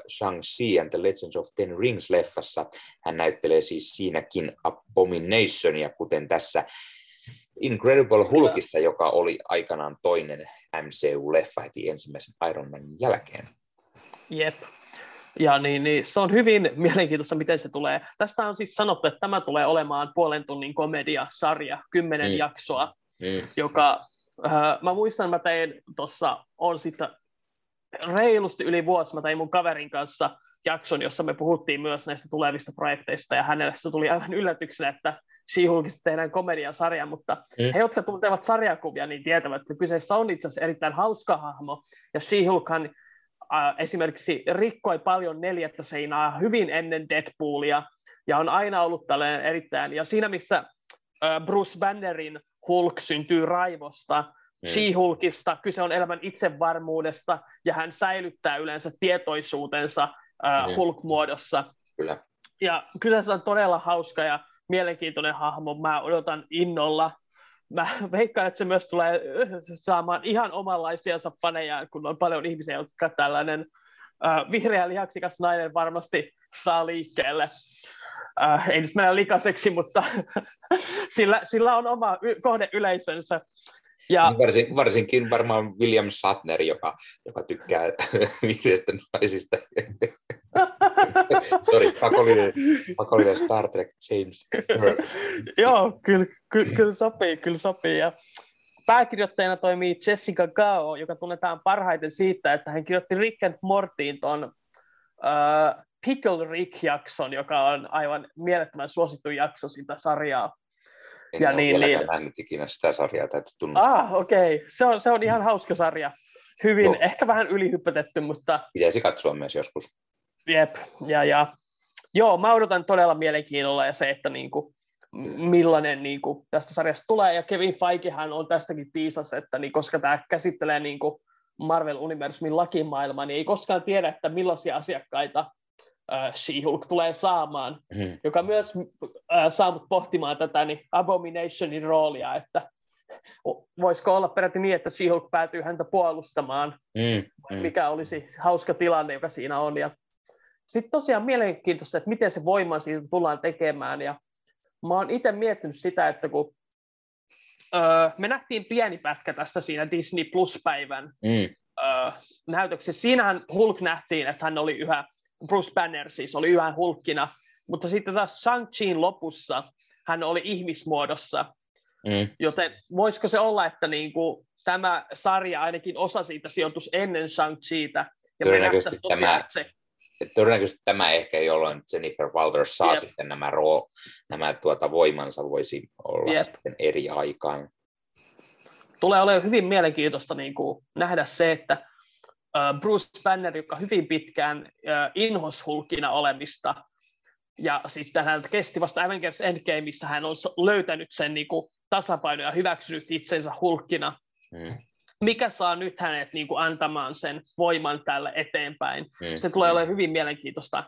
Shang-Chi and the Legends of Ten Rings-leffassa. Hän näyttelee siis siinäkin Abominationia, kuten tässä Incredible Hulkissa, joka oli aikanaan toinen MCU-leffa heti ensimmäisen Iron Manin jälkeen. Jep. Ja niin, niin, se on hyvin mielenkiintoista, miten se tulee. Tästä on siis sanottu, että tämä tulee olemaan puolen tunnin komediasarja, kymmenen mm. jaksoa, mm. joka, äh, mä muistan, mä tein tuossa, on sitten reilusti yli vuosi, mä tein mun kaverin kanssa jakson, jossa me puhuttiin myös näistä tulevista projekteista, ja hänelle se tuli aivan yllätyksenä, että She-Hulkista tehdään komediasarja, mutta mm. he, jotka tuntevat sarjakuvia, niin tietävät, että kyseessä on itse asiassa erittäin hauska hahmo, ja She-Hulkhan äh, esimerkiksi rikkoi paljon neljättä seinää hyvin ennen Deadpoolia, ja on aina ollut tällainen erittäin, ja siinä missä äh, Bruce Bannerin Hulk syntyy raivosta, mm. She-Hulkista kyse on elämän itsevarmuudesta, ja hän säilyttää yleensä tietoisuutensa äh, mm. Hulk-muodossa. Kyllä. Ja kyseessä on todella hauska ja mielenkiintoinen hahmo. Mä odotan innolla mä veikkaan, että se myös tulee saamaan ihan omanlaisiansa faneja, kun on paljon ihmisiä, jotka tällainen äh, vihreä lihaksikas nainen varmasti saa liikkeelle. Äh, ei nyt mennä likaiseksi, mutta sillä, sillä on oma y- kohdeyleisönsä. Ja... Niin Varsin, varsinkin varmaan William Shatner, joka, joka tykkää vihreistä naisista. Sorry, pakollinen, pakollinen Star Trek James. Joo, kyllä, kyllä, kyllä sopii, kyllä sopii. Ja pääkirjoittajana toimii Jessica Gao, joka tunnetaan parhaiten siitä, että hän kirjoitti Rick and Mortyin tuon uh, Pickle Rick-jakson, joka on aivan mielettömän suosittu jakso sitä sarjaa. En ja ole niin, niin... nähnyt ikinä sitä sarjaa, täytyy tunnustaa. Ah, okei. Okay. Se, on, se on ihan hauska sarja. Hyvin, Joo. ehkä vähän ylihyppätetty, mutta... Pitäisi katsoa myös joskus. Jep, ja, ja joo, mä odotan todella mielenkiinnolla ja se, että niin kuin, millainen niin kuin, tästä sarjasta tulee, ja Kevin Feigehän on tästäkin tiisas, että niin, koska tämä käsittelee niin kuin Marvel-universumin lakimaailmaa, niin ei koskaan tiedä, että millaisia asiakkaita äh, She-Hulk tulee saamaan, mm. joka myös äh, saa mut pohtimaan tätä niin Abominationin roolia, että voisiko olla peräti niin, että She-Hulk päätyy häntä puolustamaan, mm. Mm. mikä olisi hauska tilanne, joka siinä on, ja sitten tosiaan mielenkiintoista, että miten se voima siitä tullaan tekemään. Ja mä oon itse miettinyt sitä, että kun öö, me nähtiin pieni pätkä tästä siinä Disney Plus-päivän mm. öö, näytöksessä. Siinähän Hulk nähtiin, että hän oli yhä, Bruce Banner siis oli yhä Hulkina, mutta sitten taas Shang-Chiin lopussa hän oli ihmismuodossa. Mm. Joten voisiko se olla, että niin kuin, tämä sarja, ainakin osa siitä sijoitus ennen Shang-Chiitä, ja me nähtäisiin tosiaan, tämä... se todennäköisesti tämä ehkä, jolloin Jennifer Walters saa yep. sitten nämä, roo, nämä tuota, voimansa, voisi olla yep. sitten eri aikaan. Tulee olemaan hyvin mielenkiintoista niin kuin, nähdä se, että Bruce Banner, joka hyvin pitkään inhoshulkina olemista, ja sitten hän kesti vasta Avengers Endgameissa, hän on löytänyt sen niin kuin, tasapainon ja hyväksynyt itsensä hulkkina. Mm mikä saa nyt hänet niin kuin antamaan sen voiman tälle eteenpäin. Mm. Se tulee olemaan hyvin mielenkiintoista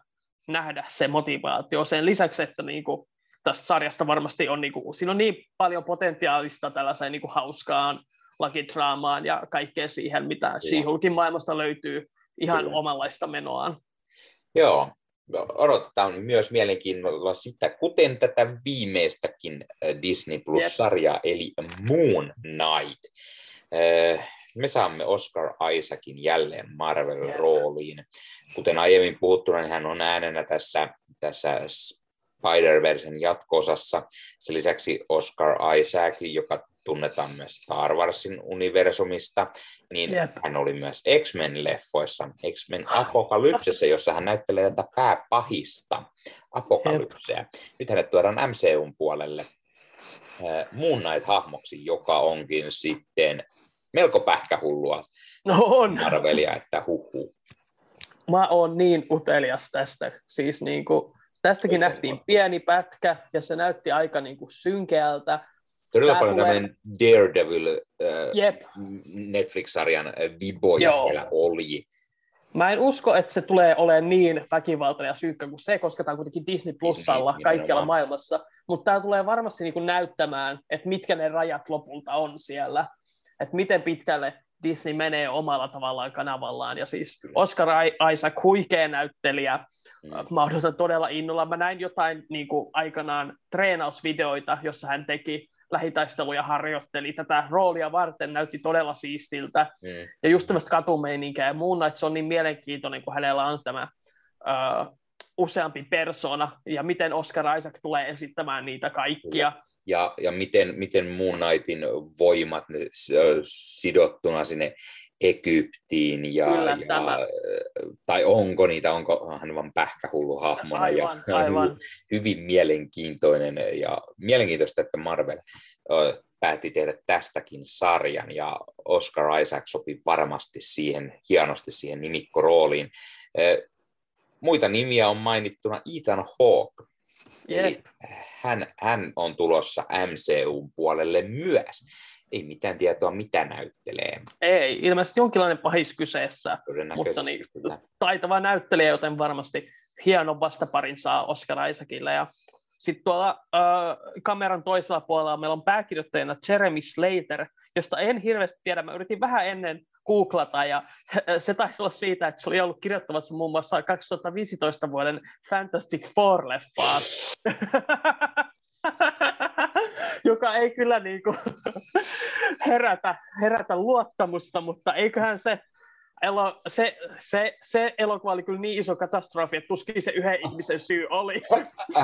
nähdä se motivaatio. Sen lisäksi, että niin kuin, tästä sarjasta varmasti on, niin kuin, siinä on niin paljon potentiaalista tällaiseen niin kuin hauskaan lakidraamaan ja kaikkeen siihen, mitä She-Hulkin maailmasta löytyy ihan Kyllä. omanlaista menoaan. Joo, odotetaan myös mielenkiinnolla sitä, kuten tätä viimeistäkin Disney Plus-sarjaa, yep. eli Moon Knight. Eh, me saamme Oscar Isaacin jälleen Marvel-rooliin. Kuten aiemmin puhuttu, niin hän on äänenä tässä, tässä Spider-Versen jatkoosassa. Sen lisäksi Oscar Isaac, joka tunnetaan myös Star Warsin universumista, niin yep. hän oli myös X-Men-leffoissa, X-Men Apokalypsessa, jossa hän näyttelee tätä pääpahista Apokalypseja. Yep. Nyt hänet tuodaan MCUn puolelle eh, Moon Knight-hahmoksi, joka onkin sitten melko pähkähullua no on. Marvelia, että huhu. Mä oon niin utelias tästä. Siis niin kuin, tästäkin Oikein nähtiin pieni pätkä, ja se näytti aika niin kuin synkeältä. Todella paljon tulee... tämmöinen Daredevil äh, Netflix-sarjan äh, viboja Joo. siellä oli. Mä en usko, että se tulee olemaan niin väkivaltainen ja synkkä kuin se, koska tämä on kuitenkin Disney Plusalla Disney, kaikkialla maailmassa. Mutta tämä tulee varmasti niin kuin näyttämään, että mitkä ne rajat lopulta on siellä että miten pitkälle Disney menee omalla tavallaan kanavallaan. Ja siis Oscar Isaac, huikea näyttelijä, mm. mä odotan todella innolla. Mä näin jotain niin kuin aikanaan treenausvideoita, jossa hän teki lähitaisteluja harjoitteli. Tätä roolia varten näytti todella siistiltä. Mm. Ja just tämmöistä katumeininkiä. Ja Moon Knight on niin mielenkiintoinen, kun hänellä on tämä uh, useampi persona, ja miten Oscar Isaac tulee esittämään niitä kaikkia. Ja, ja miten, miten Moon Knightin voimat ne sidottuna sinne Egyptiin, ja, Kyllä, ja, tämä. tai onko niitä, onko hän vain pähkähullu hahmona, Aivan, ja aivan. hyvin mielenkiintoinen, ja mielenkiintoista, että Marvel ö, päätti tehdä tästäkin sarjan, ja Oscar Isaac sopi varmasti siihen, hienosti siihen nimikkorooliin. Ö, Muita nimiä on mainittuna Ethan Hawke. Eli hän, hän on tulossa MCUn puolelle myös. Ei mitään tietoa, mitä näyttelee. Ei, ilmeisesti jonkinlainen pahis kyseessä. Mutta niin, kyllä. taitava näyttelijä, joten varmasti hienon vastaparin saa Oscar Isaacille. Ja sitten tuolla äh, kameran toisella puolella meillä on pääkirjoittajana Jeremy Slater, josta en hirveästi tiedä. Mä yritin vähän ennen googlata, ja se taisi olla siitä, että se oli ollut kirjoittamassa muun muassa 2015 vuoden Fantastic Four-leffaa, joka ei kyllä niin kuin herätä, herätä luottamusta, mutta eiköhän se elo, se, se, se elokuva oli kyllä niin iso katastrofi, että tuskin se yhden ihmisen syy oli.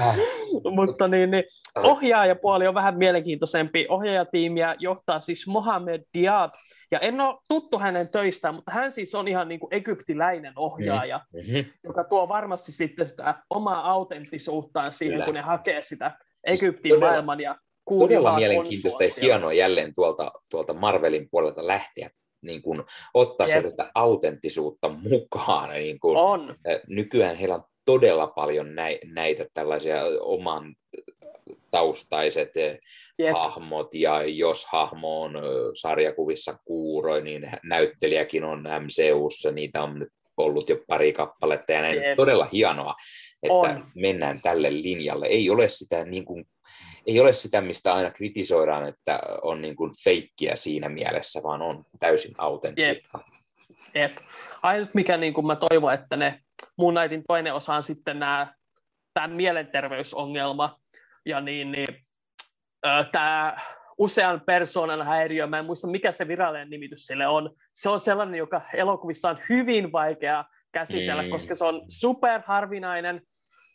Mutta niin, niin, ohjaajapuoli on vähän mielenkiintoisempi. Ohjaajatiimiä johtaa siis Mohamed Diab, ja en ole tuttu hänen töistään, mutta hän siis on ihan niin kuin egyptiläinen ohjaaja, mhm. joka tuo varmasti sitten sitä omaa autenttisuuttaan siihen, Kyllä. kun ne hakee sitä Siis Egyptin todella- maailman ja Todella mielenkiintoista ja hienoa jälleen tuolta, tuolta Marvelin puolelta lähteä niin kuin, ottaa sieltä sitä autenttisuutta mukaan. Niin kuin, On, nykyään heillä on todella paljon näi, näitä tällaisia oman taustaiset ö, jep, hahmot, ja jos hahmo on sarjakuvissa kuuroi, niin näyttelijäkin on MCUssa, niitä on nyt ollut jo pari kappaletta, ja näin Jep. todella hienoa, että On. mennään tälle linjalle. Ei ole sitä niin kuin ei ole sitä, mistä aina kritisoidaan, että on niin kuin feikkiä siinä mielessä, vaan on täysin autenttiikka. jep. Ainut mikä niin kuin mä toivon, että ne Moon Knightin toinen osa on sitten nämä, tämä mielenterveysongelma ja niin, niin tämä usean persoonan häiriö, mä en muista mikä se virallinen nimitys sille on, se on sellainen, joka elokuvissa on hyvin vaikea käsitellä, Mm. koska se on superharvinainen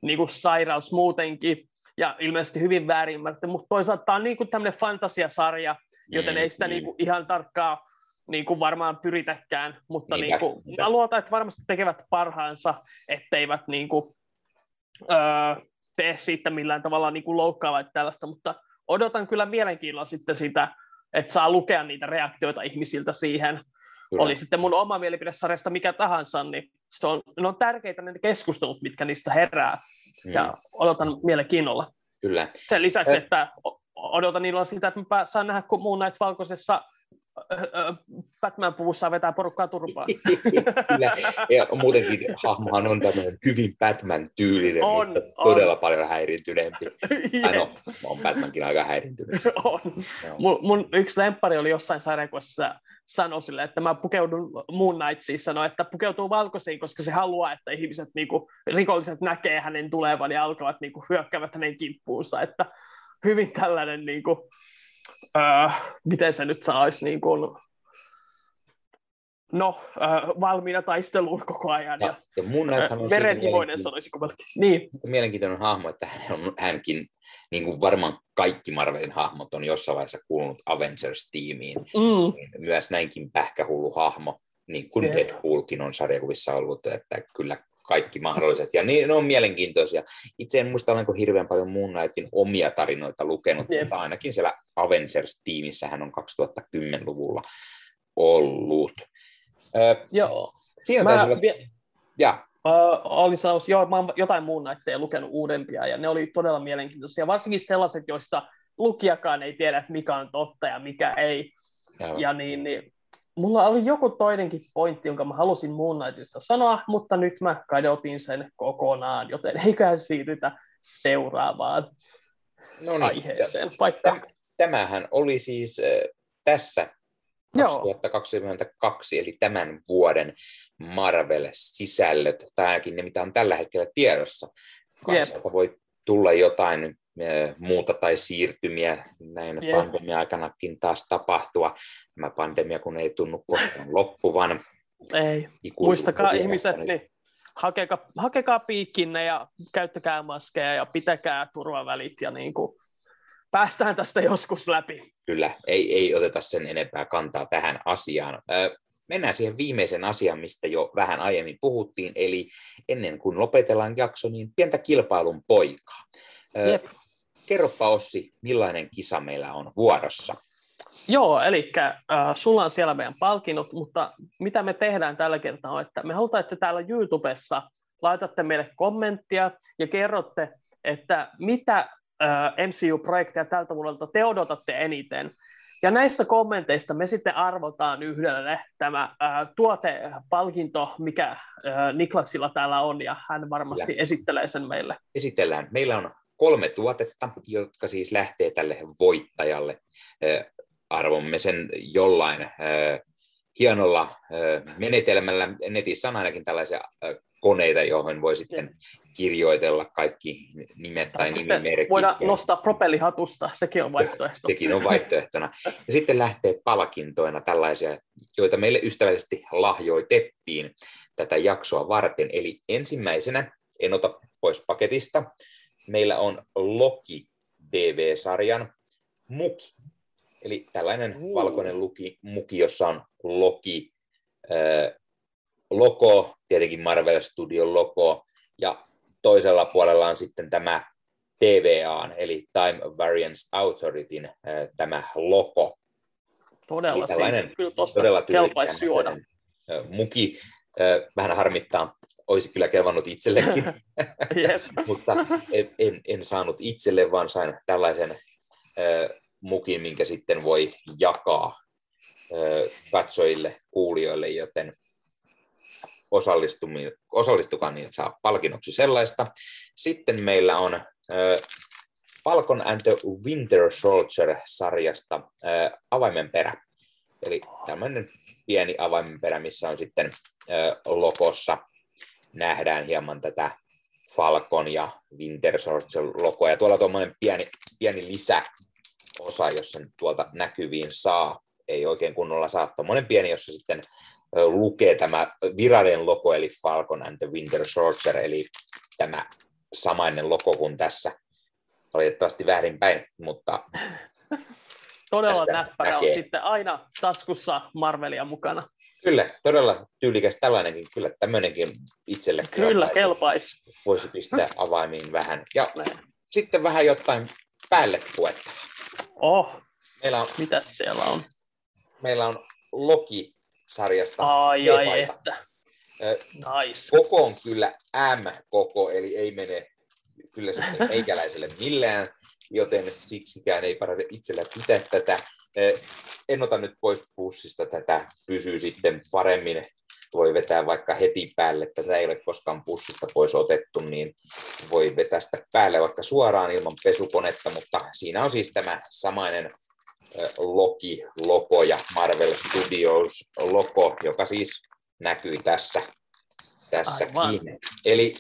niin kuin sairaus muutenkin, ja ilmeisesti hyvin väärin ymmärretty, mutta toisaalta tämä on niin kuin tämmöinen fantasiasarja, joten ei sitä Mm, niin kuin ihan tarkkaan niin kuin varmaan pyritäkään, mutta Niinpä, niin kuin, niinpä. mä luotan, että varmasti tekevät parhaansa, etteivät niin kuin, öö, tee siitä millään tavalla niin kuin loukkaavaa tällaista, mutta odotan kyllä mielenkiinnolla sitten sitä, että saa lukea niitä reaktioita ihmisiltä siihen. Kyllä. Oli sitten mun oma mielipidesarjasta mikä tahansa, niin se on, ne on tärkeitä ne keskustelut, mitkä niistä herää, Mm, ja odotan mielenkiinnolla. Kyllä. Sen lisäksi, Ö- että odotan ilolla sitä, että mä saan nähdä, kun muun näitä valkoisessa Batman-puvussa vetää porukkaa turpaan. Kyllä. Ja muutenkin hahmohan on tämmöinen hyvin Batman-tyylinen, On, mutta on. todella paljon häiriintyneempi. Tai no, on Batmankin aika häiriintynyt. on. Mun, mun yksi lemppari oli jossain sarjakuvassa sanoi sille, että mä pukeudun Moon Knightsiin, sanoi, että pukeutuu valkoisiin, koska se haluaa, että ihmiset, niinku, rikolliset näkee hänen tulevan ja alkavat niinku, hyökkäävät hänen kimppuunsa, että hyvin tällainen, niinku, öö, miten se nyt sanoisi, niinku, no, öö, valmiina taisteluun koko ajan. Ja, Ja, ja mun näethän on merenhimoinen melkein. Niin, mielenkiintoinen hahmo, että hän on, hänkin, niin kuin varmaan kaikki Marvelin hahmot on jossain vaiheessa kuulunut Avengers-tiimiin. mm, Myös näinkin pähkähullu hahmo, niin kuin Jep. Deadpoolkin on sarjakuvissa ollut, että kyllä kaikki mahdolliset. Ja niin, ne on mielenkiintoisia. Itse en muista, olenko hirveän paljon Moon Knightin omia tarinoita lukenut, Jep. mutta ainakin siellä Avengers-tiimissä hän on 2010-luvulla ollut. Joo. siinä Mä taisi olla... vie, Ja, Uh, olin joo, mä oon jotain muun näitä lukenut uudempia, ja ne oli todella mielenkiintoisia, varsinkin sellaiset, joissa lukijakaan ei tiedä, että mikä on totta ja mikä ei. ja, Ja niin, niin, mulla oli joku toinenkin pointti, jonka mä halusin Moon Knightista sanoa, mutta nyt mä kadotin sen kokonaan, joten eiköhän siirrytä seuraavaan no niin, aiheeseen. Vaikka, Täm- Tämähän oli siis äh, tässä joo, 2022, eli tämän vuoden Marvel-sisällöt, tai ainakin ne, mitä on tällä hetkellä tiedossa. Sieltä voi tulla jotain muuta tai siirtymiä näin yeah. pandemia-aikanakin taas tapahtua. Tämä pandemia kun ei tunnu koskaan loppuvan. Ei. Muistakaa ihmiset, niin hakekaa, hakekaa piikkinne ja käyttäkää maskeja ja pitäkää turvavälit ja niin kuin päästään tästä joskus läpi. Kyllä, ei, ei oteta sen enempää kantaa tähän asiaan. Mennään siihen viimeisen asiaan, mistä jo vähän aiemmin puhuttiin, eli ennen kuin lopetellaan jakso, niin pientä kilpailun poikaa. Jep. Kerropa Ossi, millainen kisa meillä on vuorossa? Joo, eli äh, sulla on siellä meidän palkinnot, mutta mitä me tehdään tällä kertaa on, että me halutaan, että täällä YouTubessa laitatte meille kommenttia ja kerrotte, että mitä MCU-projekteja tältä vuodelta te odotatte eniten. Ja näistä kommenteista me sitten arvotaan yhdelle tämä äh, tuotepalkinto, mikä äh, Niklaksilla täällä on, ja hän varmasti Kyllä. esittelee sen meille. Esitellään. Meillä on kolme tuotetta, jotka siis lähtee tälle voittajalle. Äh, arvomme sen jollain äh, hienolla menetelmällä. Netissä on ainakin tällaisia koneita, joihin voi sitten kirjoitella kaikki nimet tai nimimerkit. Voidaan nostaa propellihatusta, sekin on vaihtoehto. Sekin on vaihtoehtona. Ja sitten lähtee palkintoina tällaisia, joita meille ystävällisesti lahjoitettiin tätä jaksoa varten. Eli ensimmäisenä, en ota pois paketista, meillä on Loki DV-sarjan Muki. Eli tällainen uh. valkoinen luki, muki, jossa on Loki, äh, logo, tietenkin Marvel Studio logo, ja toisella puolella on sitten tämä TVA, eli Time Variance Authorityn äh, tämä logo. Todella, siis, kyllä todella kelpaisi juoda. Muki. Äh, vähän harmittaa, olisi kyllä kelvannut itsellekin, mutta en, en, en saanut itselle, vaan sain tällaisen mukin, minkä sitten voi jakaa katsojille, kuulijoille, joten osallistukaan, niin saa palkinnoksi sellaista. Sitten meillä on Falcon and the Winter Soldier-sarjasta avaimen perä. Eli tämmöinen pieni avaimen perä, missä on sitten logossa nähdään hieman tätä Falcon ja Winter Soldier logoa. Ja tuolla tuommoinen pieni, pieni lisäosa, jos sen tuolta näkyviin saa. Ei oikein kunnolla saa. Tuommoinen pieni, jossa sitten lukee tämä virallinen logo, eli Falcon and the Winter Soldier, eli tämä samainen logo kuin tässä. Valitettavasti väärinpäin, mutta... Todella näppärä on sitten aina taskussa Marvelia mukana. Kyllä, todella tyylikäs tällainenkin. Kyllä tämmöinenkin itselle Kyllä, kelpaisi. Voisi pistää avaimiin vähän. Ja Näin. sitten vähän jotain päälle puettavaa. Oh, meillä on, mitäs siellä on? Meillä on Loki sarjasta. Ai, ai että. Nice. Koko on kyllä M-koko, eli ei mene kyllä sitten meikäläiselle millään, joten siksikään ei parata itsellä pitää tätä. En ota nyt pois pussista tätä, pysyy sitten paremmin. Voi vetää vaikka heti päälle, tätä ei ole koskaan pussista pois otettu, niin voi vetää sitä päälle vaikka suoraan ilman pesukonetta, mutta siinä on siis tämä samainen Loki logo ja Marvel Studios logo, joka siis näkyy tässä, tässäkin. Aivan. Eli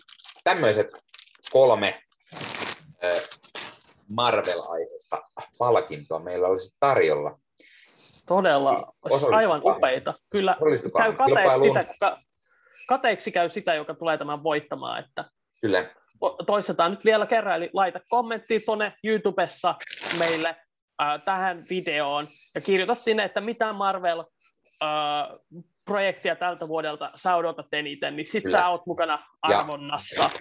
tämmöiset kolme Marvel-aiheista palkintoa meillä olisi tarjolla. Todella, olisi aivan upeita. Kyllä käy kateeksi sitä, kateeksi käy sitä, joka tulee tämän voittamaan. Että Kyllä. Toistetaan nyt vielä kerran, eli laita kommentti tuonne YouTubessa meille äh, tähän videoon ja kirjoita sinne, että mitä Marvel äh, projektia tältä vuodelta sä odotat eniten, niin sit Kyllä. sä oot mukana arvonnassa. Ja,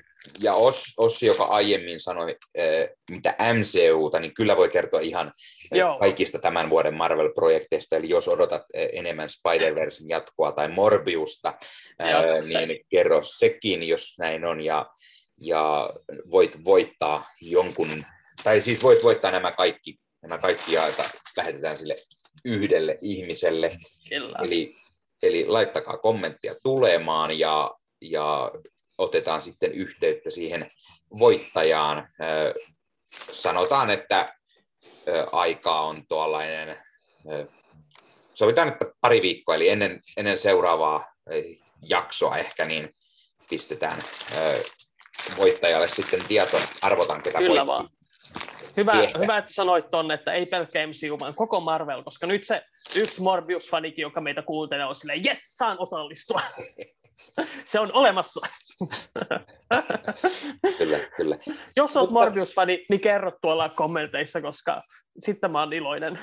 ja Os, Ossi, joka aiemmin sanoi, äh, mitä MCUta, niin kyllä voi kertoa ihan Joo. kaikista tämän vuoden Marvel-projekteista, eli jos odotat enemmän Spider-Versen jatkoa tai Morbiusta, Joo, niin se. kerro sekin, jos näin on, ja, ja voit voittaa jonkun, tai siis voit voittaa nämä kaikki nämä kaikki jaeta, lähetetään sille yhdelle ihmiselle. Kyllä. Eli, eli laittakaa kommenttia tulemaan ja, ja otetaan sitten yhteyttä siihen voittajaan. Sanotaan, että aikaa on tuollainen, sovitaan, että pari viikkoa, eli ennen, ennen seuraavaa jaksoa ehkä, niin pistetään voittajalle sitten tieto, arvotaan ketä Kyllä vaan. Hyvä, hyvä, että sanoit tuonne, että ei pelkkä MCU, vaan koko Marvel, koska nyt se yksi Morbius-fanikin, joka meitä kuuntelee, on silleen, jes, saan osallistua. se on olemassa. kyllä, kyllä. Jos olet Mutta... Morbius-fani, niin kerro tuolla kommenteissa, koska sitten mä oon iloinen.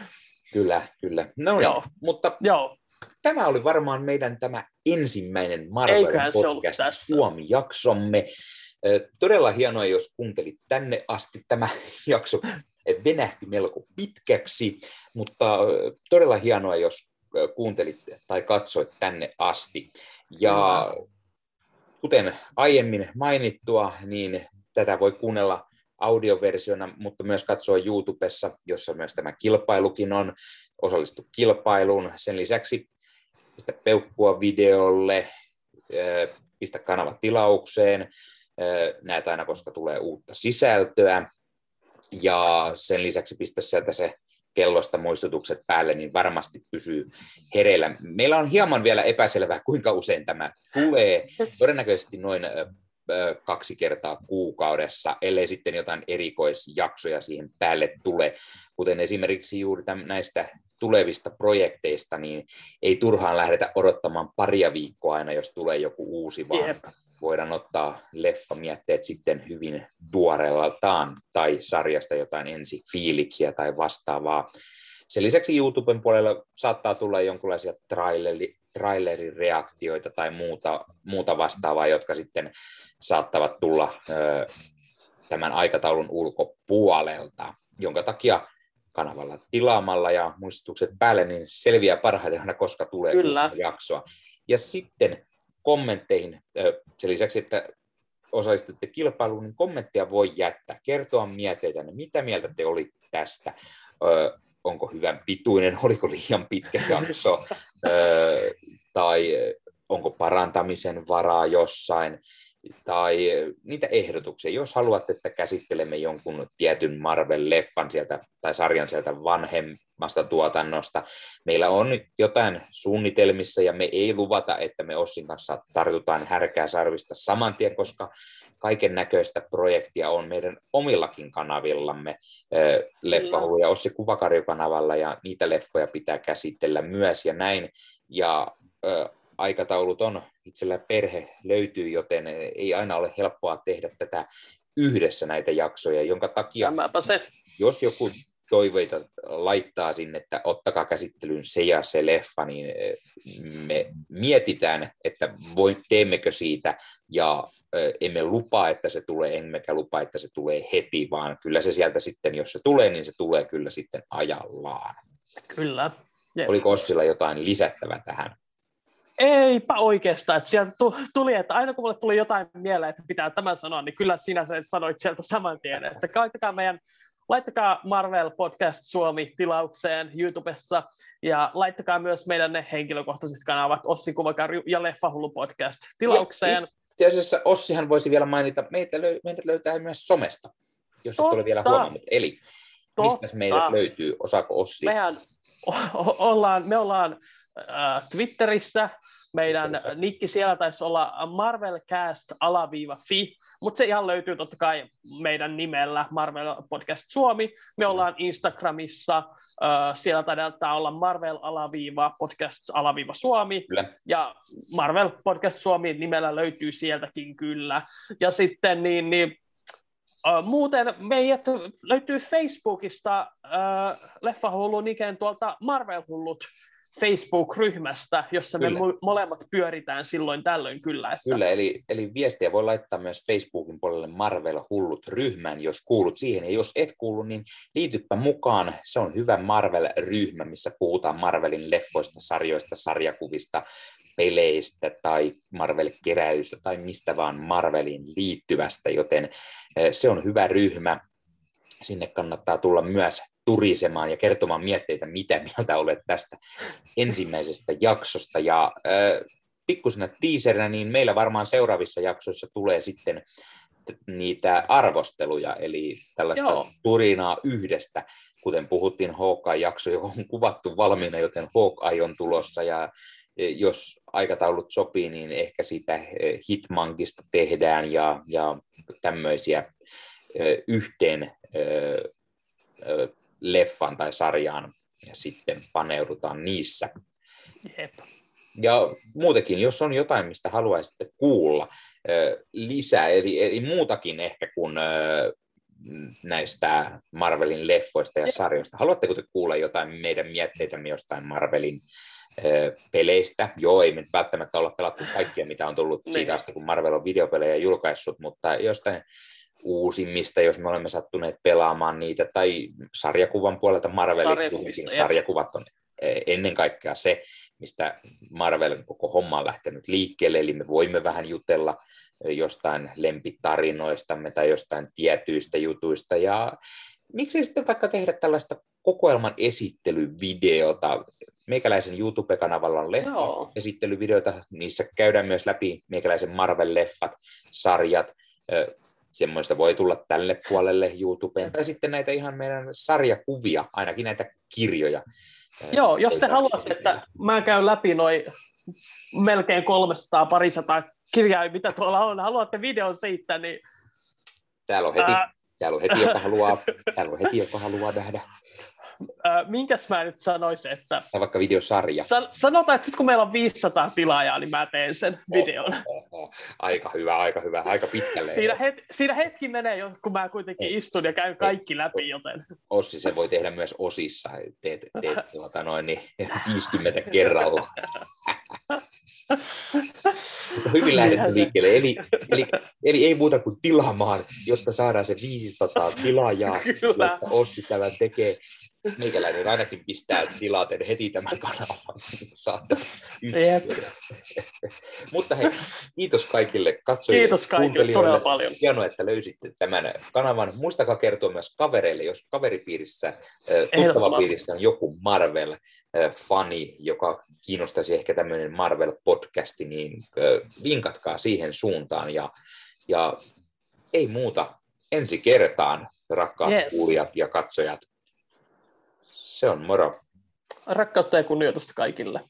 Kyllä, kyllä. No niin, Joo. mutta Joo. tämä oli varmaan meidän tämä ensimmäinen Marvel podcast Suomi-jaksomme. Todella hienoa, jos kuuntelit tänne asti. Tämä jakso venähti melko pitkäksi, mutta todella hienoa, jos kuuntelit tai katsoit tänne asti. Ja kuten aiemmin mainittua, niin tätä voi kuunnella audioversiona, mutta myös katsoa YouTubessa, jossa myös tämä kilpailukin on. Osallistu kilpailuun. Sen lisäksi pistä peukkua videolle, pistä kanava tilaukseen, näet aina, koska tulee uutta sisältöä. Ja sen lisäksi pistä sieltä se kellosta muistutukset päälle, niin varmasti pysyy hereillä. Meillä on hieman vielä epäselvää, kuinka usein tämä tulee. Todennäköisesti noin kaksi kertaa kuukaudessa, ellei sitten jotain erikoisjaksoja siihen päälle tule, kuten esimerkiksi juuri näistä tulevista projekteista, niin ei turhaan lähdetä odottamaan paria viikkoa aina, jos tulee joku uusi, vaan Jep. Voidaan ottaa leffamietteet sitten hyvin tuoreeltaan tai sarjasta jotain ensi fiiliksiä tai vastaavaa. Sen lisäksi YouTuben puolella saattaa tulla jonkinlaisia traileri, trailerin reaktioita tai muuta, muuta vastaavaa, jotka sitten saattavat tulla ö, tämän aikataulun ulkopuolelta, jonka takia kanavalla tilaamalla ja muistutukset päälle, niin selviää parhaiten koska tulee Kyllä. jaksoa. Ja sitten kommentteihin, sen lisäksi, että osallistutte kilpailuun, niin kommentteja voi jättää, kertoa mieteitä, mitä mieltä te olitte tästä, onko hyvän pituinen, oliko liian pitkä jakso, tai onko parantamisen varaa jossain, tai niitä ehdotuksia. Jos haluatte, että käsittelemme jonkun tietyn Marvel-leffan sieltä tai sarjan sieltä vanhemmasta tuotannosta, meillä on jotain suunnitelmissa ja me ei luvata, että me Ossin kanssa tartutaan härkää sarvista saman tien, koska kaiken näköistä projektia on meidän omillakin kanavillamme, Leffahullu ja Ossi Kuvakarjo-kanavalla, ja niitä leffoja pitää käsitellä myös ja näin. Ja aikataulut on, itsellä perhe löytyy, joten ei aina ole helppoa tehdä tätä yhdessä näitä jaksoja, jonka takia, se. jos joku toiveita laittaa sinne, että ottakaa käsittelyyn se ja se leffa, niin me mietitään, että voi, teemmekö siitä, ja emme lupaa, että se tulee, emmekä lupaa, että se tulee heti, vaan kyllä se sieltä sitten, jos se tulee, niin se tulee kyllä sitten ajallaan. Kyllä. Jep. Oliko Ossilla jotain lisättävää tähän? Eipä oikeastaan, että sieltä tuli, että aina kun mulle tuli jotain mieleen, että pitää tämän sanoa, niin kyllä sinä sen sanoit sieltä saman tien, että laittakaa meidän Laittakaa Marvel Podcast Suomi tilaukseen YouTubessa ja laittakaa myös meidän ne henkilökohtaiset kanavat Ossi Kuvakarju ja Leffahullu Podcast tilaukseen. Itse asiassa Ossihan voisi vielä mainita, meitä, löy- meidät löytää myös somesta, jos Totta. et ole vielä huomannut. Eli Totta. mistä meidät löytyy, osaako Ossi? Mehän o- ollaan, me ollaan äh, Twitterissä, meidän Twitterissä. nikki siellä taisi olla marvelcast-fi, mutta se ihan löytyy totta kai meidän nimellä Marvel Podcast Suomi. Me ollaan Instagramissa, äh, siellä taitaa olla Marvel-alaviiva podcast alaviiva Suomi. Kyllä. Ja Marvel Podcast Suomi nimellä löytyy sieltäkin kyllä. Ja sitten niin, niin Uh, muuten meidät löytyy Facebookista uh, Leffahullun ikään tuolta Marvel-hullut Facebook-ryhmästä, jossa kyllä. me molemmat pyöritään silloin tällöin kyllä. Että... Kyllä, eli, eli viestiä voi laittaa myös Facebookin puolelle Marvel Hullut ryhmän, jos kuulut siihen, ja jos et kuulu, niin liityppä mukaan. Se on hyvä Marvel-ryhmä, missä puhutaan Marvelin leffoista, sarjoista, sarjakuvista, peleistä tai Marvel-keräystä tai mistä vaan Marvelin liittyvästä, joten eh, se on hyvä ryhmä. Sinne kannattaa tulla myös turisemaan ja kertomaan mietteitä, mitä mieltä olet tästä ensimmäisestä jaksosta. Ja äh, pikkusena tiiserinä, niin meillä varmaan seuraavissa jaksoissa tulee sitten niitä arvosteluja, eli tällaista Joo. turinaa yhdestä, kuten puhuttiin Hawkeye-jakso, johon on kuvattu valmiina, joten Hawkeye on tulossa, ja e, jos aikataulut sopii, niin ehkä siitä e, Hitmankista tehdään, ja, ja tämmöisiä e, yhteen leffan tai sarjaan ja sitten paneudutaan niissä. Jep. Ja muutenkin, jos on jotain, mistä haluaisitte kuulla lisää, eli, eli muutakin ehkä kuin näistä Marvelin leffoista ja sarjoista. Haluatteko te kuulla jotain meidän mietteitämme jostain Marvelin peleistä? Joo, ei me välttämättä olla pelattu kaikkia, mitä on tullut niin. siitä asti, kun Marvel on videopelejä julkaissut, mutta jostain uusimmista, jos me olemme sattuneet pelaamaan niitä, tai sarjakuvan puolelta Marvelin sarjakuvat on e, ennen kaikkea se, mistä Marvel koko homma on lähtenyt liikkeelle, eli me voimme vähän jutella jostain lempitarinoistamme tai jostain tietyistä jutuista, ja miksei sitten vaikka tehdä tällaista kokoelman esittelyvideota, meikäläisen YouTube-kanavalla on leffa-esittelyvideoita, niissä käydään myös läpi meikäläisen Marvel-leffat, sarjat, semmoista voi tulla tälle puolelle YouTubeen, tai sitten näitä ihan meidän sarjakuvia, ainakin näitä kirjoja. Joo, jos te haluatte, että mä käyn läpi noin melkein 300, parisataa kirjaa, mitä tuolla on, haluatte videon siitä, niin... Täällä on heti, ää... täällä on heti, joka haluaa, täällä on heti, joka haluaa nähdä äh, minkäs mä nyt sanoisin, että... Tai vaikka videosarja. San, sanotaan, että kun meillä on 500 tilaajaa, niin mä teen sen videon. Oh, oh, oh. Aika hyvä, aika hyvä, aika pitkälle. Siinä, het, siinä hetki menee jo, kun mä kuitenkin Ei. istun ja käyn kaikki läpi, joten... Ossi se voi tehdä myös osissa, teet, teet tuota noin, niin 50 kerralla. Hyvin lähdetty liikkeelle. Eli, eli, eli, ei muuta kuin tilaamaan, jotta saadaan se 500 tilaajaa, Kyllä. jotta Ossi tämän tekee meikäläinen ainakin pistää tilaten heti tämän kanavan, niin saada Mutta hei, kiitos kaikille katsojille. Kiitos kaikille todella paljon. Hienoa, että löysitte tämän kanavan. Muistakaa kertoa myös kavereille, jos kaveripiirissä, tuttava piirissä on joku Marvel-fani, joka kiinnostaisi ehkä tämmöinen Marvel-podcasti, niin vinkatkaa siihen suuntaan. Ja, ja ei muuta ensi kertaan, rakkaat yes. kuulijat ja katsojat. Se on moro. Rakkautta ja kunnioitusta kaikille.